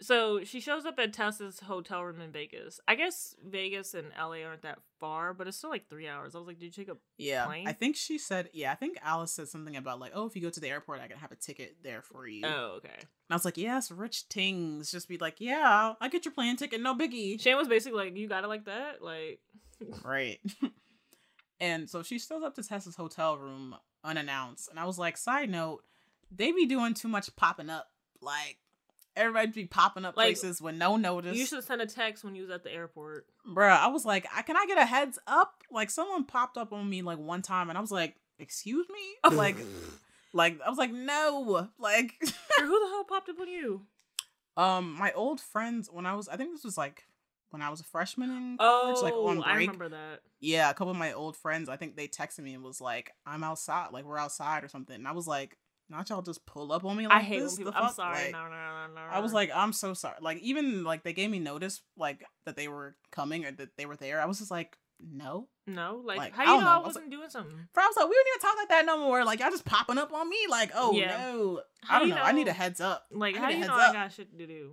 So she shows up at Tess's hotel room in Vegas. I guess Vegas and LA aren't that far, but it's still like three hours. I was like, "Did you take a Yeah. Plane? I think she said yeah I think Alice said something about like oh if you go to the airport I can have a ticket there for you. Oh, okay. And I was like yes rich tings just be like yeah I get your plane ticket no biggie. Shane was basically like, "You got it like that?" Like, Right. and so she shows up to Tessa's hotel room unannounced. And I was like, side note, they be doing too much popping up. Like, everybody be popping up Like, places with no notice. you should send a text when you was at the airport. Bruh, I was like, I, can I get a heads up? Like, someone popped up on me like one time, and I was like, excuse me? Like, like I was like, no. Like, who the hell popped up on you? um, my old friends, when I was, I think this was like, when I was a freshman in college, Oh, like on I break. remember that. yeah, a couple of my old friends, I think they texted me and was like, "I'm outside, like we're outside or something." And I was like, "Not y'all just pull up on me like I hate this? when people. I'm sorry. Like, no, no, no, no. I was like, "I'm so sorry." Like even like they gave me notice like that they were coming or that they were there. I was just like, "No." no, like, like, how I you don't know know. I I was wasn't doing something? But I was like, "We don't even talk like that no more." Like y'all just popping up on me. Like, oh Yeah. no, How I don't you know. I need a heads up. Like, I how do you know heads I got shit to do?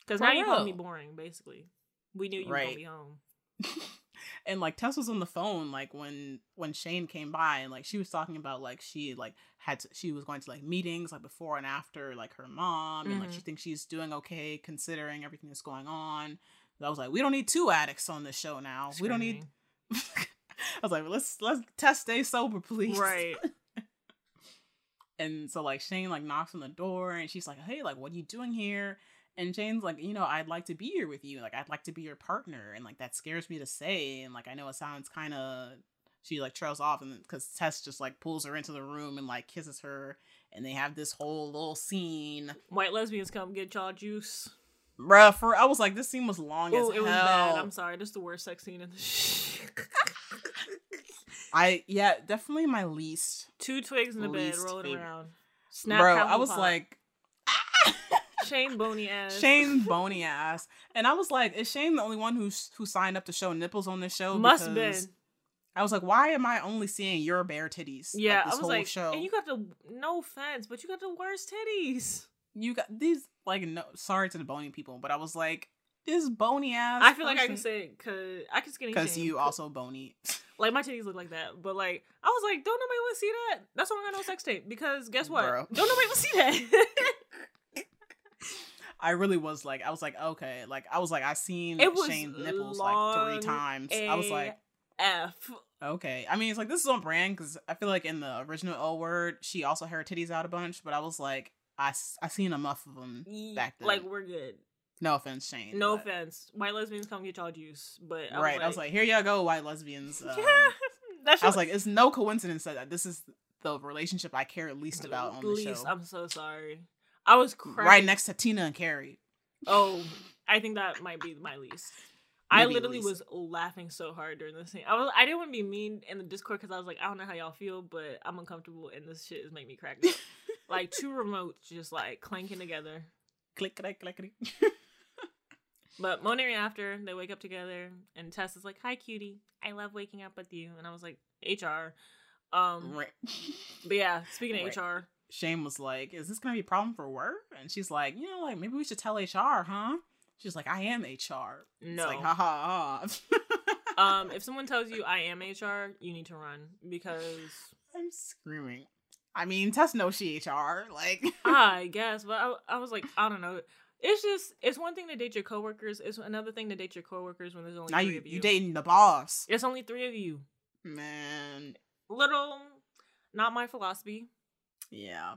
Because For now you call me boring. Basically, we knew you were gonna be home. and like Tess was on the phone like when when Shane came by and like she was talking about like she like had to, she was going to like meetings like before and after like her mom and like she mm-hmm. thinks she's doing okay considering everything that's going on. I was like, we don't need two addicts on the show now. We don't need. I was like, let's let's Tess stay sober, please. right. And so like Shane like knocks on the door and she's like, hey, like what are you doing here? And Jane's like, you know, I'd like to be here with you. Like I'd like to be your partner. And like that scares me to say. And like I know it sounds kind of. She like trails off and because Tess just like pulls her into the room and like kisses her and they have this whole little scene. White lesbians come get y'all juice. Bruh, for I was like, this scene was long Oh, as it was hell. bad. I'm sorry. This is the worst sex scene in the shit. I yeah, definitely my least. Two twigs in the bed Least rolling favorite. around. Snap, Bro, I was pop. like, Shane bony ass. Shane bony ass, and I was like, is Shane the only one who's who signed up to show nipples on this show? must been. I was like, why am I only seeing your bare titties? like, Yeah, this I was whole like, show. and you got the no offense, but you got the worst titties. you got these like no. Sorry to the bony people, but I was like, this bony ass. I feel like I can say it because I can skinny because you also bony. like my titties look like that, but like I was like, don't nobody want to see that. That's why I got no sex tape because guess what? Bro. Don't nobody want to see that. I really was like, I was like, okay, like I was like, I seen It was Shane's nipples like three times. I was like, F. Okay. I mean, it's like this is on brand because I feel like in the original L word, she also had her titties out a bunch, but I was like, I I seen enough of them back then. Like we're good. no offense, Shane. No but- offense. White lesbians come get y'all juice, but I right. I was like, here y'all go, white lesbians. Um, that I was like, it's no coincidence that this is the relationship I care least about on the least, show. I'm so sorry. I was cracking. right next to Tina and Carrie. Oh, I think that might be my least. I literally least. was laughing so hard during this scene. I was I didn't want to be mean in the Discord because I was like, I don't know how y'all feel, but I'm uncomfortable and this shit is making me crack up. like two remotes just like clanking together. Click, click, click, click. But Monet after they wake up together and Tess is like, "Hi, cutie. I love waking up with you." And I was like, "HR." Um, right. but yeah, speaking of Right. HR, Shane was like, "Is this gonna be a problem for work?" And she's like, "You know, like maybe we should tell HR, huh?" She's like, "I am HR." It's no. like, ha ha ha. um, if someone tells you I am HR, you need to run because I'm screaming. I mean, Tess knows she HR. Like, I guess, but I, I was like, I don't know. It's just it's one thing to date your coworkers. It's another thing to date your coworkers when there's only now three you of you. you dating the boss, It's only three of you. man. Little, not my philosophy. Yeah.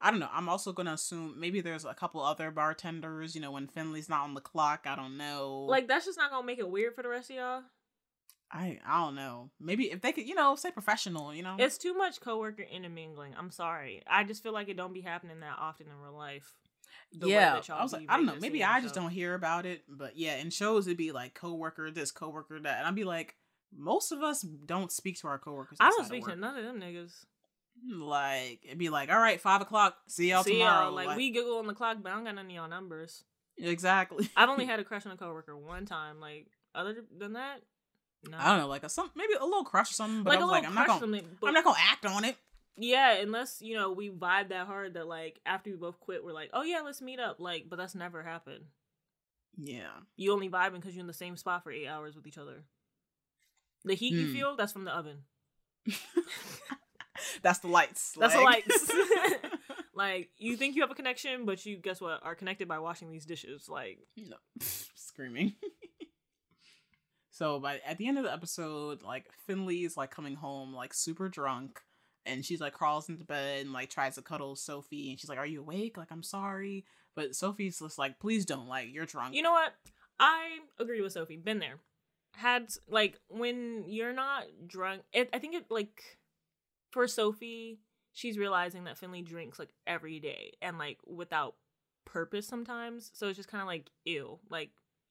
I don't know. I'm also gonna assume maybe there's a couple other bartenders. You know, when Finley's not on the clock, I don't know. Like that's just not gonna make it weird for the rest of y'all. I I don't know. Maybe if they could, you know, say professional. You know, It's too much coworker intermingling. I'm sorry. I just feel like it don't be happening that often in real life. the way yeah. that y'all I was like, I don't know. Maybe I just so. don't hear about it. But yeah, in shows it'd be like coworker this, coworker that, and I'd be like, most of us don't speak to our coworkers. I don't speak to none of them niggas. Like it'd be like, all right, five o'clock. See y'all See tomorrow. y'all. Like, we giggle on the clock, but I don't got none of y'all numbers. exactly. I've only had a crush on a coworker one time. Like other than that, no. I don't know, like a some maybe a little crush or something. But like I was like, I'm not gonna, it, I'm not gonna act on it. yeah, unless you know we vibe that hard that like after we both quit, we're like, oh yeah, let's meet up. Like, but that's never happened. Yeah. You only vibing because you're in the same spot for eight hours with each other. The heat you Hmm. feel, that's from the oven. That's the lights. That's the lights. Like you think you have a connection, but you guess what? Are connected by washing these dishes. Like no, screaming. so by at the end of the episode, like Finley's like coming home like super drunk, and she's like crawls into bed and like tries to cuddle Sophie, and she's like, "Are you awake? Like I'm sorry," but Sophie's just like, "Please don't. Like you're drunk." you know what? I agree with Sophie. Been there. Had like when you're not drunk. It, I think it like for Sophie, she's realizing that Finley drinks like every day and like without purpose sometimes. So it's just kind of like ew. Like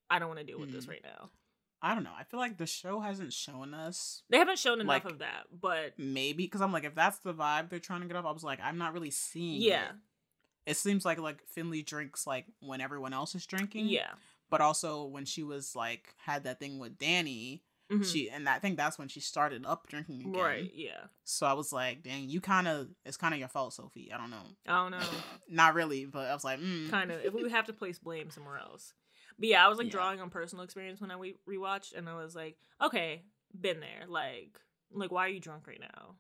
I don't want to deal with this Mm. right now. I don't know. I feel like the show hasn't shown us They haven't shown enough Like- of that, but maybe because I'm like, if that's the vibe they're trying to get off, I was like, I'm not really seeing. yeah, it. it seems like like Finley drinks like when everyone else is drinking. yeah. but also when she was like had that thing with Dani, Mhm. she and I think that's when she started up drinking again. right, yeah. So I was like, dang, you kind of it's kind of your fault, Sophie. I don't know, I don't know. not really, but I was like, mm. kind of if we would have to place blame somewhere else but yeah i was like Yeah. drawing on personal experience when i re- rewatched and i was like okay been there like like why are you drunk right now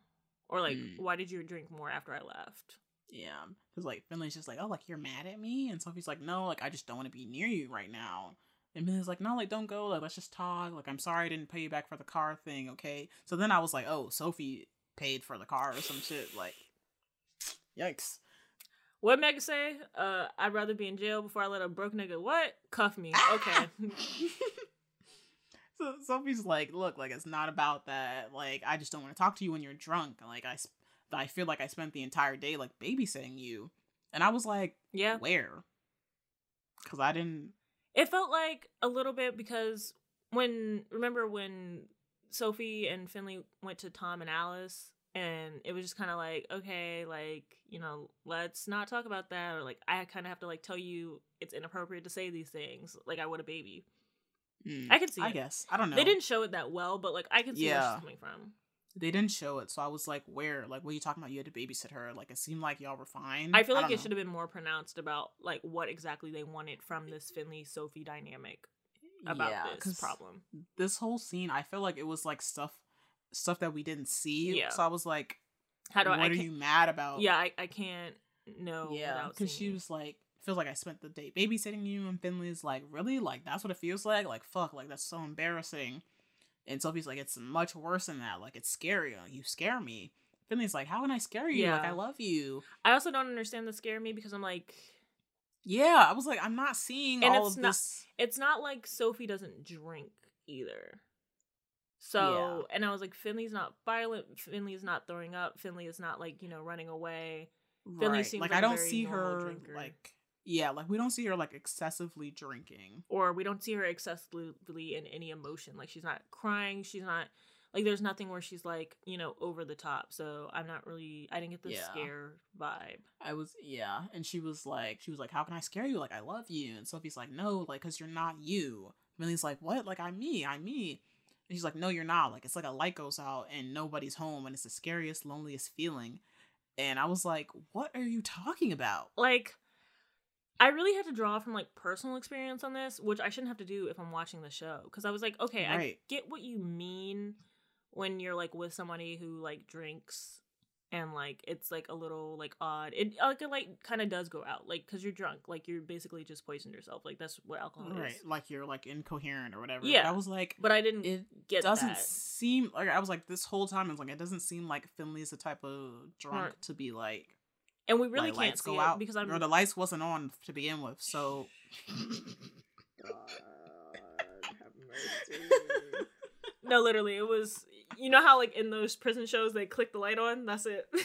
or like Mm. why did you drink more after i left yeah, because like Finley's just like, oh, like you're mad at me, and Sophie's like, no, like I just don't want to be near you right now. And Finley's like, no, like don't go, like let's just talk. Like I'm sorry I didn't pay you back for the car thing, okay? So then I was like, oh, Sophie paid for the car or some shit, like, yikes. what meg say uh i'd rather be in jail before i let a broke nigga what cuff me okay so Sophie's like, look, like it's not about that. Like I just don't want to talk to you when you're drunk. Like I, sp- I feel like I spent the entire day like babysitting you, and I was like, yeah where? Because I didn't. It felt like a little bit because when remember when Sophie and Finley went to Tom and Alice and it was just kind of like okay like you know let's not talk about that or like I kind of have to like tell you it's inappropriate to say these things like I would a baby. Mm, I can see I it. guess I don't know. They didn't show it that well, but like I can see where she's coming from. They didn't show it, so I was like, where? Like, what are you talking about? You had to babysit her. Like, it seemed like y'all were fine. I feel like don't it should have been more pronounced about like what exactly they wanted from this Finley Sophie dynamic about Yeah, this problem. This whole scene, I feel like it was like stuff, stuff that we didn't see. Yeah. So I was like, How do what I? I are you mad about? Yeah, I, I can't know. Yeah, because she was like, feels like I spent the day babysitting you, and Finley's like, really? Like that's what it feels like? Like fuck, like that's so embarrassing. And Sophie's like, it's much worse than that. Like it's scary. Uh, you scare me. Finley's like, how can I scare you? Like I love you. I also don't understand the scare me because I'm like, Yeah, I was like, I'm not seeing And all it's of not- this. it's not like Sophie doesn't drink either. So, and I was like, Finley's not violent. Finley's not throwing up. Finley is not like you know running away. Finley Right. seems like like I don't see her drinker. like yeah, like we don't see her like excessively drinking. or we don't see her excessively in any emotion. Like she's not crying. She's not like there's nothing where she's like you know over the top. So I'm not really. I didn't get the Yeah. scare vibe. I was yeah, and she was like, she was like, "How can I scare you? Like I love you." And Sophie's like, "No, like because you're not you." Millie's like, "What? Like I'm me. I'm me." And she's like, "No, you're not. Like it's like a light goes out and nobody's home, and it's the scariest, loneliest feeling." And I was like, "What are you talking about?" Like I really had to draw from like personal experience on this, which I shouldn't have to do if I'm watching the show. Because I was like, okay, I get what you mean when you're like with somebody who like drinks and like it's like a little like odd. It like it like kind of does go out like because you're drunk, like you're basically just poisoned yourself. Like that's what alcohol right, is. like you're like incoherent or whatever. But Yeah. I was like, But I didn't it get doesn't that. seem like I was like this whole time. I was like, it doesn't seem like Finley's the type of drunk Right. to be like. And we really like, can't see go it out because I'm or the lights wasn't on to begin with. So no, literally, it was. You know how like in those prison shows they click the light on. That's it.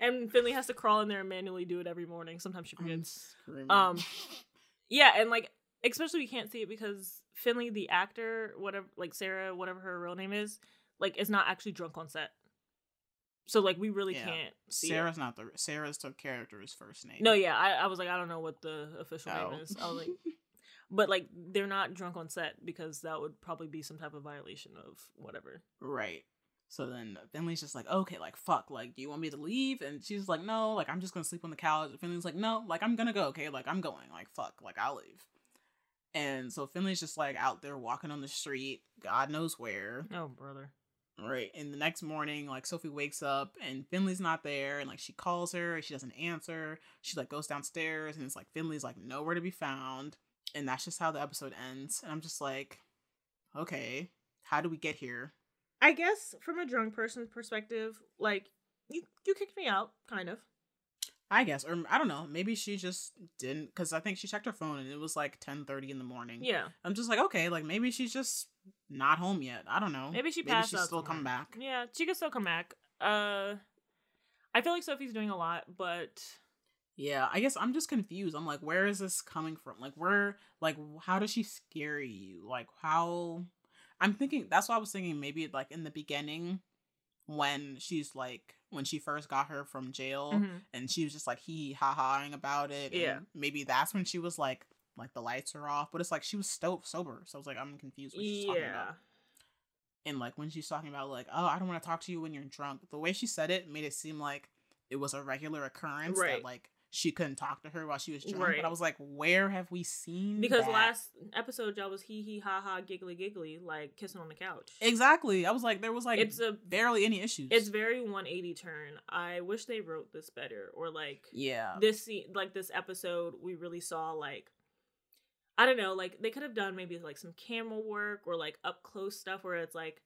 and Finley has to crawl in there and manually do it every morning. Sometimes she I'm forgets. Um, yeah, and like especially we can't see it because Finley, the actor, whatever, like Sarah, whatever her real name is, like is not actually drunk on set. So like we really Yeah. can't see. it. Sarah's not the Sarah's the character's first name. No, yeah, I, I was like, I don't know what the official Oh. name is. I was like, but like they're not drunk on set because that would probably be some type of violation of whatever. Right. So then Finley's just like, okay, like fuck, like, do you want me to leave? And she's like, no, like I'm just gonna sleep on the couch. And Finley's like, no, like I'm gonna go, okay, like I'm going, like fuck, like I'll leave. And so Finley's just like out there walking on the street, God knows where. Oh, brother. Right. And the next morning, like Sophie wakes up and Finley's not there, and like she calls her and she doesn't answer. She like goes downstairs and it's like Finley's like nowhere to be found. And that's just how the episode ends. And I'm just like, okay, how do we get here? I guess from a drunk person's perspective, like you you kicked me out, kind of. I guess, or I don't know. Maybe she just didn't, because I think she checked her phone and it was like ten thirty in the morning. Yeah, I'm just like, okay, like maybe she's just not home yet. I don't know. maybe she maybe passed she's out still somewhere. come back. Yeah, she could still come back. Uh, I feel like Sophie's doing a lot, but Yeah, I guess I'm just confused. I'm like, where is this coming from? Like, where, like, how does she scare you? Like, how? I'm thinking that's why I was thinking maybe like in the beginning when she's like when she first got her from jail Mhm. and she was just like hee ha haing about it. and Yeah. maybe that's when she was like like the lights are off, but it's like she was sto- sober, so I was like, I'm confused what she's talking yeah, about. And like when she's talking about like, oh, I don't want to talk to you when you're drunk. The way she said it made it seem like it was a regular occurrence Right. that like she couldn't talk to her while she was drunk. Right. But I was like, where have we seen? because that? last episode y'all was hee hee ha ha giggly giggly like kissing on the couch. exactly. I was like, there was like it's a barely any issues. it's very 180 turn. I wish they wrote this better or like yeah, this scene like this episode we really saw like I don't know, like they could have done maybe like some camera work or like up close stuff where it's like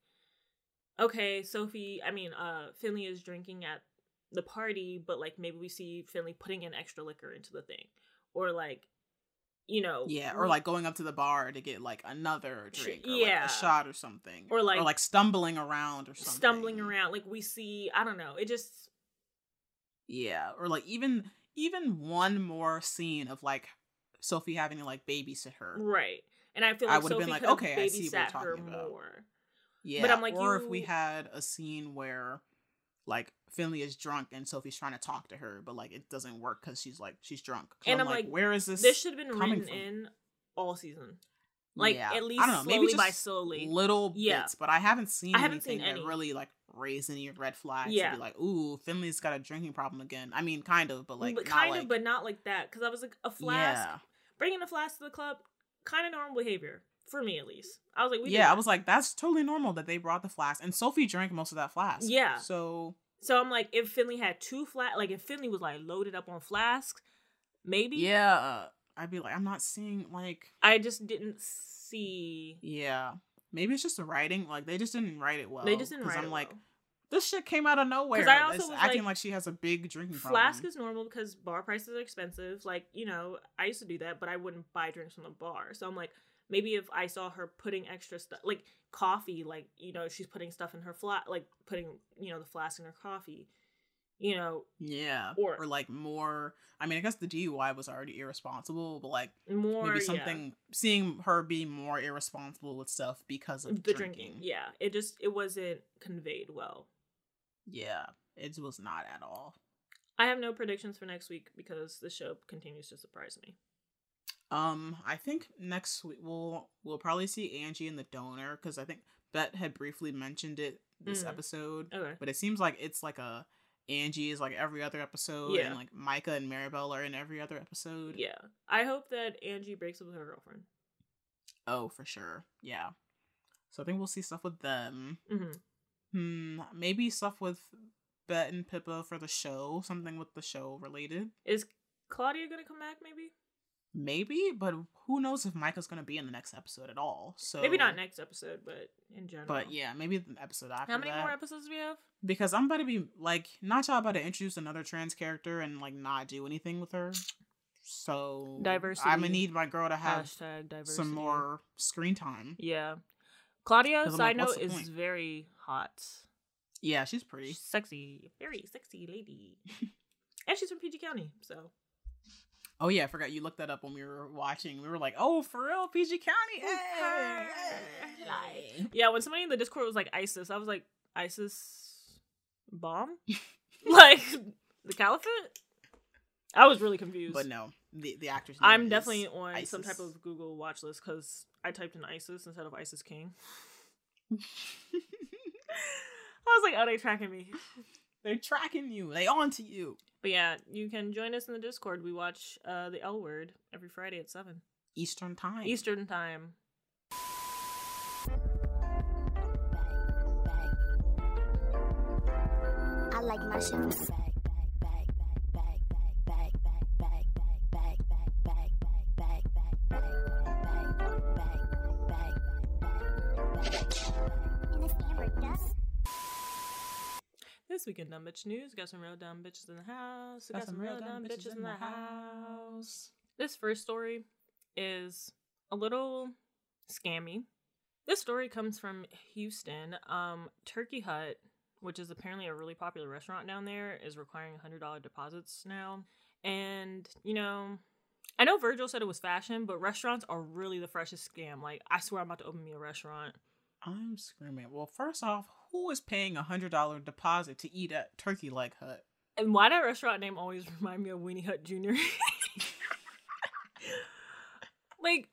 okay, Sophie, I mean uh Finley is drinking at the party, but like maybe we see Finley putting in extra liquor into the thing. Or like you know, yeah, or we- like going up to the bar to get like another drink, or like yeah. a shot or something, Or, like- or like stumbling around or something, stumbling around like we see I don't know, it just Yeah, or like even even one more scene of like Sophie having to like babysit her. right. And I feel I would've been like, okay, I see what you're talking about. more. Yeah, But I'm like, or if we had a scene where like Finley is drunk and Sophie's trying to talk to her, but like it doesn't work because she's like she's drunk. And I'm, like, like, where is this? This should have been written from? in all season. Like Yeah, at least I don't know, slowly maybe by slowly. little Yeah. bits, but I haven't seen I haven't anything seen that any. really like raise any red flags. Yeah. be like, ooh, Finley's got a drinking problem again. I mean, kind of, but like, but kind like, of, but not like that. Because I was like a flask, yeah, bringing a flask to the club, kind of normal behavior for me at least. I was like, we yeah. I was like, that's totally normal that they brought the flask, and Sophie drank most of that flask. Yeah. so So I'm like, if Finley had two flat, like if Finley was like loaded up on flasks, maybe. yeah, I'd be like, I'm not seeing like, I just didn't see. yeah. Maybe it's just the writing. Like they just didn't write it well. they just didn't write I'm it like, well. this shit came out of nowhere. I also it's was acting like, like, she has a big drinking Flask problem. is normal because bar prices are expensive. Like, you know, I used to do that, but I wouldn't buy drinks from the bar. So I'm like, maybe if I saw her putting extra stuff, like coffee, like, you know, she's putting stuff in her flat, like putting, you know, the flask in her coffee, you know, yeah, or- or like more. I mean, I guess the DUI was already irresponsible, but like more maybe yeah, something seeing her be more irresponsible with stuff because of the drinking. drinking. Yeah. It just, it wasn't conveyed well. Yeah, it was not at all. I have no predictions for next week because the show continues to surprise me. Um, I think next week we'll we'll probably see Angie and the donor because I think Bette had briefly mentioned it this Mhm. episode, Okay. but it seems like it's like a Angie is like every other episode, Yeah. and like Micah and Maribel are in every other episode. Yeah. I hope that Angie breaks up with her girlfriend. Oh, for sure. Yeah. So I think we'll see stuff with them. hmm Hmm, maybe stuff with Bette and Pippa for the show, something with the show related. Is Claudia gonna come back? Maybe. Maybe, but who knows if Micah's gonna be in the next episode at all? So Maybe not next episode, but in general. But yeah, maybe the episode after. How many that. more episodes do we have? Because I'm about to be like, not y'all about to introduce another trans character and like not do anything with her. So Diversity. I'm gonna need my girl to have Hashtag diversity. some more screen time. Yeah. Claudia. Side like, note, is point? very hot. Yeah, she's pretty. She's sexy, very sexy lady. and she's from PG County, so Oh yeah, I forgot you looked that up when we were watching. We were like, oh, for real, PG County. Hey, hey. yeah. When somebody in the Discord was like ISIS, I was like ISIS bomb, like the caliphate. I was really confused. But no, the the actress. I'm definitely on some type of Google watch list because I typed in ISIS instead of Isis King. I was like, oh, they tracking me. They're tracking you. They onto you. But yeah, you can join us in the Discord. We watch uh, the L Word every Friday at seven Eastern time. Eastern time. I like my shit This week in Dumb Bitch News, got some real dumb bitches in the house. We got, some real dumb bitches in the house. This first story is a little scammy. This story comes from Houston. Um, Turkey Hut, which is apparently a really popular restaurant down there, is requiring $100 deposits now. And, you know, I know Virgil said it was fashion, but restaurants are really the freshest scam. Like, I swear I'm about to open me a restaurant. I'm screaming. Well, first off, who is paying a hundred dollar deposit to eat at Turkey Leg Hut? And why that restaurant name always remind me of Weenie Hut Jr. like,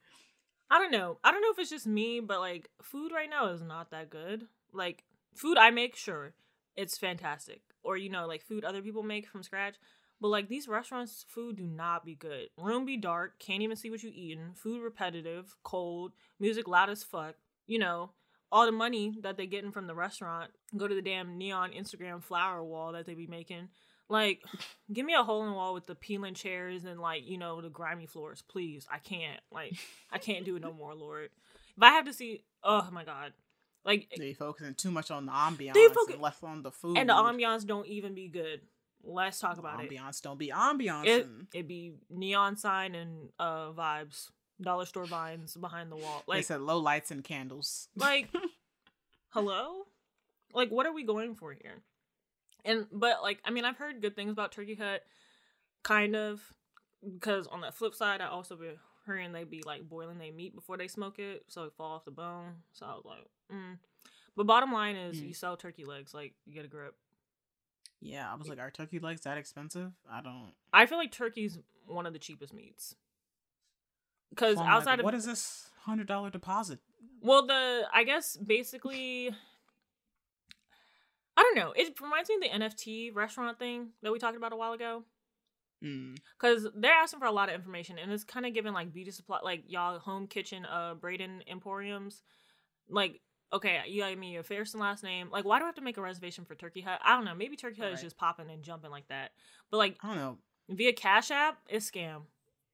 I don't know. I don't know if it's just me, but like, food right now is not that good. Like, food I make, sure, it's fantastic. Or, you know, like food other people make from scratch. But like, these restaurants' food do not be good. Room be dark, can't even see what you eating. Food repetitive, cold, music loud as fuck. You know, all the money that they getting from the restaurant go to the damn neon Instagram flower wall that they be making. Like, give me a hole in the wall with the peeling chairs and like you know the grimy floors, please. I can't like I can't do it no more, Lord. If I have to see, oh my god, like They focusing too much on the ambiance They focus- and less on the food. and the ambiance don't even be good. Let's talk about it. ambiance don't be ambiance. It it be neon sign and uh vibes, dollar store vines behind the wall. they said low lights and candles. like hello like what are we going for here and but like i mean i've heard good things about turkey hut kind of because on the flip side i also be hearing they be like boiling their meat before they smoke it so it fall off the bone so i was like mm. but bottom line is Mm. you sell turkey legs like you get a grip Yeah, I was like, are turkey legs that expensive? I don't. i feel like turkey's one of the cheapest meats because So I'm like, outside of what is this hundred dollar deposit? Well, the I guess basically, I don't know. It reminds me of the NFT restaurant thing that we talked about a while ago. Mm. Because they're asking for a lot of information, and it's kind of giving like beauty supply, like y'all home kitchen, uh, Braden Emporiums. Like, okay, you got me your first and last name. Like, why do I have to make a reservation for Turkey Hut? I don't know. Maybe Turkey Hut is just popping and jumping like that. But like I don't know. via Cash App, it's scam.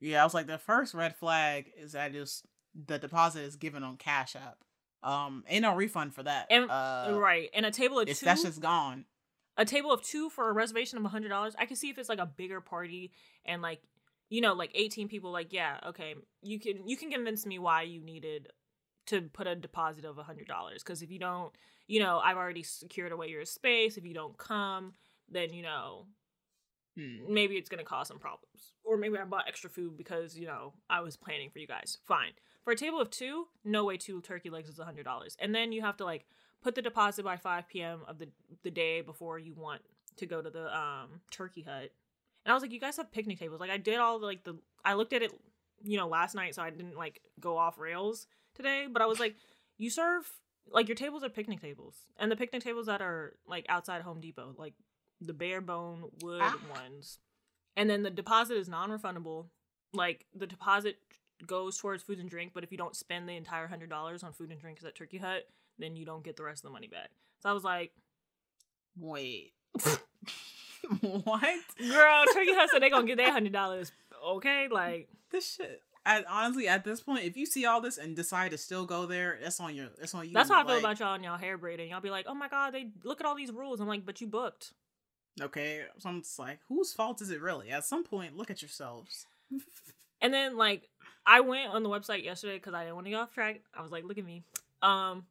Yeah, I was like, the first red flag is that just the deposit is given on Cash App. Um, ain't no refund for that. And uh, right, and a table of two. that's just gone. a table of two for a reservation of a hundred dollars. I can see if it's like a bigger party and like you know like eighteen people. Like yeah, okay, you can you can convince me why you needed to put a deposit of a hundred dollars because if you don't, you know, I've already secured away your space. If you don't come, then you know Hmm. maybe it's gonna cause some problems, or maybe I bought extra food because you know I was planning for you guys. Fine. For a table of two, no way two turkey legs is a hundred dollars, and then you have to like put the deposit by five p.m. of the the day before you want to go to the um turkey hut. And I was like, you guys have picnic tables. Like I did all the, like the I looked at it, you know, last night, so I didn't like go off rails today. But I was like, you serve like your tables are picnic tables, and the picnic tables that are like outside Home Depot, like the bare bone wood Ah. ones. And then the deposit is non-refundable. Like the deposit goes towards food and drink, but if you don't spend the entire hundred dollars on food and drinks at Turkey Hut, then you don't get the rest of the money back. So I was like, Wait. what? girl, Turkey Hut said they gonna get their hundred dollars. Okay, like This shit. At, honestly, at this point, if you see all this and decide to still go there, that's on your. That's on you. that's how I feel about y'all and y'all hair braiding. Y'all be like, oh my god, they look at all these rules. I'm like, but you booked. Okay, so I'm just like, whose fault is it really? At some point, look at yourselves. And then like I went on the website yesterday because I didn't want to get off track. I was like, look at me. Um,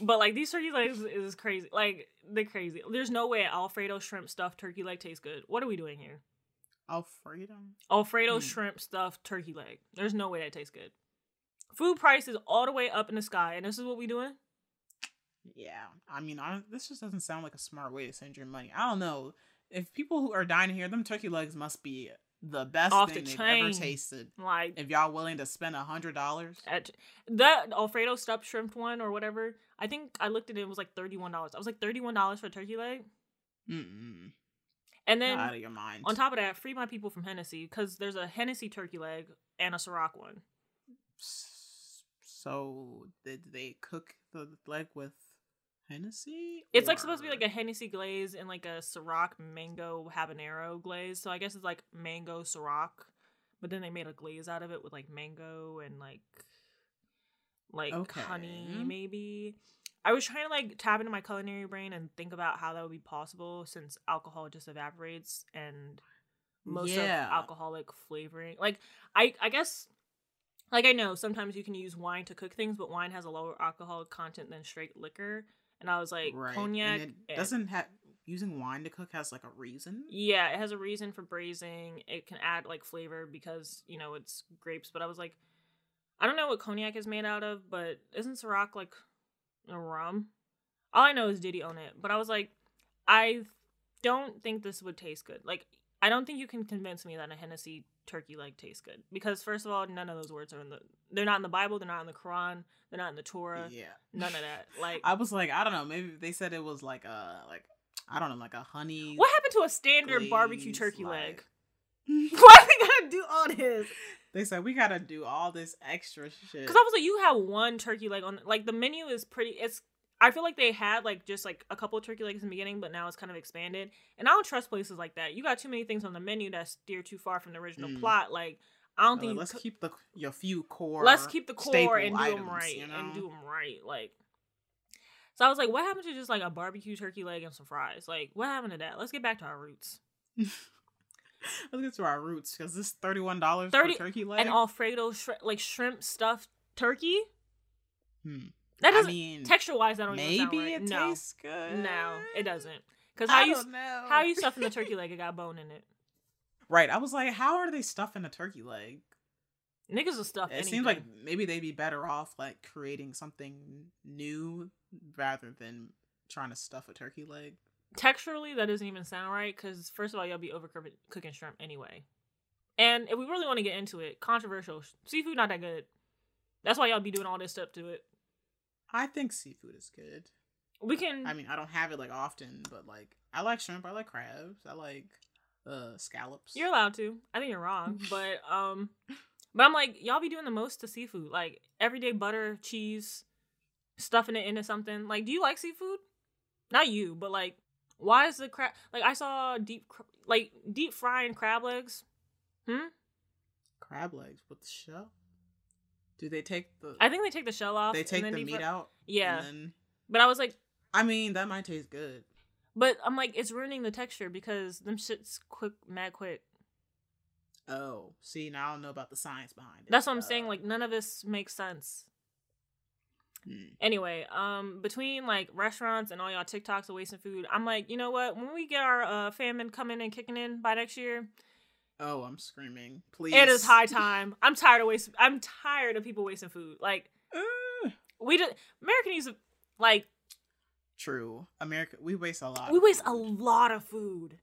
but like these turkey legs is crazy. Like they're crazy. There's no way Alfredo shrimp stuffed turkey leg tastes good. What are we doing here? Alfredo. Alfredo Hmm. shrimp stuffed turkey leg. There's no way that tastes good. Food prices all the way up in the sky, and this is what we doing. Yeah, I mean, I, this just doesn't sound like a smart way to send your money. I don't know if people who are dining here, them turkey legs must be the best Off thing the they've ever tasted. Like If y'all willing to spend a hundred dollars, at that Alfredo stuffed shrimp one or whatever. I think I looked at it. It was like thirty one dollars. I was like thirty one dollars for a turkey leg, mm and then out of your mind. On top of that, free my people from Hennessy because there's a Hennessy turkey leg and a Ciroc one. So did they cook the leg with Hennessy? It's like supposed to be like a Hennessy glaze and like a Ciroc mango habanero glaze. So I guess it's like mango Ciroc, but then they made a glaze out of it with like mango and like like honey maybe. I was trying to like tap into my culinary brain and think about how that would be possible since alcohol just evaporates and most Yeah. of alcoholic flavoring. Like I I guess like I know sometimes you can use wine to cook things, but wine has a lower alcohol content than straight liquor. And I was like right. cognac. And it and- doesn't have using wine to cook has like a reason. yeah, it has a reason for braising. It can add like flavor because you know it's grapes. But I was like, I don't know what cognac is made out of, but isn't Ciroc like a rum? All I know is Diddy own it. But I was like, I don't think this would taste good. Like, I don't think you can convince me that a Hennessy turkey leg tastes good because first of all, none of those words are in the. They're not in the Bible. They're not in the Quran. They're not in the Torah. yeah. None of that. Like, I was like, I don't know. Maybe they said it was like a like I don't know, like a honey. what happened to a standard barbecue turkey like- leg? Why we gotta do all this? They said we gotta do all this extra shit. Because I was like, you have one turkey leg on. Like the menu is pretty. It's. I feel like they had like just like a couple of turkey legs in the beginning, but now it's kind of expanded. And I don't trust places like that. You got too many things on the menu that steer too far from the original Mm. plot. Like I don't think let's keep the your few core. let's keep the core and do them right you and do them right. Like. So I was like, what happened to just like a barbecue turkey leg and some fries? Like, what happened to that? Let's get back to our roots. Let's get to our roots because this thirty one dollars 30 per turkey leg. And Alfredo shri- like shrimp stuffed turkey. Hmm. That doesn't mean, texture wise. That don't even sound maybe right. it no, tastes good. no, it doesn't. Because how I you don't know. how you stuffing the turkey leg? It got bone in it. Right. I was like, how are they stuffing a turkey leg? Niggas will stuff It anything. seems like maybe they'd be better off like creating something new rather than trying to stuff a turkey leg. texturally that doesn't even sound right. Because first of all, y'all be overcooking cooking shrimp anyway. And if we really want to get into it, controversial seafood not that good. That's why y'all be doing all this stuff to it. I think seafood is good. We can. I mean, I don't have it like often, but like I like shrimp, I like crabs, I like uh scallops. You're allowed to. I think you're wrong, but um, but I'm like y'all be doing the most to seafood, like everyday butter, cheese, stuffing it into something. Like, do you like seafood? Not you, but like, why is the crab? Like, I saw deep, like deep frying crab legs. Hmm. crab legs with the shell. Do they take the I think they take the shell off. they take the meat fry- out? Yeah, then, but I was like, I mean, that might taste good. but I'm like, it's ruining the texture because them shits quick, mad quick. Oh, see, now I don't know about the science behind it. That's what I'm saying. Uh, Like, none of this makes sense. hmm. Anyway, um, between like restaurants and all y'all TikToks of wasting food, I'm like, you know what? When we get our uh famine coming and kicking in by next year, Oh, I'm screaming. Please. it is high time. I'm tired of wasting. I'm tired of people wasting food. Like Uh, we just America needs to like true. America, we waste a lot. we waste a lot of food,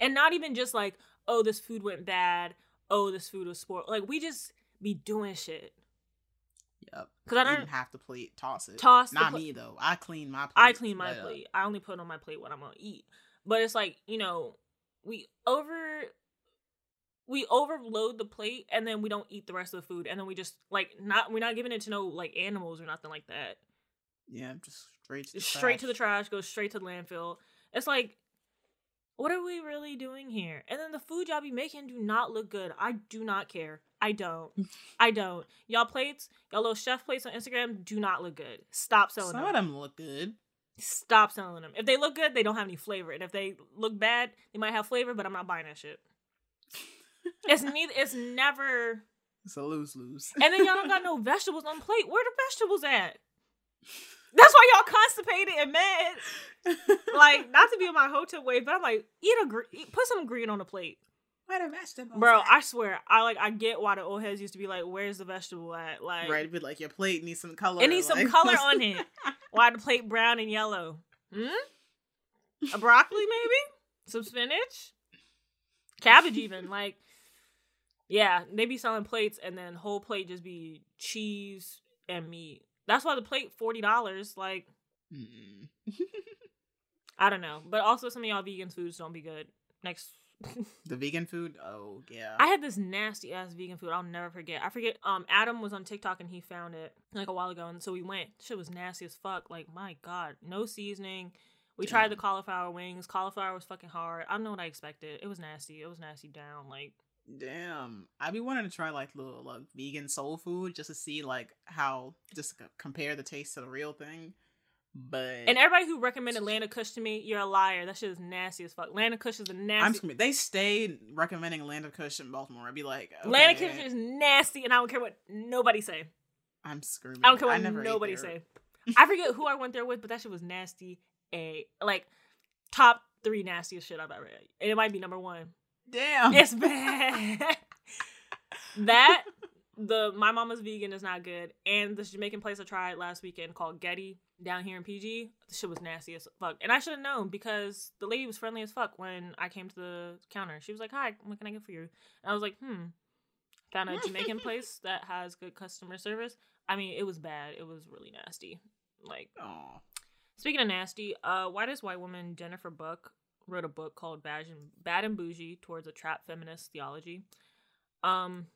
and not even just like oh this food went bad. Oh this food was spoiled. Like we just be doing shit. Yep. Cause I don't. have to plate, toss it. Toss Not pla- me though. I clean my plate. I clean my plate. I only put on my plate what I'm gonna eat. But it's like, you know, we over we overload the plate and then we don't eat the rest of the food and then we just like not we're not giving it to no like animals or nothing like that. Yeah, just straight to the straight to the trash. trash, goes straight to the landfill. It's like, what are we really doing here? And then the food y'all be making do not look good. I do not care. I don't. I don't. Y'all plates, y'all little chef plates on Instagram do not look good. Stop selling Some them. Some of them look good. Stop selling them. If they look good, they don't have any flavor. And if they look bad, they might have flavor, but I'm not buying that shit. it's neither. It's never. It's a lose lose. And then y'all don't got no vegetables on the plate. Where the vegetables at? That's why y'all constipated and mad. Like, not to be on my hotel way, but I'm like, eat a gre- eat, put some green on the plate, Where the vegetables? bro. at? I swear, I like, I get why the old heads used to be like, "Where's the vegetable at?" Like, right, but like your plate needs some color. it needs some like- color on it. Why the plate brown and yellow? Hmm? A broccoli, maybe? Some spinach? Cabbage, even. Like, yeah, they be selling plates and then whole plate just be cheese and meat. That's why the plate $40. Like, Mm. I don't know. But also, some of y'all vegan foods don't be good. Next. the vegan food. Oh yeah. I had this nasty ass vegan food. I'll never forget. I forget. Um, Adam was on TikTok and he found it like a while ago, and so we went. Shit was nasty as fuck. Like my god, no seasoning. We tried the cauliflower wings. Cauliflower was fucking hard. I don't know what I expected. It was nasty. It was nasty down. Like Damn, I be wanting to try like little like vegan soul food just to see like how just c- compare the taste to the real thing. But and everybody who recommended Land of Kush to me, you're a liar. That shit is nasty as fuck. Land of Kush is a I'm nasty. screaming. They stayed recommending Land of Kush in Baltimore. I'd be like, Lana okay, Kush is nasty, and I don't care what nobody say. I'm screaming. I don't care what nobody say. I forget who I went there with, but that shit was nasty. A like top three nastiest shit I've ever had. And it might be number one. Damn. It's bad. that the my mama's vegan is not good, and this Jamaican place I tried last weekend called Getty down here in PG, the shit was nasty as fuck. And I should have known because the lady was friendly as fuck when I came to the counter. She was like, "Hi, what can I get for you?" And I was like, "Hmm." Found a Jamaican place that has good customer service. I mean, it was bad. It was really nasty. Like, Aw. Speaking of nasty, uh, why does white woman Jennifer Buck wrote a book called Bad and, Bad and Boujee Towards a Trap Feminist Theology. Um,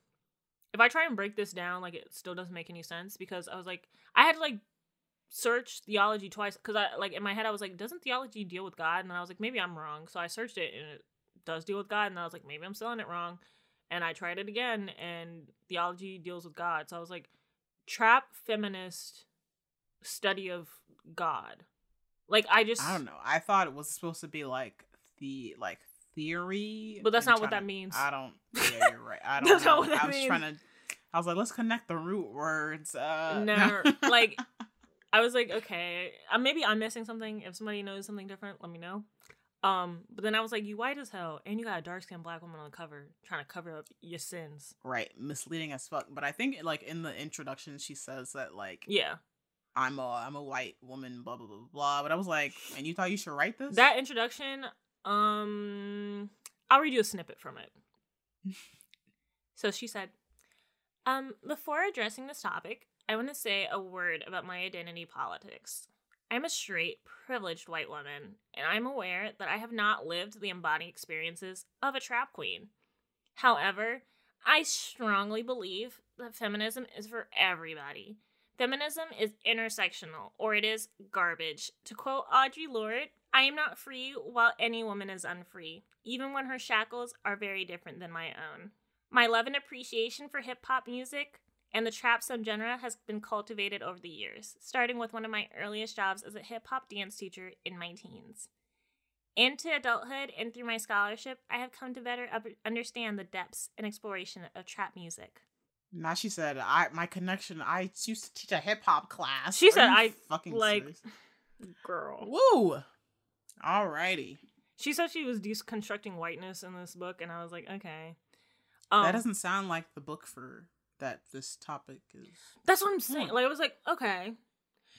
if I try and break this down, like it still doesn't make any sense because I was like, I had to like search theology twice because I like in my head I was like, doesn't theology deal with God? And I was like, maybe I'm wrong. So I searched it and it does deal with God, and I was like, maybe I'm selling it wrong. And I tried it again, and theology deals with God. So I was like, trap feminist study of God. Like I just I don't know. I thought it was supposed to be like the like theory, But that's not what trying that to- means. I don't. Yeah, you're right. I don't. That's know. not what that I was means. trying to. I was like, let's connect the root words. Uh, No, like I was like, okay, uh, maybe I'm missing something. If somebody knows something different, let me know. Um, but then I was like, you white as hell, and you got a dark skinned black woman on the cover trying to cover up your sins. right, misleading as fuck. But I think like in the introduction, she says that like Yeah, I'm a I'm a white woman, blah blah blah blah. But I was like, and you thought you should write this? that introduction. Um, I'll read you a snippet from it. so she said, um, before addressing this topic, I want to say a word about my identity politics. I'm a straight, privileged white woman, and I'm aware that I have not lived the embodied experiences of a trap queen. However, I strongly believe that feminism is for everybody. Feminism is intersectional, or it is garbage. To quote Audre Lorde, I am not free while any woman is unfree, even when her shackles are very different than my own. My love and appreciation for hip hop music and the trap subgenre has been cultivated over the years, starting with one of my earliest jobs as a hip hop dance teacher in my teens. Into adulthood and through my scholarship, I have come to better understand the depths and exploration of trap music. Now she said, I my connection. I used to teach a hip hop class. She Are said, I, fucking like- serious? Girl. Woo. Alrighty. She said she was deconstructing whiteness in this book, and I was like, okay. Um, that doesn't sound like the book for that this topic is. That's what I'm saying. Hmm. Like, I was like, okay.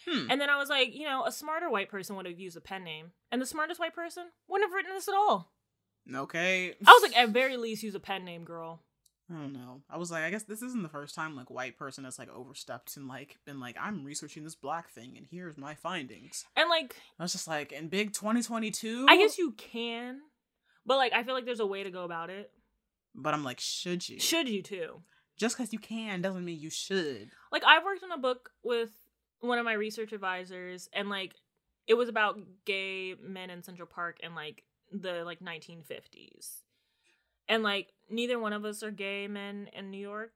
Hmm. And then I was like, you know, a smarter white person would have used a pen name, and the smartest white person wouldn't have written this at all. Okay. I was like, at very least, use a pen name, girl. I don't know. I was like, I guess this isn't the first time like white person has like overstepped and like been like, I'm researching this black thing and here's my findings. And like, I was just like, in big 2022. I guess you can, but like, I feel like there's a way to go about it. But I'm like, should you? Should you too? Just because you can doesn't mean you should. Like, I've worked on a book with one of my research advisors and like it was about gay men in Central Park in like the like 1950s. And like neither one of us are gay men in New York,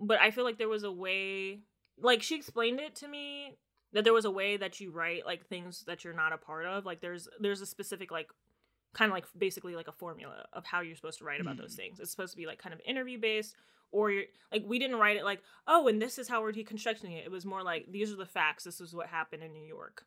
but I feel like there was a way like she explained it to me that there was a way that you write like things that you're not a part of. Like there's there's a specific like kind of like basically like a formula of how you're supposed to write about those mm-hmm. things. It's supposed to be like kind of interview based or you're like we didn't write it like, "Oh, and this is how we're deconstructing it." It was more like these are the facts. This is what happened in New York.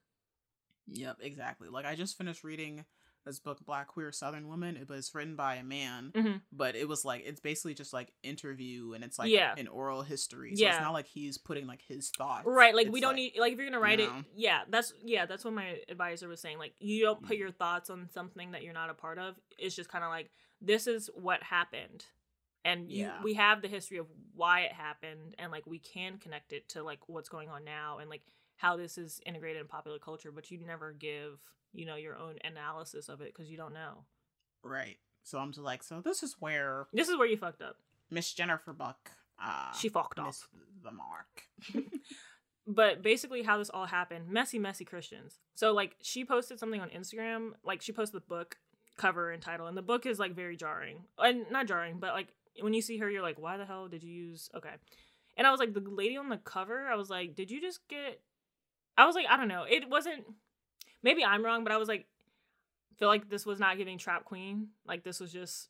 Yep, exactly. Like I just finished reading this book, Black Queer Southern Woman. It was written by a man, Mhm. but it was like it's basically just like interview and it's like Yeah. an oral history. So Yeah. it's not like he's putting like his thoughts. Right, like we don't need like if you're gonna write know. it, yeah, that's yeah, that's what my advisor was saying. Like you don't Mm. put your thoughts on something that you're not a part of. It's just kind of like this is what happened, and you, Yeah. we have the history of why it happened, and like we can connect it to like what's going on now, and like how this is integrated in popular culture. But you never give you know your own analysis of it because you don't know. Right. So I'm just like, so this is where This is where you fucked up. Miss Jennifer Buck uh She fucked off. the mark. but basically how this all happened messy messy christians so like she posted something on instagram like she posted the book cover and title and the book is like very jarring and not jarring but like when you see her you're like why the hell did you use okay and i was like the lady on the cover i was like did you just get i was like i don't know it wasn't maybe i'm wrong but i was like feel like this was not giving trap queen like this was just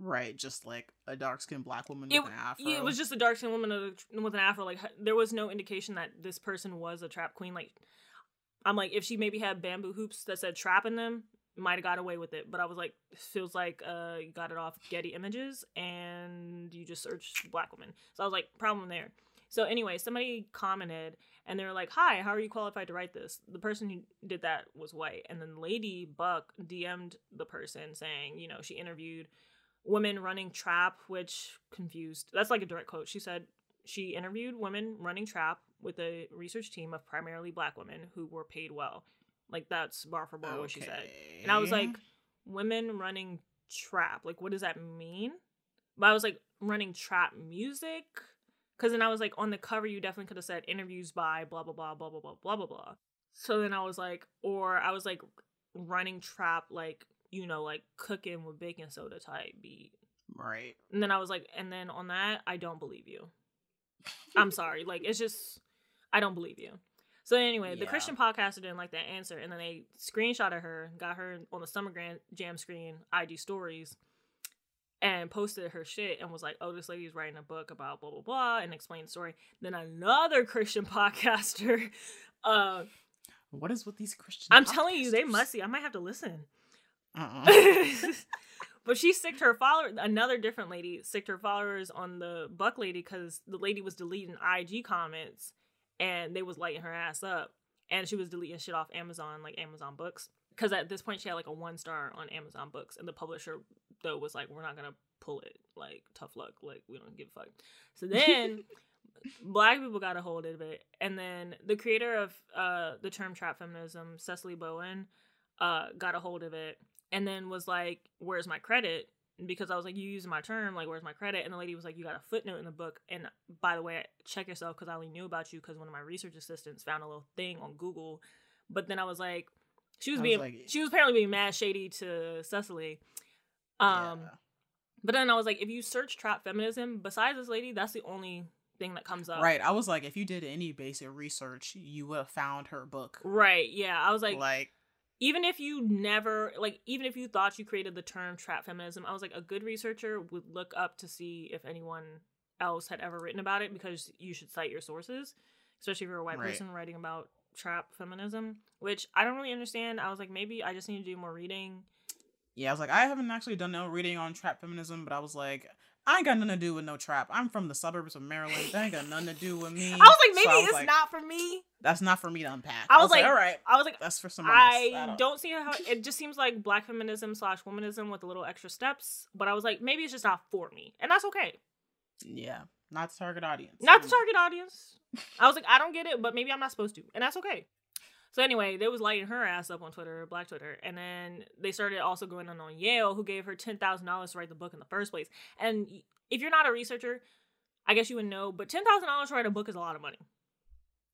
right, just like a dark skinned black woman it, with an afro. it was just a dark skinned woman with an afro. Like there was no indication that this person was a trap queen. Like I'm like, if she maybe had bamboo hoops that said trap in them, might have got away with it. But I was like, feels like uh you got it off Getty Images and you just searched black woman. So I was like, problem there. So anyway, somebody commented and they were like, "Hi, how are you qualified to write this?" The person who did that was white, and then Lady Buck DM'd the person saying, you know, she interviewed women running trap, which confused. That's like a direct quote. She said she interviewed women running trap with a research team of primarily black women who were paid well. Like that's bar for bar what she said. And I was like, women running trap. Like, what does that mean? But I was like, running trap music? Because then I was like, on the cover, you definitely could have said interviews by blah, blah, blah, blah, blah, blah, blah, blah, blah. So then I was like, or I was like, running trap, like, you know, like cooking with baking soda type beat. right. And then I was like, and then on that, I don't believe you. I'm sorry. Like, it's just, I don't believe you. So anyway, the Christian podcaster didn't like that answer, and then they screenshotted her, got her on the Summer Grand Jam screen, IG stories, and posted her shit and was like, "Oh, this lady's writing a book about blah blah blah," and explained the story. Then another Christian podcaster, uh, What is with these Christian? I'm telling you, they podcasters? must see. I might have to listen. Uh-uh. but she sicked her follower. Another different lady sicked her followers on the Buck lady because the lady was deleting IG comments and they was lighting her ass up, and she was deleting shit off Amazon, like Amazon Books. Because at this point she had like a one star on Amazon Books, and the publisher though was like, "We're not gonna pull it. Like tough luck. Like we don't give a fuck." So then. Black people got a hold of it, and then the creator of uh, the term trap feminism, Sesali Bowen, uh, got a hold of it, and then was like, "Where's my credit?" Because I was like, "You using my term, like, where's my credit?" And the lady was like, "You got a footnote in the book." And by the way, check yourself because I only knew about you because one of my research assistants found a little thing on Google. But then I was like, she was being, like- she was apparently being mad shady to Cecily. Um, Yeah. but then I was like, if you search trap feminism, besides this lady, that's the only thing that comes up. Right. I was like, if you did any basic research, you would have found her book. Right. Yeah. I was like, Like, even if you never like even if you thought you created the term trap feminism i was like a good researcher would look up to see if anyone else had ever written about it because you should cite your sources especially if you're a white Right. person writing about trap feminism which i don't really understand i was like maybe i just need to do more reading yeah, I was like, I haven't actually done no reading on trap feminism, but I was like, I ain't got nothing to do with no trap. I'm from the suburbs of Maryland. That ain't got nothing to do with me. i was like So maybe was it's like, not for me That's not for me to unpack. I was like- all right, i was like that's for someone else. I don't see how it just seems like black feminism slash womanism with a little extra steps, but I was like, maybe it's just not for me, and that's okay. Yeah, not the target audience. not the mm. target audience. I was like, I don't get it, but maybe I'm not supposed to, and that's okay. So anyway, they was lighting her ass up on Twitter, Black Twitter, and then they started also going on on Yale, who gave her ten thousand dollars to write the book in the first place. And if you're not a researcher, I guess you would know, but ten thousand dollars to write a book is a lot of money.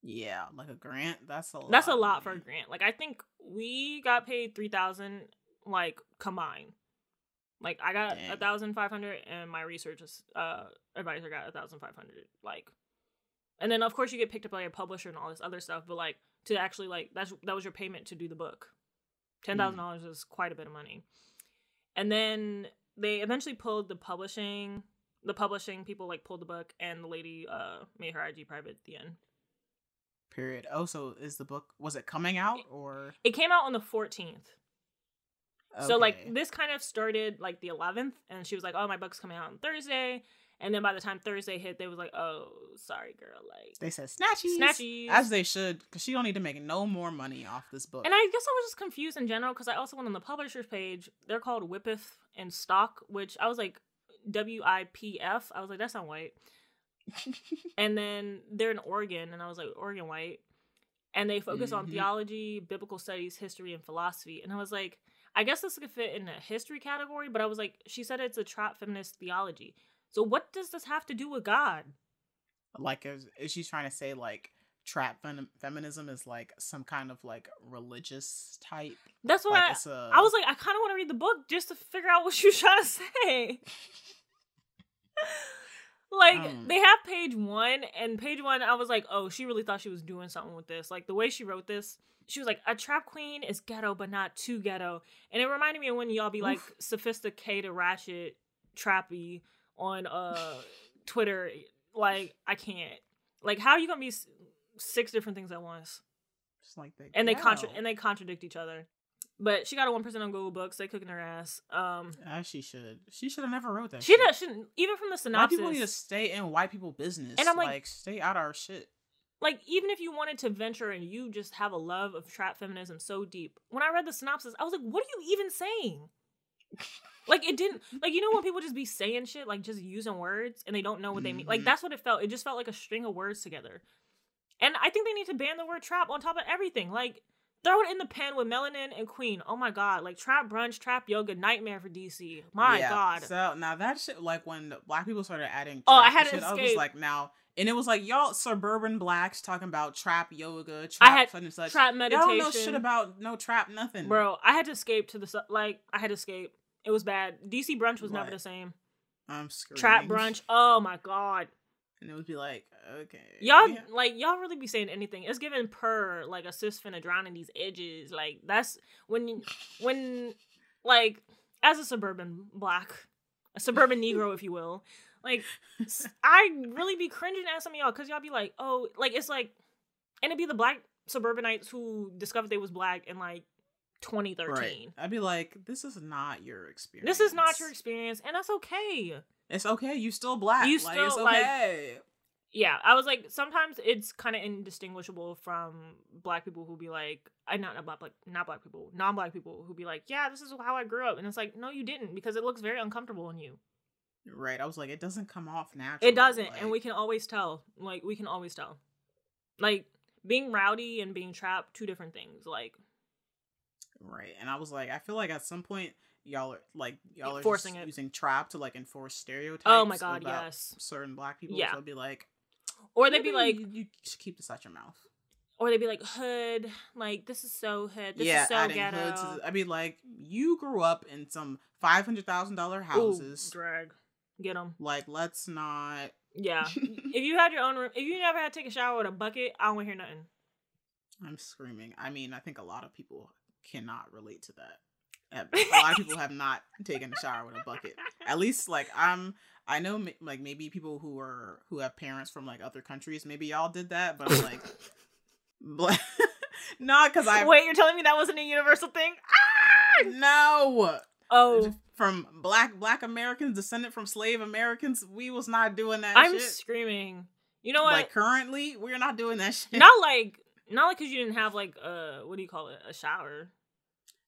Yeah, like a grant. That's a lot. That's a lot for a grant. Like I think we got paid three thousand, like combined. Like I got a thousand five hundred, and my research uh advisor got a thousand five hundred. Like, and then of course you get picked up by a publisher and all this other stuff. But like to actually like that's that was your payment to do the book. Ten thousand dollars is quite a bit of money. And then they eventually pulled the publishing. The publishing people like pulled the book, and the lady uh made her IG private at the end. Period. Oh, so is the book was it coming out or It came out on the fourteenth. So like this kind of started like the 11th, and she was like, "Oh, my book's coming out on Thursday." And then by the time Thursday hit, they was like, "Oh, sorry, girl." Like, they said snatchies, Snatchies. as they should, because she don't need to make no more money off this book. and I guess I was just confused in general because I also went on the publisher's page. They're called Wipf and Stock, which I was like, W I P F. I was like, that's not white. and then they're in Oregon, and I was like, Oregon white. And they focus on Mhm. theology, biblical studies, history, and philosophy. And I was like, I guess this could fit in a history category, but I was like, she said it's a trap feminist theology. So what does this have to do with God? like, is, is she trying to say like trap fem- feminism is like some kind of like religious type? That's what Like I, a. I was like, I kind of want to read the book just to figure out what she was trying to say. like Um. they have page one, and page one, I was like, oh, she really thought she was doing something with this. Like the way she wrote this, she was like, a trap queen is ghetto, but not too ghetto. And it reminded me of when y'all be like sophisticated, ratchet, trappy on uh Twitter. Like I can't. Like how are you gonna be s- six different things at once? just like the and they contra- and they contradict each other. But she got a one percent on Google Books. They cooking her ass. Um, As she should. She should have never wrote that. she shouldn't even from the White synopsis. people need to stay in white people business. And I'm like- like, stay out our shit. like even if you wanted to venture and you just have a love of trap feminism so deep. When I read the synopsis, I was like, what are you even saying? like it didn't like you know when people just be saying shit like just using words and they don't know what they mean. Like Mhm. that's what it felt. It just felt like a string of words together. And I think they need to ban the word trap on top of everything. Like throw it in the pen with melanin and queen. Oh my god, like trap brunch, trap yoga, nightmare for DC. My Yeah. god. So now that shit, like when the black people started adding, Oh, I had shit, I was escape. like, now, and it was like y'all suburban blacks talking about trap yoga, trap had such and such. trap Y'all don't know shit about no trap nothing, Bro, I had to escape to the like I had to escape. It was bad. DC brunch was never the same. I'm screaming. Trap brunch. Oh my god. and it would be like, okay, Y'all yeah. like y'all really be saying anything. It's given per like a cis finna drown in these edges. Like that's when when like as a suburban black, a suburban Negro, if you will. Like I really be cringing at some of y'all because y'all be like, oh, like it's like, and it'd be the black suburbanites who discovered they was black and like 2013. Right. I'd be like, this is not your experience. This is not your experience, and that's okay. It's okay. You still black. You like, still, like- okay. Yeah, I was like, sometimes it's kind of indistinguishable from black people who be like, I not not black, like not black people, non-black people who be like, yeah, this is how I grew up, and it's like, no, you didn't, because it looks very uncomfortable on you. right. I was like, it doesn't come off natural. It doesn't, like- and we can always tell. Like we can always tell. Like being rowdy and being trapped, two different things. Like Right. And I was like, I feel like at some point y'all are like y'all are Forcing just it. using trap to like enforce stereotypes. Oh my God, yes. Certain black people. Yeah. So be like or they'd be like, you, you should keep this out your mouth. or they'd be like hood. Like this is so hood. This yeah, is so adding ghetto. hood to the, I'd be like, you grew up in some five hundred thousand dollar Ooh, houses. drag. Get them. like, let's not Yeah. if you had your own room, if you never had to take a shower with a bucket, I don't want to hear nothing. I'm screaming. I mean, I think a lot of people cannot relate to that. A lot of people have not taken a shower with a bucket. At least, like I'm, I know, like maybe people who are who have parents from like other countries, maybe y'all did that, but I'm like, not because I Wait, you're telling me that wasn't a universal thing? Ah! no Oh, from black black Americans descended from slave Americans. We was not doing that. I'm shit. screaming. You know what? Like currently, we're not doing that shit. not like not like because you didn't have like uh what do you call it a shower.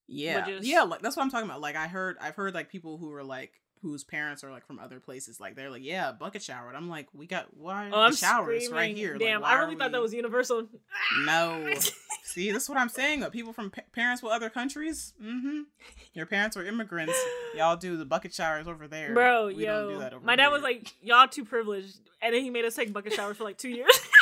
Yeah, just- yeah, like that's what I'm talking about. Like I heard, I've heard like people who are like whose parents are like from other places. Like they're like, yeah, bucket shower. And I'm like, we got why Oh, I'm showers screaming. right here. Damn, why I really thought that was universal. no. See, that's what I'm saying. People from pa- parents with other countries, mm-hmm. Your parents were immigrants. Y'all do the bucket showers over there, Bro, We don't do that my dad here. was like, "Y'all too privileged," and then he made us take bucket showers for like two years.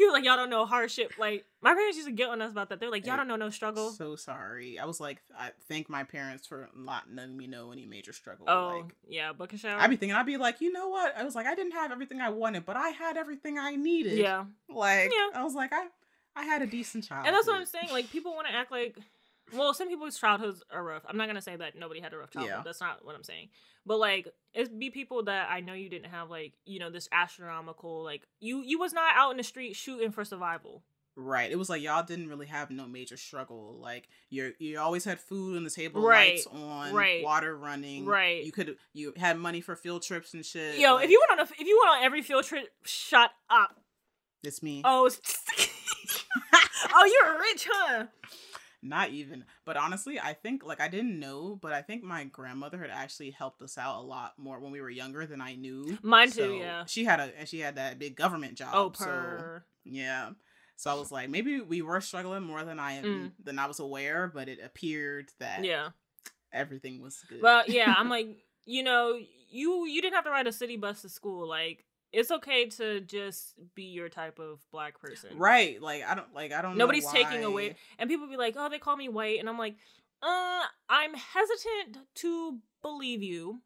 he was like, y'all don't know hardship. Like my parents used to get on us about that. They're like, y'all don't know no struggle. So sorry. I was like, I thank my parents for not letting me know any major struggle. oh Like, yeah, bucket shower. I'd be thinking, I'd be like, you know what? I was like, I didn't have everything I wanted, but I had everything I needed. yeah, Like, Yeah. I was like, I, I had a decent childhood. and that's what I'm saying. Like people want to act like, well, some people's childhoods are rough. I'm not gonna say that nobody had a rough childhood. Yeah. That's not what I'm saying. But like, it's be people that I know you didn't have like you know this astronomical like you you was not out in the street shooting for survival. Right. It was like y'all didn't really have no major struggle. Like you you always had food on the table, Right, lights on, right, water running. right. You could you had money for field trips and shit. Yo, like, if you went on a, if you went on every field trip, shut up. it's me. Oh, oh, you're rich, huh? Not even. But honestly, I think like I didn't know, but I think my grandmother had actually helped us out a lot more when we were younger than I knew. Mine too, So, yeah. She had a and she had that big government job. Oh, so, per. yeah. So I was like, maybe we were struggling more than I Mm. than I was aware, but it appeared that Yeah. everything was good. Well, yeah, I'm like, you know, you you didn't have to ride a city bus to school. Like, it's okay to just be your type of black person. right. Like I don't like I don't know Nobody's taking away. And people be like, oh, they call me white, and I'm like, uh, I'm hesitant to believe you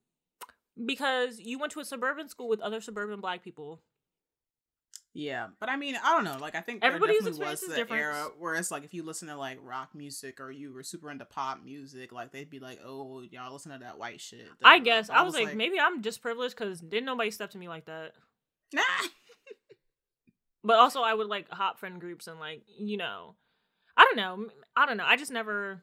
because you went to a suburban school with other suburban black people. Yeah, but I mean, I don't know. Like, I think Everybody's there definitely experience was is different. era where it's like if you listen to like rock music or you were super into pop music, like they'd be like, "Oh, y'all listen to that white shit." I guess I was like, maybe I'm just privileged because didn't nobody step to me like that. But also, I would like hop friend groups and like you know, I don't know, I don't know. I just never.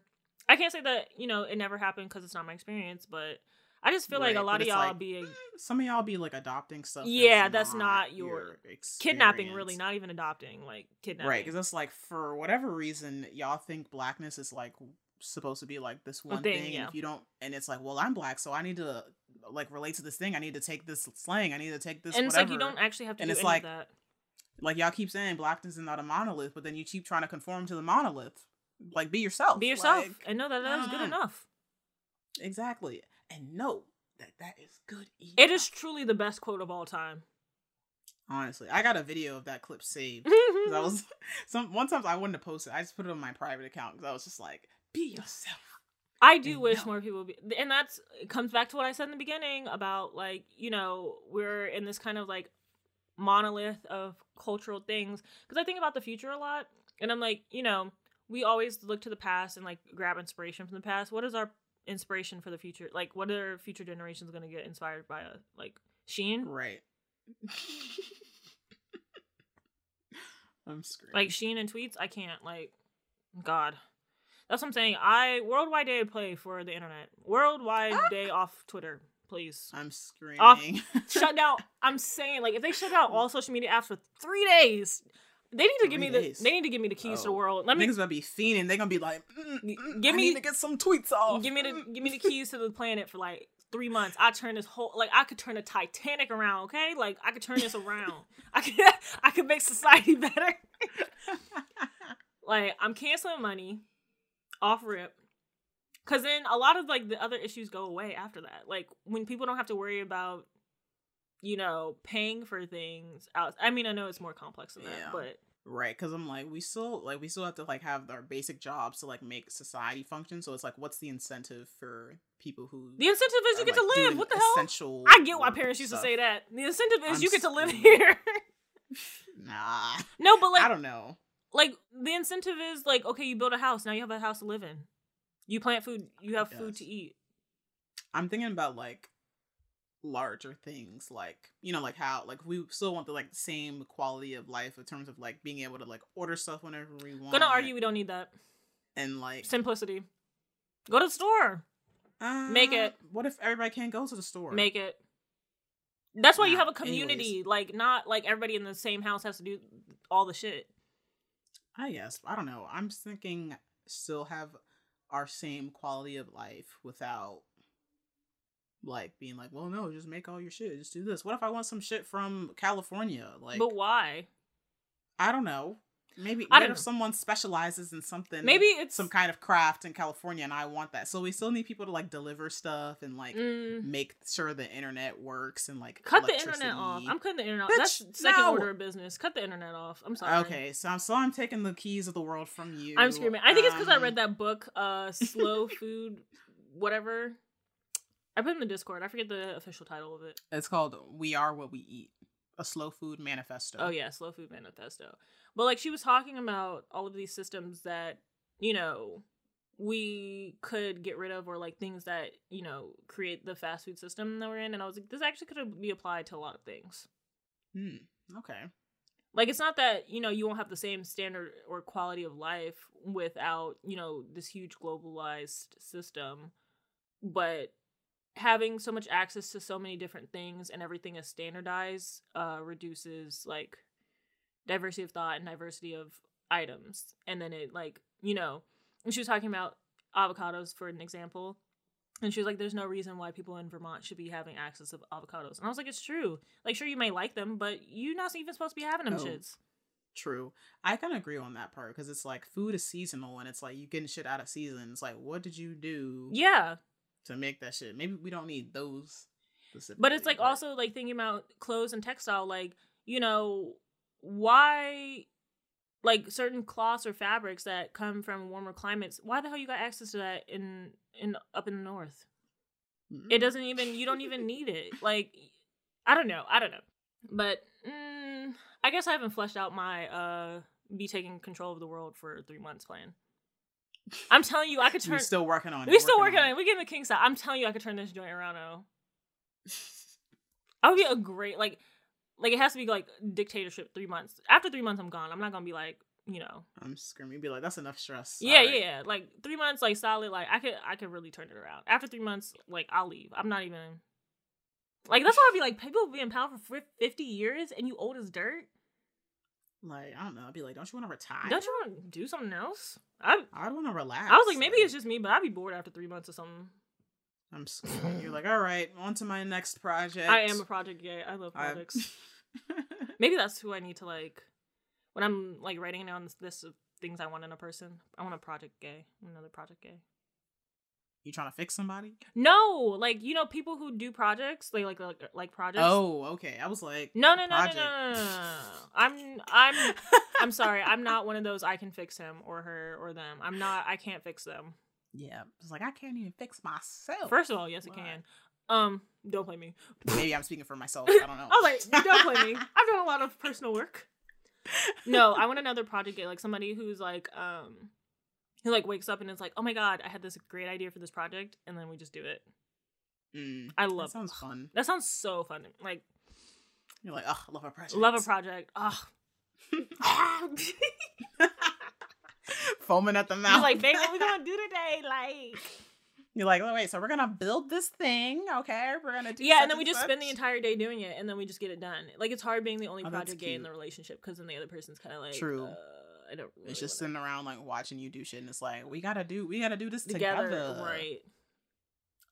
I can't say that you know it never happened because it's not my experience, but I just feel like a lot of y'all like, be mm, Some of y'all be like adopting stuff. Yeah, that's not your kidnapping, really, not even adopting, like kidnapping. Right, because it's like for whatever reason, y'all think blackness is like supposed to be like this one thing, thing, yeah. and if you don't, and it's like, well, I'm black, so I need to like relate to this thing. I need to take this slang. I need to take this. and it's like you don't actually have to And do it's like- that. like y'all keep saying blackness is not a monolith, but then you keep trying to conform to the monolith. Like be yourself. Be yourself Like, and know that that is good enough. exactly, and know that that is good. Enough. It is truly the best quote of all time. honestly. I got a video of that clip saved. I was some one time I wanted to post it. I just put it on my private account because I was just like, be yourself. I do wish no. more people be, and that's it comes back to what I said in the beginning about like you know we're in this kind of like monolith of cultural things because I think about the future a lot and I'm like you know we always look to the past and like grab inspiration from the past. What is our inspiration for the future? Like what are future generations going to get inspired by? Us? Like Sheen, Right. I'm screaming. like Sheen and tweets. I can't like God. That's what I'm saying. I worldwide day of play for the internet. Worldwide day off Twitter, please. I'm screaming. Off- shut down. I'm saying, like, if they shut down all social media apps for three days, they need to give me the. They need to give me the keys to the Oh. world. Let me Niggas gonna be fiending. They're gonna be like, mm, mm, give I me- need to get some tweets off. give me the Mm, give me the mm." keys to the planet for like three months. I turn this whole like I could turn the Titanic around. Okay, like I could turn this around. I could I could make society better. like I'm canceling money off rip. Cause then a lot of like the other issues go away after that. Like when people don't have to worry about, you know, paying for things out. I mean, I know it's more complex than that, Yeah. but Right, because I'm like, we still like we still have to like have our basic jobs to like make society function. So it's like, what's the incentive for people who the incentive is you are, get to live. What the hell? Essential. I get why parents used to say that. The incentive is I'm you get to live here. Nah, no, but like I don't know. Like the incentive is like okay, you build a house, now you have a house to live in. You plant food, you have food to eat. I'm thinking about like larger things, like you know, like how like we still want the like same quality of life in terms of like being able to like order stuff whenever we want. Gonna argue we don't need that. and like Simplicity. Go to the store. make it. uh, What if everybody can't go to the store? Make it. That's why you have a community. Like not like everybody in the same house has to do all the shit. I guess I don't know. I'm thinking still have our same quality of life without like being like, well, no, just make all your shit. Just do this. What if I want some shit from California? Like, but why? I don't know. Maybe I what don't if know. someone specializes in something Maybe it's some kind of craft in California and I want that. So we still need people to like deliver stuff and like Mm, make sure the internet works and like cut the internet off. I'm cutting the internet off. Bitch, That's second no. order of business. Cut the internet off. I'm sorry. Okay, so I'm so I'm taking the keys of the world from you. I'm screaming. I think it's because I Um, read that book, uh, Slow Food, whatever. I put it in the Discord. I forget the official title of it. It's called "We Are What We Eat," a slow food manifesto. Oh yeah, Slow Food Manifesto. But like she was talking about all of these systems that you know we could get rid of, or like things that you know create the fast food system that we're in. And I was like, this actually could be applied to a lot of things. Hmm. Okay. like it's not that you know you won't have the same standard or quality of life without you know this huge globalized system but having so much access to so many different things and everything is standardized uh reduces like diversity of thought and diversity of items and then it like you know and she was talking about avocados for an example and she was like there's no reason why people in vermont should be having access to avocados and i was like it's true like sure you may like them but you're not even supposed to be having them Oh. shits True. I kind of agree on that part because it's like food is seasonal and it's like you getting shit out of season. It's like, what did you do yeah to make that shit? Maybe we don't need those. But it's like also like thinking about clothes and textile like you know why like certain cloths or fabrics that come from warmer climates why the hell you got access to that in in up in the north? It doesn't even you don't even need it. Like i don't know i don't know. But mm, i guess i haven't fleshed out my uh be taking control of the world for three months plan. I'm telling you i could turn We're still working on it. we're still working on it. we're getting the king side i'm telling you i could turn this joint around now i would be a great like like it has to be like dictatorship three months after three months i'm gone i'm not gonna be like you know I'm screaming. Be like, that's enough stress. yeah, yeah, right. yeah. Like three months, like solid. Like I could, I could really turn it around. After three months, like I'll leave. I'm not even. Like that's why I'd be like, people be in power for fifty years, and you old as dirt. Like I don't know. I'd be like, don't you want to retire? Don't you want to do something else? I, I'd want to relax. I was like, maybe it's just me, but I'd be bored after three months or something. I'm screaming. You're like, all right, on to my next project. I am a project gay. I love I- projects. maybe that's who I need to like when I'm like writing down this list of things I want in a person. I want a project gay, another project gay. you trying to fix somebody? No, like you know, people who do projects, they like like like projects. Oh, okay. I was like, No, no, no, no, no, no, no. I'm, I'm, I'm sorry. I'm not one of those. I can fix him or her or them. I'm not. I can't fix them. yeah. It's like I can't even fix myself. First of all, yes, it Why? can. Um, don't play me. maybe I'm speaking for myself. I don't know. I was like, don't play me. I've done a lot of personal work. No, I want another project like somebody who's like, um, who like wakes up and is like, oh my god, I had this great idea for this project, and then we just do it. Mm, I love. that sounds fun. That sounds so fun. Like, You're like, oh, love a project. love a project. Ugh. Foaming at the mouth. You're like, babe, what we gonna do today? Like. You're like, oh, wait, so we're gonna build this thing, okay? We're gonna do Yeah, and then we just spend the entire day doing it, and then we just get it done. Like it's hard being the only Oh, project gay in the relationship because then the other person's kind of like, True. Uh, I don't. Really It's just sitting around like watching you do shit, and it's like, we gotta do, we gotta do this together, together, right?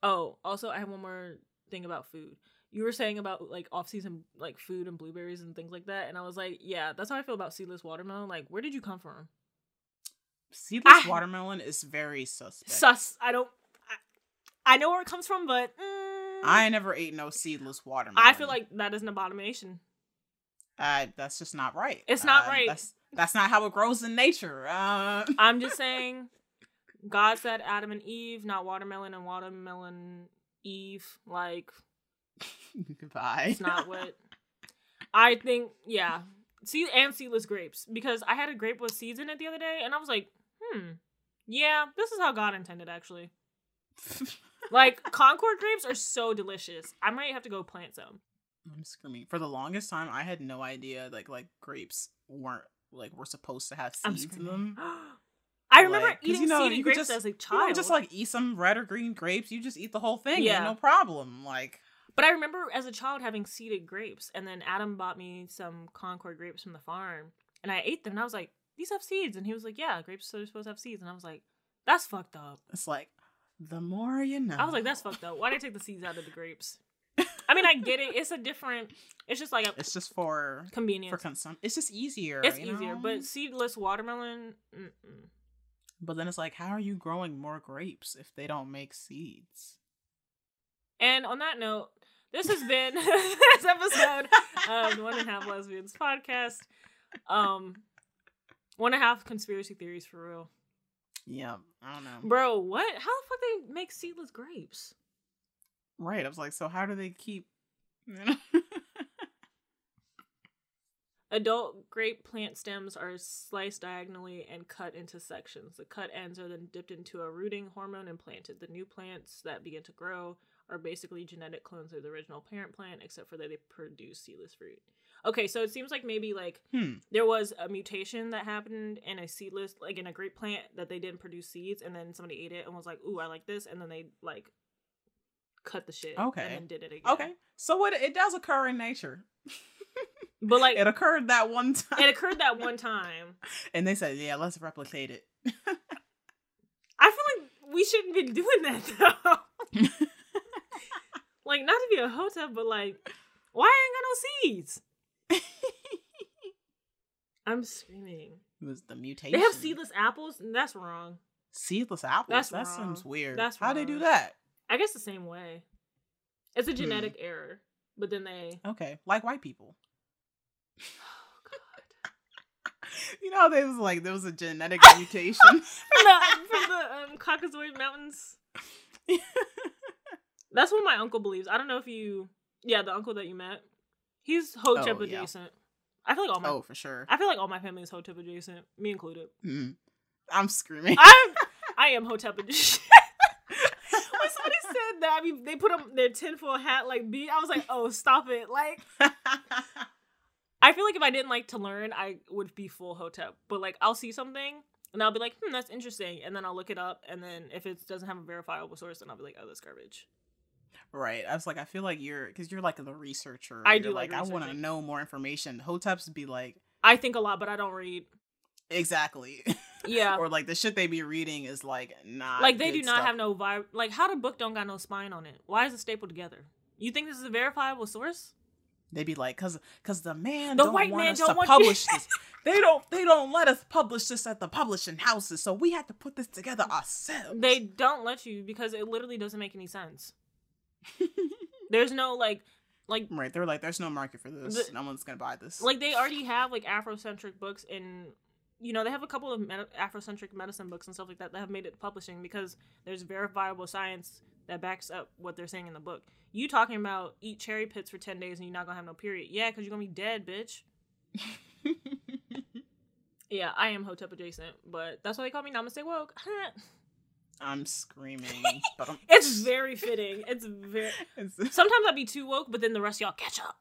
Oh, also, I have one more thing about food. You were saying about like off-season like food and blueberries and things like that, and I was like, yeah, that's how I feel about seedless watermelon. Like, where did you come from? Seedless I- watermelon is very suspect. Sus. I don't. I, know where it comes from, but mm, I ain't never ate no seedless watermelon. I feel like that is an abomination. uh, that's just not right. It's not Uh, right. That's that's not how it grows in nature. Uh, I'm just saying, God said Adam and Eve, not watermelon and watermelon Eve. Like, goodbye. it's not what I think. Yeah, See, and seedless grapes because I had a grape with seeds in it the other day, and I was like, hmm, yeah, this is how God intended. Actually, like Concord grapes are so delicious. I might have to go plant some. I'm screaming. For the longest time, I had no idea like like grapes weren't like were supposed to have seeds in them. I remember Like, eating you know, seeded you grapes just- as a You child. don't just like eat some red or green grapes. You just eat the whole thing. Yeah, no problem. Like But I remember as a child having seeded grapes, and then Adam bought me some Concord grapes from the farm, and I ate them, and I was like, "These have seeds," and he was like, "Yeah, grapes are supposed to have seeds," and I was like, "That's fucked up." it's like the more you know. I was like, "That's fucked up. Why did I take the seeds out of the grapes?" I mean, I get it. It's a different. It's just like a It's just for convenience. for consumption. It's just easier. it's easier, know? but seedless watermelon. Mm-mm. but then it's like, how are you growing more grapes if they don't make seeds? And on that note, this has been this episode of the One and a Half Lesbians podcast. Um, one and a half conspiracy theories for real, Yeah, I don't know. bro. What? How the fuck they make seedless grapes? Right. I was like, so how do they keep? Adult grape plant stems are sliced diagonally and cut into sections. The cut ends are then dipped into a rooting hormone and planted. The new plants that begin to grow are basically genetic clones of the original parent plant, except for that they produce seedless fruit. Okay, so it seems like maybe like hmm. there was a mutation that happened in a seedless, like in a grape plant, that they didn't produce seeds, and then somebody ate it and was like, "Ooh, I like this," and then they like cut the shit, Okay. and then did it again. Okay. So what? It does occur in nature. but like it occurred that one time. it occurred that one time. and they said, yeah, let's replicate it. I feel like we shouldn't be doing that though. like not to be a hotep, but like, why ain't got no seeds? I'm screaming. It was the mutation. They have seedless apples, and that's wrong. seedless apples. That's that wrong. seems weird. That's how they do that? I guess the same way. It's Hmm. a genetic error, but then they. Okay, like white people. Oh God. You know, how there was like there was a genetic mutation. From the, from the um, Caucasoid Mountains. That's what my uncle believes. I don't know if you. Yeah, the uncle that you met. He's Hotep Oh, yeah. adjacent. I feel like all my. oh, for sure. I feel like all my family is Hotep adjacent, me included. Mm. I'm screaming. I'm I am Hotep adjacent. when somebody said that, I mean, they put on their tinfoil hat like B. I was like, oh, stop it! Like, I feel like if I didn't like to learn, I would be full Hotep. But like, I'll see something and I'll be like, hmm, that's interesting, and then I'll look it up, and then if it doesn't have a verifiable source, then I'll be like, oh, that's garbage. Right. I was like, I feel like you're because you're like the researcher. I do like I want to know more information. Hoteps be like, I think a lot, but I don't read. exactly. Yeah. or like the shit they be reading is like not like they do not stuff. have no vibe. Like how the book don't got no spine on it? Why is it stapled together? You think this is a verifiable source? They be like, cause, cause the man The don't white want man us don't to want you- publish this. They don't, they don't let us publish this at the publishing houses, so we have to put this together ourselves. They don't let you because it literally doesn't make any sense. There's no like like right? They're like, there's no market for this. The- no one's gonna buy this. like they already have like Afrocentric books in you know they have a couple of med- Afrocentric medicine books and stuff like that that have made it publishing because there's verifiable science that backs up what they're saying in the book. You talking about eat cherry pits for ten days and you're not gonna have no period? Yeah, because you're gonna be dead, bitch. Yeah, I am Hotep adjacent, but that's why they call me Namaste woke. I'm screaming, but I'm, it's very fitting. It's very. Sometimes I'd be too woke, but then the rest of y'all catch up.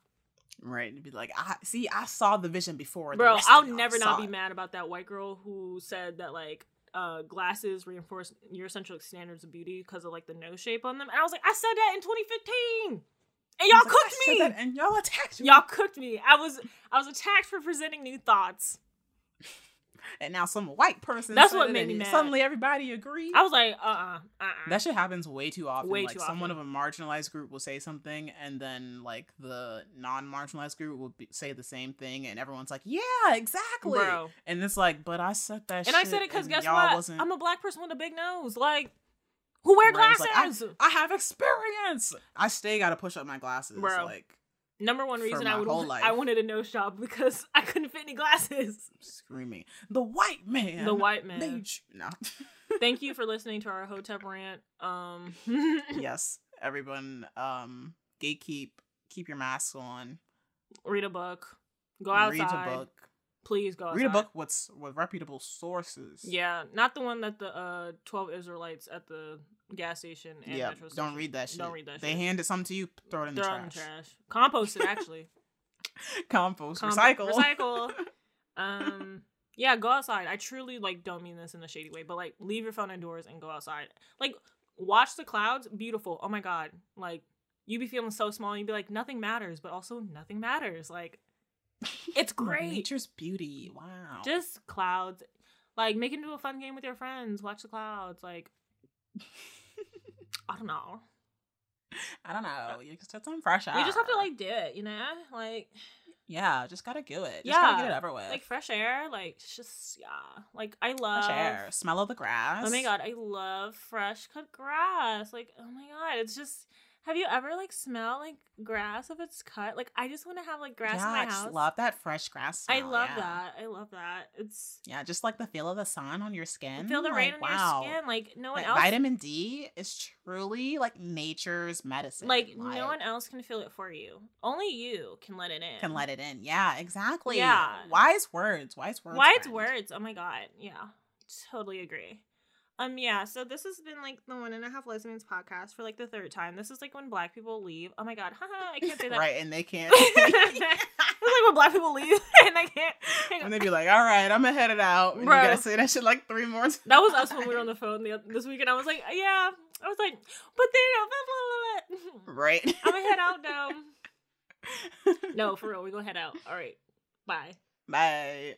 right. It'd be like, I see, I saw the vision before. the Bro, I'll never not be it. mad about that white girl who said that like uh glasses reinforce Eurocentric standards of beauty because of like the nose shape on them. And I was like, I said that in 2015. And y'all like, cooked said me. that and y'all attacked me. Y'all cooked me. I was I was attacked for presenting new thoughts. And now some white person. That's what made me mad. Suddenly everybody agreed. I was like, uh uh-uh, uh. That shit happens way too often. Way like too someone often. of a marginalized group will say something, and then like the non-marginalized group will be, say the same thing, and everyone's like, "Yeah, exactly." Bro. And it's like, but I said that, And I said it because guess what? Wasn't... I'm a black person with a big nose. Like, who wear it's like, glasses? I, I have experience. I stay got to push up my glasses. Bro. Like Number one reason I would. I wanted a nose job because I couldn't fit any glasses. screaming, the white man. The white man. No. Thank you for listening to our Hotep rant. Um, yes, everyone. Um, gatekeep. Keep your masks on. read a book. Go outside. Read a book. Please go outside. Read a book with with reputable sources. Yeah, not the one that the uh twelve Israelites at the gas station and yeah. metro Don't read that shit. Don't read that They shit. handed something to you, throw it in the Throw it trash. in the trash. Compost it actually. Compost, Com- recycle, recycle. Um, yeah, go outside. I truly like don't mean this in a shady way, but like leave your phone indoors and go outside. Like watch the clouds. Beautiful. Oh my god. Like you'd be feeling so small. and You be like nothing matters, but also nothing matters. Like it's great. Nature's beauty. Wow. Just clouds. Like make it into a fun game with your friends. Watch the clouds. Like I don't know. I don't know. You just some fresh air. You just have to like do it, you know? Like yeah, just gotta do it. Just gotta get it over with. like fresh air, like it's just yeah. Like I love fresh air, smell of the grass. Oh my god, I love fresh cut grass. Like, oh my god, it's just have you ever like smelled like grass if it's cut? Like I just want to have like grass yeah, in my I house. just love that fresh grass. Smell. I love yeah. that. I love that. It's Yeah, just like the feel of the sun on your skin. feel the rain on wow. your skin. Like no one Like, else Vitamin D is truly like nature's medicine. like no one else can feel it for you. Only you can let it in. can let it in. Yeah, exactly. Yeah. Wise words. Wise words. Wise friend. words. Oh my god. Yeah. Totally agree. Um yeah, so this has been like the one and a half lesbians podcast for like the third time. This is like when black people leave. Oh my god, haha, I can't say that. right, and they can't. it's like when black people leave and I can't. and they be like, "All right, I'm gonna head it out." And you Bro. gotta say that shit like three more times. That was us when we were on the phone the, this weekend. I was like, yeah. I was like, but then blah, blah, blah. Right. I'm gonna head out now. No, for real, we're gonna head out. All right, bye. Bye.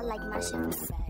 I like my shit